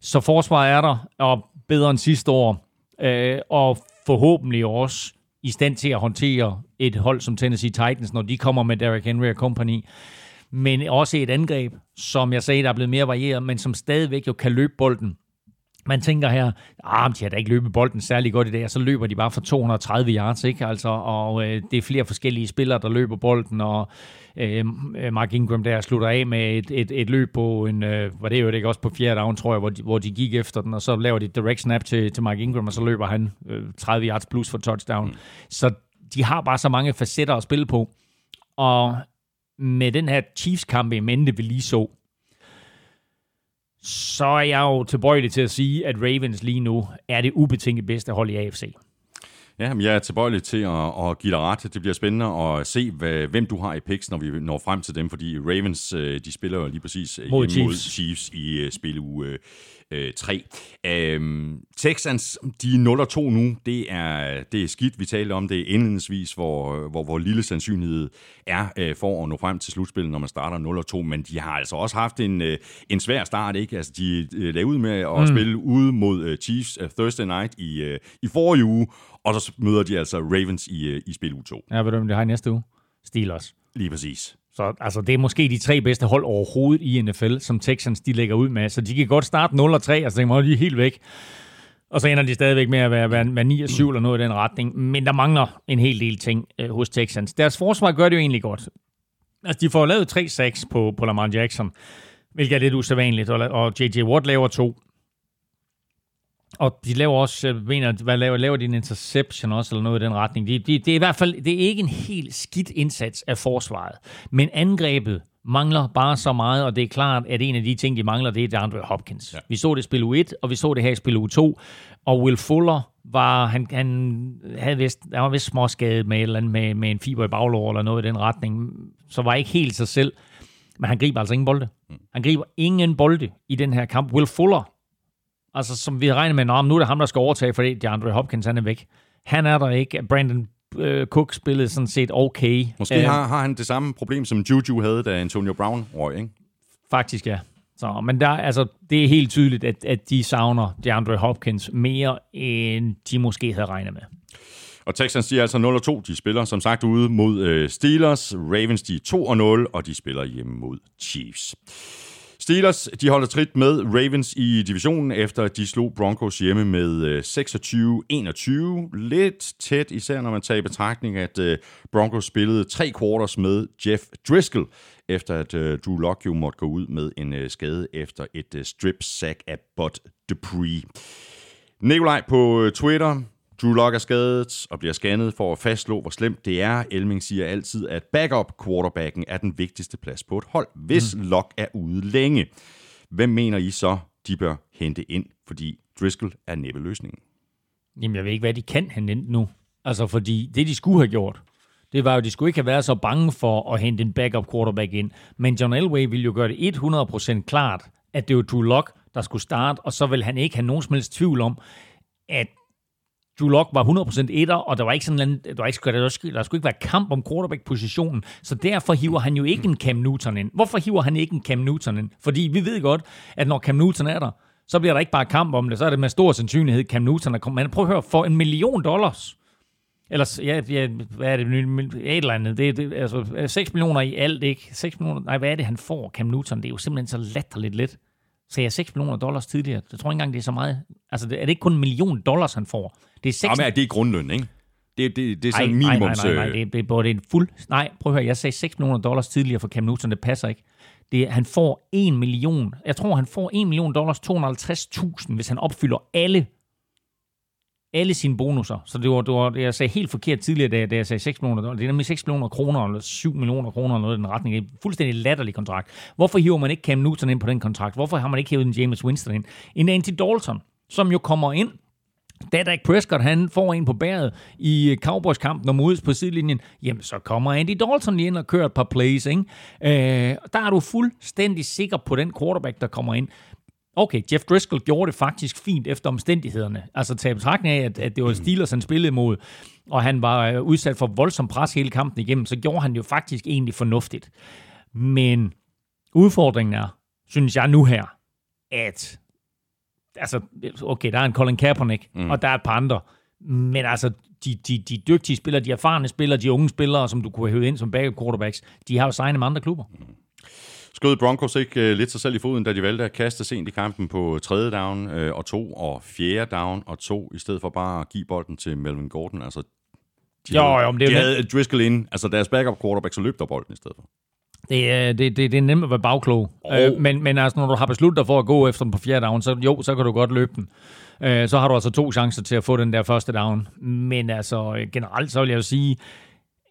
Så forsvaret er der, og bedre end sidste år, øh, og forhåbentlig også i stand til at håndtere et hold som Tennessee Titans, når de kommer med Derrick Henry og company. men også et angreb, som jeg sagde, der er blevet mere varieret, men som stadigvæk jo kan løbe bolden. Man tænker her, ah, de har da ikke løbet bolden særlig godt i dag, og så løber de bare for 230 yards, ikke? Altså, og øh, det er flere forskellige spillere, der løber bolden, og øh, Mark Ingram der slutter af med et, et, et løb på en, øh, var det jo ikke også på fjerde down, tror jeg, hvor de, hvor de gik efter den, og så laver de direct snap til, til Mark Ingram, og så løber han øh, 30 yards plus for touchdown. Mm. Så de har bare så mange facetter at spille på, og med den her Chiefs-kamp i mente, vi lige så, så er jeg jo tilbøjelig til at sige, at Ravens lige nu er det ubetinget bedste hold i AFC. Ja, jeg er tilbøjelig til at, at give dig ret. Det bliver spændende at se, hvad, hvem du har i picks, når vi når frem til dem, fordi Ravens, øh, de spiller jo lige præcis mod Chiefs, mod Chiefs i uh, spilleuge øh, 3. Øhm, Texans, de er 0-2 nu. Det er, det er skidt. Vi talte om det indledningsvis, hvor, hvor, hvor lille sandsynlighed er øh, for at nå frem til slutspillet, når man starter 0-2. Men de har altså også haft en, øh, en svær start. ikke? Altså, de øh, lavede ud med at mm. spille ude mod øh, Chiefs uh, Thursday night i, øh, i forrige uge, og så møder de altså Ravens i, øh, i spil u 2. Ja, ved du, det har i næste uge? Steelers. Lige præcis. Så altså, det er måske de tre bedste hold overhovedet i NFL, som Texans de lægger ud med. Så de kan godt starte 0-3, og så tænker de lige helt væk. Og så ender de stadigvæk med at være, være, være 9 7 eller noget i den retning. Men der mangler en hel del ting øh, hos Texans. Deres forsvar gør det jo egentlig godt. Altså, de får lavet 3-6 på, på Lamar Jackson, hvilket er lidt usædvanligt, og, og J.J. Watt laver to. Og de laver også, jeg mener, hvad laver, laver de en interception også, eller noget i den retning. De, de, det er i hvert fald, det er ikke en helt skidt indsats af forsvaret. Men angrebet mangler bare så meget, og det er klart, at en af de ting, de mangler, det er DeAndre Hopkins. Ja. Vi så det i spil U1, og vi så det her i spil U2, og Will Fuller var, han, han havde vist, han var vist småskadet med, eller med, med en fiber i baglår, eller noget i den retning, så var ikke helt sig selv, men han griber altså ingen bolde. Mm. Han griber ingen bolde i den her kamp. Will Fuller Altså, som vi regner med, nu er det ham, der skal overtage, fordi DeAndre Hopkins han er væk. Han er der ikke. Brandon øh, Cook spillede sådan set okay. Måske uh, har, har han det samme problem, som Juju havde, da Antonio Brown røg, ikke? Faktisk, ja. Så, men der, altså, det er helt tydeligt, at, at de savner DeAndre Hopkins mere, end de måske havde regnet med. Og Texans, de er altså 0-2. De spiller som sagt ude mod øh, Steelers. Ravens, de er 2-0, og de spiller hjemme mod Chiefs. Steelers de holder trit med Ravens i divisionen, efter at de slog Broncos hjemme med øh, 26-21. Lidt tæt, især når man tager i betragtning, at øh, Broncos spillede tre quarters med Jeff Driscoll, efter at øh, Drew Lock jo måtte gå ud med en skade efter et strip sack af Bud Dupree. Nikolaj på Twitter, Drew Lock er skadet og bliver scannet for at fastslå, hvor slemt det er. Elming siger altid, at backup quarterbacken er den vigtigste plads på et hold, hvis mm. Lock er ude længe. Hvem mener I så, de bør hente ind? Fordi Driscoll er næppe løsningen. Jamen, jeg ved ikke, hvad de kan hente ind nu. Altså, fordi det, de skulle have gjort, det var jo, de skulle ikke have været så bange for at hente en backup quarterback ind. Men John Elway ville jo gøre det 100% klart, at det var Drew Lock, der skulle starte, og så vil han ikke have nogen som helst tvivl om, at Drew Lock var 100% etter, og der var ikke sådan en, der, var ikke, der, der, skulle, der skulle ikke være kamp om quarterback-positionen, så derfor hiver han jo ikke en Cam Newton ind. Hvorfor hiver han ikke en Cam Newton ind? Fordi vi ved godt, at når Cam Newton er der, så bliver der ikke bare kamp om det, så er det med stor sandsynlighed Cam Newton, der kommer. Men prøv at høre, for en million dollars, eller ja, ja, hvad er det, et eller andet, det, det, altså 6 millioner i alt, ikke? 6 millioner, nej, hvad er det, han får, Cam Newton? Det er jo simpelthen så latterligt lidt sagde jeg 6 millioner dollars tidligere. Jeg tror ikke engang, det er så meget. Altså, er det ikke kun en million dollars, han får? Det er 6... Jamen, er det grundløn, ikke? Det, det, det er sådan minimum. Nej, nej, nej, nej, det, det, det er en fuld... Nej, prøv at høre, jeg sagde 6 millioner dollars tidligere for Cam Newton, det passer ikke. Det, han får 1 million, jeg tror, han får 1 million dollars, 250.000, hvis han opfylder alle alle sine bonusser. Så det var, det var, jeg sagde helt forkert tidligere, da, da jeg sagde 6 millioner Det er nemlig 6 millioner kroner, eller 7 millioner kroner, eller noget i den retning. Det er en fuldstændig latterlig kontrakt. Hvorfor hiver man ikke Cam Newton ind på den kontrakt? Hvorfor har man ikke hævet en James Winston ind? En Andy Dalton, som jo kommer ind da Dak Prescott han får en på bæret i Cowboys-kampen og modes på sidelinjen, jamen så kommer Andy Dalton lige ind og kører et par plays. Ikke? Øh, der er du fuldstændig sikker på den quarterback, der kommer ind okay, Jeff Driscoll gjorde det faktisk fint efter omstændighederne. Altså tage betragtning af, at, at det var Steelers, han spillede imod, og han var øh, udsat for voldsom pres hele kampen igennem, så gjorde han jo faktisk egentlig fornuftigt. Men udfordringen er, synes jeg nu her, at altså, okay, der er en Colin Kaepernick, mm. og der er et par andre, men altså, de, de, de dygtige spillere, de erfarne spillere, de unge spillere, som du kunne have ind som backup quarterbacks, de har jo signet med andre klubber. Mm. Skød Broncos ikke uh, lidt sig selv i foden, da de valgte at kaste sent i kampen på tredje down uh, og to, og fjerde down og to, i stedet for bare at give bolden til Melvin Gordon? Altså, de Jo, havde, jo, men det er de havde Driscoll ind, altså deres backup quarterback, så løb der bolden i stedet for. Det er, det, det, det er nemt at være bagklog. Oh. Øh, men, men altså, når du har besluttet dig for at gå efter den på fjerde down, så jo, så kan du godt løbe den. Øh, så har du altså to chancer til at få den der første down. Men altså, øh, generelt så vil jeg jo sige,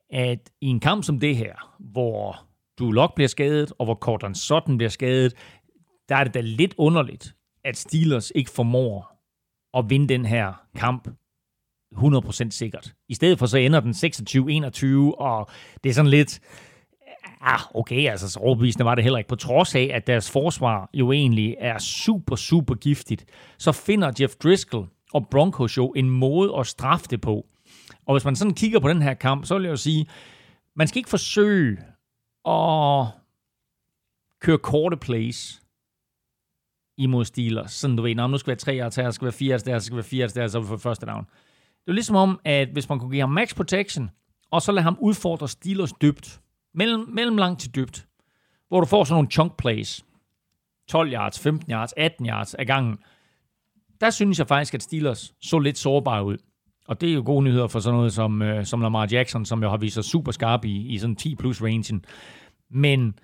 at i en kamp som det her, hvor du Lock bliver skadet, og hvor Cortland Sutton bliver skadet, der er det da lidt underligt, at Steelers ikke formår at vinde den her kamp 100% sikkert. I stedet for så ender den 26-21, og det er sådan lidt, ah, okay, altså så overbevisende var det heller ikke. På trods af, at deres forsvar jo egentlig er super, super giftigt, så finder Jeff Driscoll og Broncos jo en måde at straffe det på. Og hvis man sådan kigger på den her kamp, så vil jeg jo sige, man skal ikke forsøge at køre korte plays imod Steelers. Sådan du ved, nu skal være 3 yards her, skal være 4 yards der, skal være 4 yards der, så vi for første down. Det er ligesom om, at hvis man kunne give ham max protection, og så lade ham udfordre Steelers dybt, mellem, mellem langt til dybt, hvor du får sådan nogle chunk plays, 12 yards, 15 yards, 18 yards af gangen, der synes jeg faktisk, at Steelers så lidt sårbare ud. Og det er jo gode nyheder for sådan noget som, øh, som Lamar Jackson, som jo har vist sig super skarp i, i sådan 10 plus rangen. Men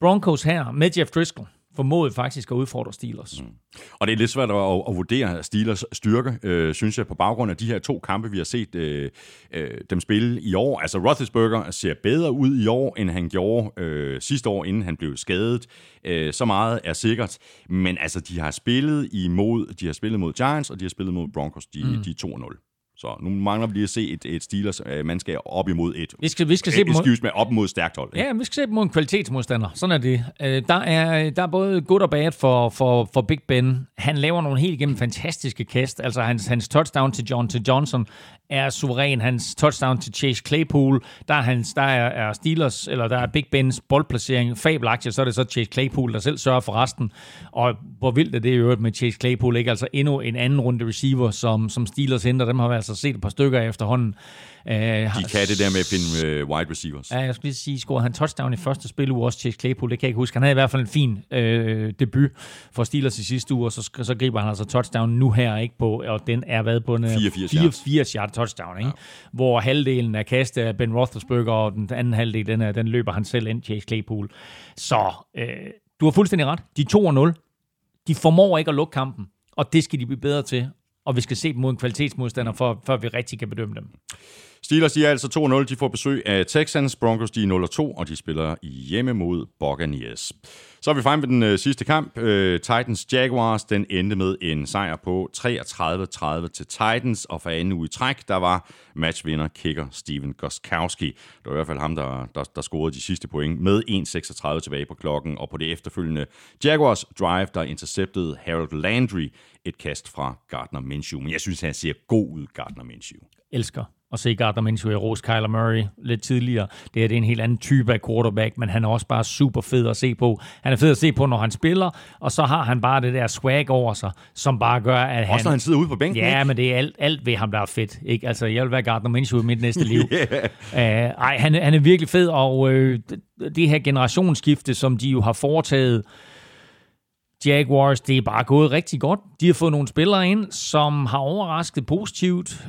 Broncos her med Jeff Driscoll formåede faktisk at udfordre Steelers. Mm. Og det er lidt svært at, at, at vurdere Steelers styrke, øh, synes jeg, på baggrund af de her to kampe, vi har set øh, øh, dem spille i år. Altså, Roethlisberger ser bedre ud i år, end han gjorde øh, sidste år, inden han blev skadet. Øh, så meget er sikkert. Men altså, de har spillet imod, de har spillet mod Giants, og de har spillet mod Broncos. De, mm. de er 2-0. Så nu mangler vi lige at se et, et Steelers øh, mandskab op imod et. Vi skal, vi skal se dem mod, Excuse me, op mod stærkt hold. ikke? ja, vi skal se dem mod en kvalitetsmodstander. Sådan er det. Øh, Der er, der er både good og bad for, for, for Big Ben. Han laver nogle helt igennem fantastiske kast. Altså hans, hans touchdown til John til Johnson er suveræn. Hans touchdown til Chase Claypool, der er, hans, der er, er Steelers, eller der er Big Bens boldplacering fabelagtig, så er det så Chase Claypool, der selv sørger for resten. Og hvor vildt er det i øvrigt med Chase Claypool, ikke? Altså endnu en anden runde receiver, som, som Steelers henter. Dem har vi altså set et par stykker efterhånden. Uh, De kan det der med at finde øh, wide receivers. Ja, jeg skulle lige sige, scorede han touchdown i første spil uge også, Chase Claypool, det kan jeg ikke huske. Han havde i hvert fald en fin øh, debut for Steelers i sidste uge, og så, så griber han altså touchdown nu her, ikke på, og den er været på en 84 yards. 84 yard touchdown, ikke? Ja. hvor halvdelen er kastet af Ben Roethlisberger, og den anden halvdel, den, er, den løber han selv ind, Chase Claypool. Så øh, du har fuldstændig ret. De er 2-0. De formår ikke at lukke kampen, og det skal de blive bedre til, og vi skal se dem mod en kvalitetsmodstander, for, før vi rigtig kan bedømme dem. Steelers de er altså 2-0. De får besøg af Texans. Broncos de er 0-2, og de spiller hjemme mod Buccaneers. Så er vi fremme ved den øh, sidste kamp. Øh, Titans Jaguars, den endte med en sejr på 33-30 til Titans, og for anden uge i træk, der var matchvinder kicker Steven Goskowski. Det var i hvert fald ham, der, der, der scorede de sidste point med 1.36 tilbage på klokken, og på det efterfølgende Jaguars drive, der interceptede Harold Landry et kast fra Gardner Minshew. Men jeg synes, han ser god ud, Gardner Minshew. elsker at se Gardner Minshew i Rose Kyler Murray lidt tidligere. Det her det er en helt anden type af quarterback, men han er også bare super fed at se på. Han er fed at se på, når han spiller, og så har han bare det der swag over sig, som bare gør, at han... Også når han sidder ude på bænken, Ja, ikke? men det er alt, alt ved ham, der er fedt. Ikke? Altså, jeg vil være Gardner Minshew i mit næste (laughs) liv. yeah. uh, ej, han, er- han er virkelig fed, og øh, det, det her generationsskifte, som de jo har foretaget, Jaguars, det er bare gået rigtig godt. De har fået nogle spillere ind, som har overrasket positivt.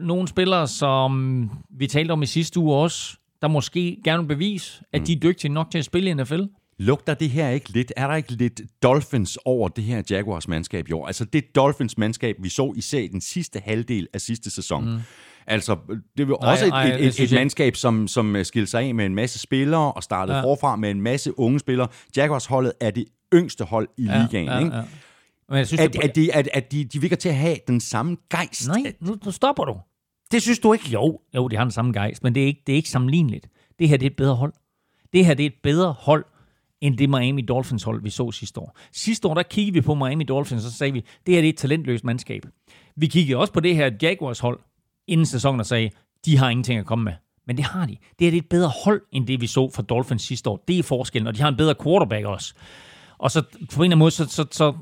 Nogle spillere, som vi talte om i sidste uge også, der måske gerne vil bevise, at Mm. de er dygtige nok til at spille i NFL. Lugter det her ikke lidt? Er der ikke lidt Dolphins over det her Jaguars mandskab i år? Altså det Dolphins mandskab, vi så især i den sidste halvdel af sidste sæson. Mm. Altså, det var Nej, også et, nej, et, et, et mandskab, som, som skilte sig af med en masse spillere og startede Ja. forfra med en masse unge spillere. Jaguars-holdet er det yngste hold i ja, ligaen. ja, ikke? ja. Men jeg synes, At, det, at, de, at, at de, de virker til at have den samme gejst. Nej, nu, nu stopper du. Det synes du ikke? Jo, jo, de har den samme gejst, men det er ikke, det er ikke sammenligneligt. Det her det er et bedre hold. Det her det er et bedre hold, end det Miami Dolphins hold, vi så sidste år. Sidste år, der kiggede vi på Miami Dolphins, og så sagde vi, det her det er et talentløst mandskab. Vi kiggede også på det her Jaguars hold, inden sæsonen og sagde, de har ingenting at komme med. Men det har de. Det her det er et bedre hold, end det vi så fra Dolphins sidste år. Det er forskellen, og de har en bedre quarterback også. Og så på en eller anden måde, så, så, så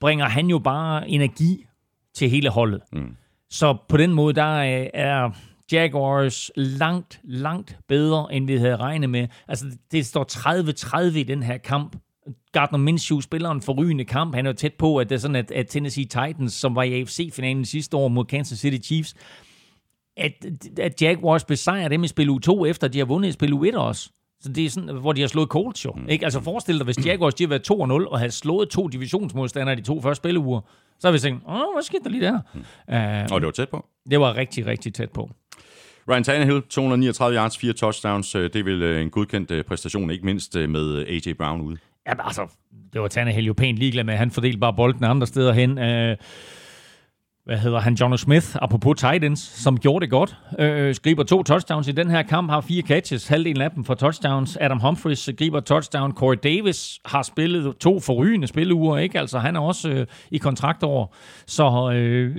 bringer han jo bare energi til hele holdet. Mm. Så på den måde, der øh, er Jaguars langt, langt bedre, end vi havde regnet med. Altså, det står 30-30 i den her kamp. Gardner Minshew spiller en forrygende kamp. Han er jo tæt på, at det er sådan, at, at Tennessee Titans, som var i AFC-finalen sidste år mod Kansas City Chiefs, at, at Jaguars besejrer dem i spil u 2, efter de har vundet i spil u 1 også. Så det er sådan, hvor de har slået Colts jo. Mm. Ikke? Altså forestil dig, hvis Jaguars de har været 2-0 og havde slået to divisionsmodstandere de to første spilleuger, så har vi tænkt, åh, hvad skete der lige der? Mm. Uh, og det var tæt på. Det var rigtig, rigtig tæt på. Ryan Tannehill, 239 yards, 4 touchdowns. Øh, det er vel øh, en godkendt præstation, ikke mindst med A.J. Brown ude. Ja, altså, det var Tannehill jo pænt ligeglad med. Han fordelte bare bolden andre steder hen. Uh, hvad hedder han, John Smith, apropos Titans, som gjorde det godt. Øh, øh, skriver to touchdowns i den her kamp, har fire catches, halvdelen af dem for touchdowns. Adam Humphries øh, griber touchdown. Corey Davis har spillet to forrygende spilleuger, ikke? Altså, han er også øh, i kontrakt over. Så øh,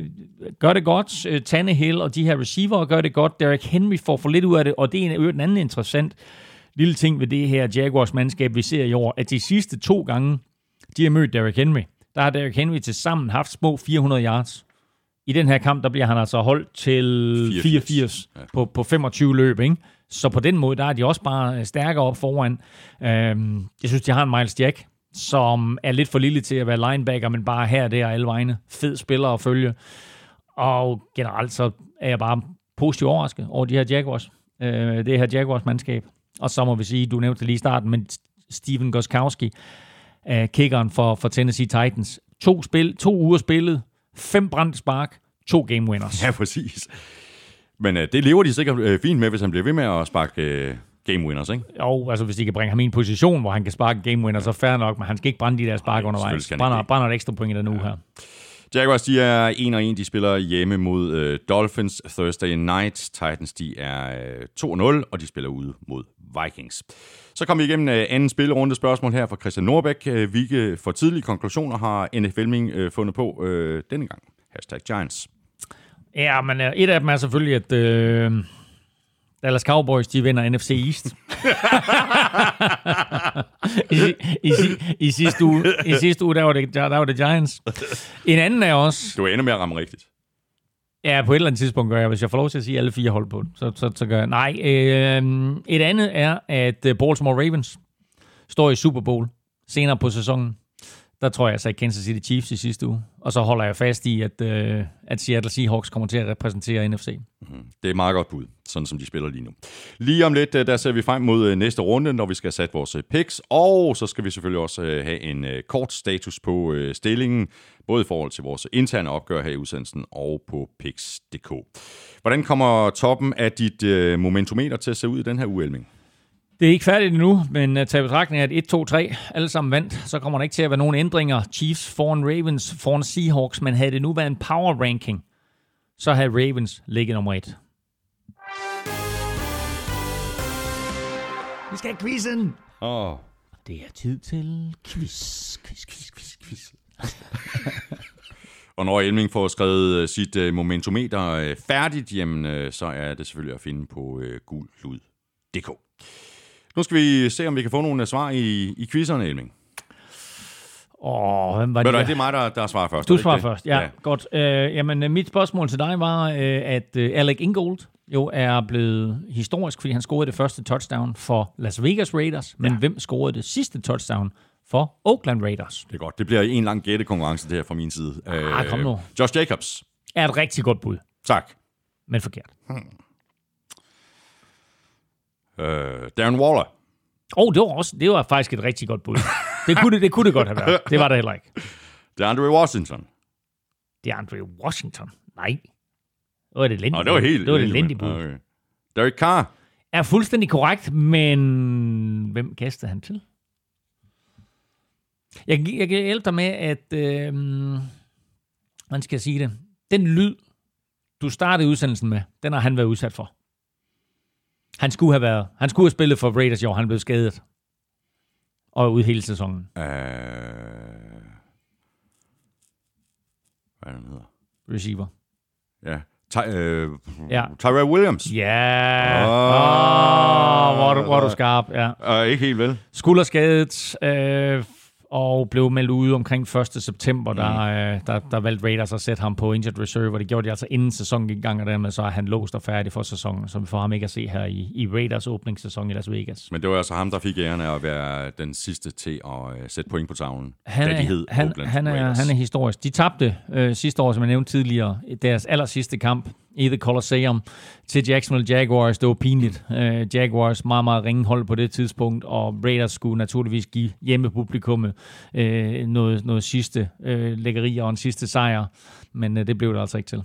gør det godt. Øh, Tannehill og de her receiver gør det godt. Derek Henry får for lidt ud af det, og det er en, en anden interessant lille ting ved det her Jaguars-mandskab, vi ser i år, at de sidste to gange, de har mødt Derek Henry, der har Derrick Henry til sammen haft små 400 yards. I den her kamp, der bliver han altså holdt til 84, 84 ja. på, på 25 løb, ikke? Så på den måde, der er de også bare stærkere op foran. Øhm, jeg synes, de har en Miles Jack, som er lidt for lille til at være linebacker, men bare her og der alle vegne. Fed spiller at følge. Og generelt så er jeg bare positivt overrasket over de her Jaguars. Øh, det her Jaguars-mandskab. Og så må vi sige, du nævnte det lige i starten, men Steven Goskowski, øh, kickeren for, for Tennessee Titans. To, spil, to uger spillet, fem brændte spark, to game winners. Ja, præcis. Men øh, det lever de sikkert øh, fint med, hvis han bliver ved med at sparke øh, game winners, ikke? Jo, altså hvis de kan bringe ham i en position, hvor han kan sparke game winners, så fair nok, men han skal ikke brænde de der spark undervejs. Brænder, brænder et ekstra point i den uge ja. her. Jaguars, de er 1 og 1. De spiller hjemme mod øh, Dolphins Thursday night. Titans, de er øh, 2-0, og de spiller ude mod Vikings. Så kommer vi igennem øh, anden spillerunde spørgsmål her fra Christian Norbæk. Øh, hvilke for tidlige konklusioner har NFL øh, fundet på øh, denne gang? Hashtag Giants. Ja, men øh, et af dem er selvfølgelig, at øh, Dallas Cowboys, de vinder NFC East. I, i, i, sidste uge, I sidste uge, der var, det, der var det Giants. En anden er også... Du er endnu mere ramme rigtigt. Ja, på et eller andet tidspunkt gør jeg, hvis jeg får lov til at sige alle fire hold på så, så, så gør jeg. Nej, øh, et andet er, at øh, Baltimore Ravens står i Super Bowl senere på sæsonen. Der tror jeg, jeg sagde Kansas City Chiefs i sidste uge. Og så holder jeg fast i, at, øh, at Seattle Seahawks kommer til at repræsentere NFC. Mm, Det er et meget godt bud, sådan som de spiller lige nu. Lige om lidt, øh, der ser vi frem mod øh, næste runde, når vi skal sætte vores øh, picks. Og så skal vi selvfølgelig også have en kort status på stillingen, både i forhold til vores interne opgør her i udsendelsen og på picks.dk. Hvordan kommer toppen af dit momentometer til at se ud i den her uelming? Det er ikke færdigt endnu, men uh, tag betragtning af, at 1, 2, 3 alle sammen vandt, så kommer der ikke til at være nogen ændringer. Chiefs foran Ravens, foran Seahawks, men havde det nu været en power ranking, så havde Ravens ligget nummer 1. Vi skal have quizzen! Åh. Oh. Det er tid til quiz, quiz, quiz, quiz, quiz. (laughs) Og når Elming får skrevet øh, sit uh, momentometer færdigt, jamen, så er det selvfølgelig at finde på guldlud.dk. Nu skal vi se, om vi kan få nogle svar i, i quizzerne, Elming. Åh, hvem var det? det er mig, der, der svarer først. Du svarer først, ja. ja. Godt. Uh, jamen, øh, mit spørgsmål til dig var, uh, at uh, Alec Ingold jo er blevet historisk, fordi han scorede det første touchdown for Las Vegas Raiders, men ja. hvem scorede det sidste touchdown for Oakland Raiders? Det er godt. Det bliver en lang gættekonkurrence det her fra min side. Ah, uh, kom nu. Josh Jacobs. Er et rigtig godt bud. Tak. Men forkert. Hmm. Uh, Darren Waller. Åh, oh, det var, også, det var faktisk et rigtig godt bud. Det kunne det, det, kunne det godt have været. Det var det heller ikke. (laughs) Det er Andre Washington. Det er Andre Washington? Nej. Det var det elendige oh, det var helt Det var det elendige bud. Okay. Derek Carr. Er fuldstændig korrekt, men hvem kastede han til? Jeg, jeg kan hjælpe dig med, at... Øh, hvordan skal sige det? Den lyd, du startede udsendelsen med, den har han været udsat for. Han skulle have været. Han skulle have spillet for Raiders i år. Han blev skadet. Og ud hele sæsonen. Uh... Hvad er den hedder? Receiver. Ja. Ty- øh, ja. Tyrell Williams. Ja. Åh, oh, oh, hvor, hvor er du skarp. Ja. Uh, ikke helt vel. Skulderskadet. Øh, og blev meldt ud omkring 1. september, der, mm. der, der valgte Raiders at sætte ham på injured reserve, og det gjorde de altså inden sæsonen gik i gang, og dermed så er han låst og færdig for sæsonen, så vi får ham ikke at se her i, i Raiders åbningssæson i Las Vegas. Men det var altså ham, der fik æren af at være den sidste til at uh, sætte point på tavlen, han da de er, hed han, Oakland han, er, Raiders. han er historisk. De tabte øh, sidste år, som jeg nævnte tidligere, deres aller sidste kamp i The Colosseum til Jacksonville Jaguars. Det var pinligt. Øh, Jaguars meget, meget ringe hold på det tidspunkt, og Raiders skulle naturligvis give hjemmepublikummet øh, noget, noget sidste øh, lækkeri og en sidste sejr, men øh, det blev det altså ikke til.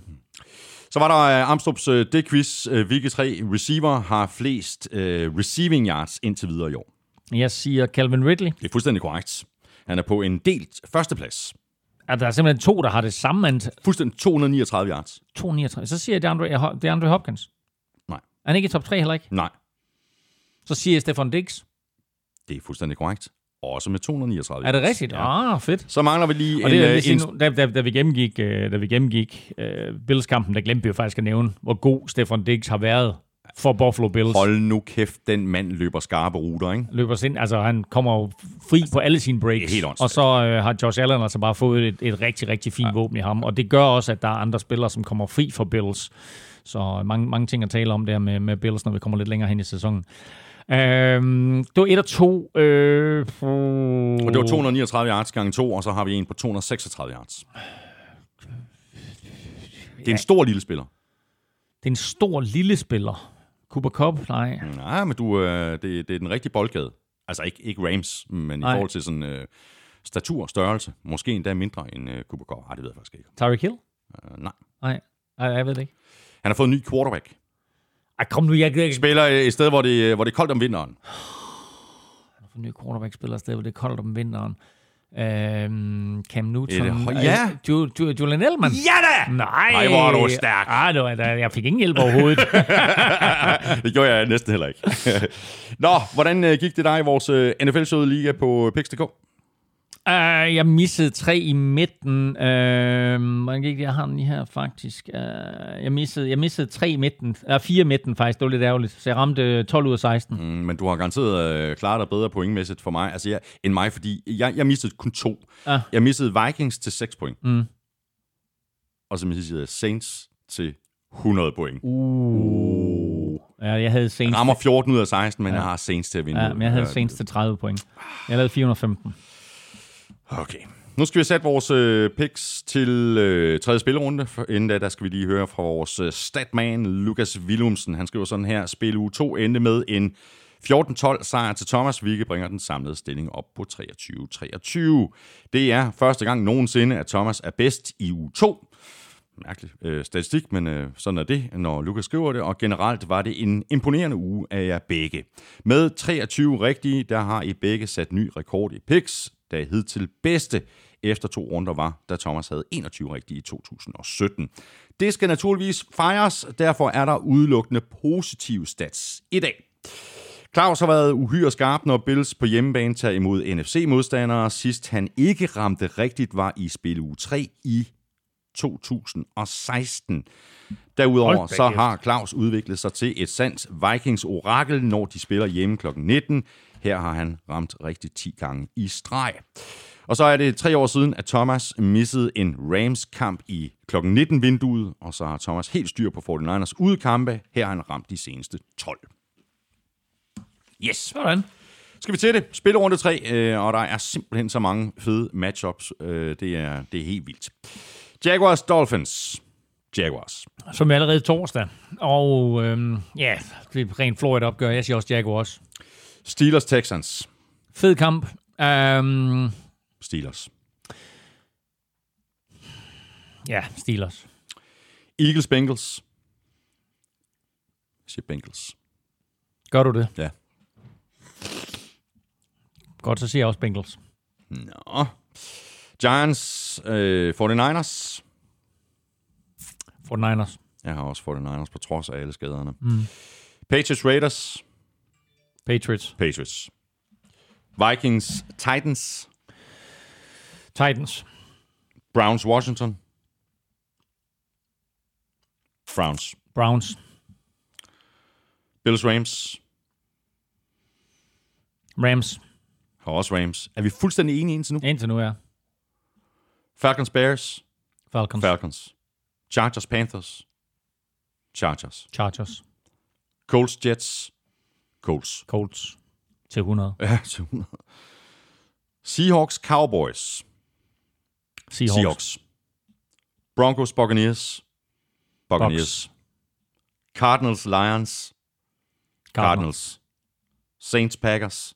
Så var der uh, Amstrup's uh, D-quiz. Uh, hvilke tre receiver har flest uh, receiving yards indtil videre i år? Jeg siger Calvin Ridley. Det er fuldstændig korrekt. Han er på en delt førsteplads. At der er simpelthen to, der har det samme antal. Fuldstændig 239 yards. 239. Så siger jeg DeAndre, DeAndre Hopkins. Nej. Er han ikke i top 3 heller ikke? Nej, Så siger jeg Stefan Diggs. det er fuldstændig korrekt. Også med 239 Er det yards. rigtigt? Ja. Ah, fedt. Så mangler vi lige Og en, det, øh, vil sige, en, nu, da, da, da, vi gennemgik, øh, da vi gennemgik øh, Bills-kampen, der glemte vi jo faktisk at nævne, hvor god Stefan Diggs har været for Buffalo Bills. Hold nu kæft, den mand løber skarpe ruter, ikke? Løber sig ind, altså han kommer jo fri på alle sine breaks. Helt og så øh, har Josh Allen altså bare fået et, et rigtig, rigtig fint ja. våben i ham. Og det gør også, at der er andre spillere, som kommer fri for Bills. Så mange, mange ting at tale om der med, med Bills, når vi kommer lidt længere hen i sæsonen. Øhm, det var 1 og 2. Øh, Og det var 239 yards gange 2, og så har vi en på 236 yards. Det er en stor lille spiller. Det er en stor lille spiller. Cooper Cup? Nej. Nej, men du, øh, det, det er den rigtige boldgade. Altså ikke, ikke Rams, men Nej. i forhold til sådan øh, statur størrelse. Måske endda mindre end øh, Cooper Cup. Ej, det ved jeg faktisk ikke. Tyreek Hill? Øh, nej. Nej, Nej, jeg ved det ikke. Han har fået en ny quarterback. Ej, kom nu, jeg kan Spiller øh, et sted, hvor det, hvor det er koldt om vinteren. en ny quarterback spiller afsted, hvor det er koldt om vinteren. Øhm, Cam Newton. Høj- ja. Øh, Ju, Ju, Julian Edelman. Ja da! Nej. Ej, hvor er du stærk. Ah, der, jeg fik ingen hjælp overhovedet. (laughs) det gjorde jeg næsten heller ikke. (laughs) Nå, hvordan øh, gik det dig i vores øh, NFL-showet liga på Pix.dk? Uh, jeg missede tre i midten. Uh? Jeg har den lige her, faktisk. Uh, jeg, missede, jeg missede tre i midten. Uh, fire i midten, faktisk. Det var lidt ærgerligt. Så jeg ramte øh, 12 ud af 16. Mm, men du har garanteret øh, klaret dig bedre pointmæssigt for mig altså jeg, end mig, fordi jeg, jeg mistede kun to. Ah. Jeg mistede Vikings til 6 point. Mm. Og så mistede jeg Saints til 100 point. Uh. Ja, jeg havde Saints. Jeg rammer 14 ud af 16, men ja. jeg har Saints til at vinde. Ja, men jeg havde Saints til 30 point. Jeg lavede 415. Okay. Nu skal vi sætte vores øh, picks til øh, tredje spillerunde. For inden da, der skal vi lige høre fra vores øh, statman, Lukas Willumsen. Han skriver sådan her, spil uge 2 endte med en 14-12 sejr til Thomas, Vigge bringer den samlede stilling op på 23-23. Det er første gang nogensinde, at Thomas er bedst i uge 2. Mærkelig øh, statistik, men øh, sådan er det, når Lukas skriver det. Og generelt var det en imponerende uge af jer begge. Med 23 rigtige, der har I begge sat ny rekord i picks, der hidtil bedste efter to runder var, da Thomas havde 21 rigtige i 2017. Det skal naturligvis fejres, derfor er der udelukkende positive stats i dag. Claus har været uhyre skarp, når Bills på hjemmebane tager imod NFC-modstandere. Sidst han ikke ramte rigtigt var i spil uge 3 i 2016. Derudover så har Claus udviklet sig til et sandt Vikings-orakel, når de spiller hjemme kl. 19. Her har han ramt rigtig 10 gange i streg. Og så er det tre år siden, at Thomas missede en Rams-kamp i kl. 19-vinduet, og så har Thomas helt styr på 49ers udekampe. Her har han ramt de seneste 12. Yes. Sådan. Skal vi til det? Spillerunde 3, øh, og der er simpelthen så mange fede matchups. Øh, det, er, det er helt vildt. Jaguars Dolphins. Jaguars. Som er allerede torsdag. Og øhm, ja, det er rent Florida opgør. Jeg siger også Jaguars. Steelers Texans. Fed kamp. Um, Steelers. ja, Steelers. Eagles Bengals. Jeg siger Bengals. Gør du det? Ja. Godt, så siger jeg også Bengals. Nå. Giants øh, 49ers. 49ers. Jeg har også 49ers på trods af alle skaderne. Mm. Patriots Raiders. Patriots. Patriots. Vikings Titans. Titans. Browns Washington. Browns. Browns. Bills Rams. Rams. Har også Rams. Er vi fuldstændig enige indtil nu? Indtil nu, ja. Falcons, Bears, Falcons. Falcons. Chargers, Panthers, Chargers. Chargers. Colts, Jets, Colts. Colts. Til 100. Ja, til 100. Seahawks, Cowboys, Seahawks. Seahawks. Broncos, Buccaneers, Buccaneers. Cardinals, Lions, Cardinals. Saints, Packers,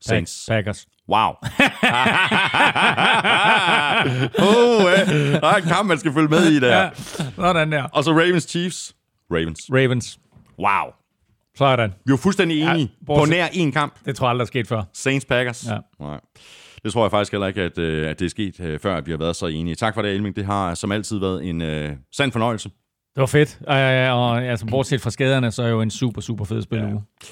Saints. Packers. Wow. (laughs) oh, øh. Der er en kamp, man skal følge med i der. Ja, sådan der. Og så Ravens, Chiefs. Ravens. Ravens. Wow. Sådan. Vi var fuldstændig enige Ja, på bortset- nær en kamp. Det tror jeg aldrig er sket før. Saints Packers. Ja. Nej. Det tror jeg faktisk heller ikke, at, øh, at det er sket, øh, før at vi har været så enige. Tak for det, Elming. Det har som altid været en øh, sand fornøjelse. Det var fedt. Øh, og altså, bortset fra skaderne, så er jo en super, super fed spiluge. Ja.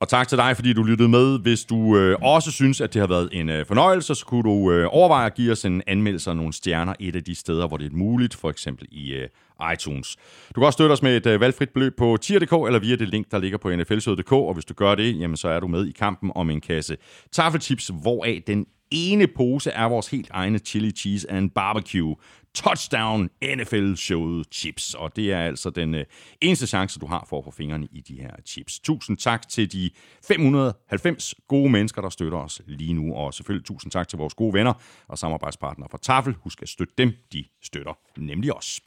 Og tak til dig, fordi du lyttede med. Hvis du øh, også synes, at det har været en øh, fornøjelse, så kunne du øh, overveje at give os en anmeldelse af nogle stjerner et af de steder, hvor det er muligt, for eksempel i øh, iTunes. Du kan også støtte os med et øh, valgfrit beløb på tier.dk eller via det link, der ligger på nflsød.dk, og hvis du gør det, jamen, så er du med i kampen om en kasse taffelchips, hvoraf den ene pose er vores helt egne chili cheese and barbecue touchdown NFL-showet chips. Og det er altså den øh, eneste chance, du har for at få fingrene i de her chips. Tusind tak til de 590 gode mennesker, der støtter os lige nu. Og selvfølgelig tusind tak til vores gode venner og samarbejdspartnere fra Tafel. Husk at støtte dem, de støtter nemlig os.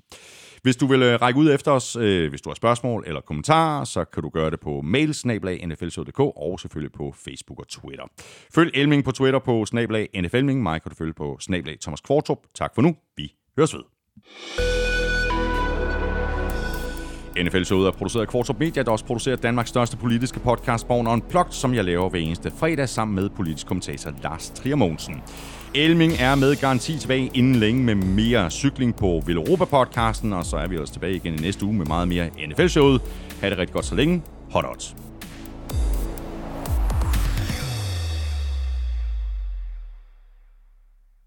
Hvis du vil øh, række ud efter os, øh, hvis du har spørgsmål eller kommentarer, så kan du gøre det på mailsnablag.nflshow.dk og selvfølgelig på Facebook og Twitter. Følg Elming på Twitter på snablag nflming. Mig kan du følge på snablag Thomas Kvartrup. Tak for nu. Vi høres ved. NFL-showet er produceret af Kvartrup Media, der også producerer Danmarks største politiske podcast, Born Unplugged, som jeg laver hver eneste fredag sammen med politisk kommentator Lars Trier Mogensen. Elming er med garanti tilbage inden længe med mere cykling på Villeuropa-podcasten, og så er vi også tilbage igen i næste uge med meget mere NFL-showet. Ha' det rigtig godt så længe. Hot odds.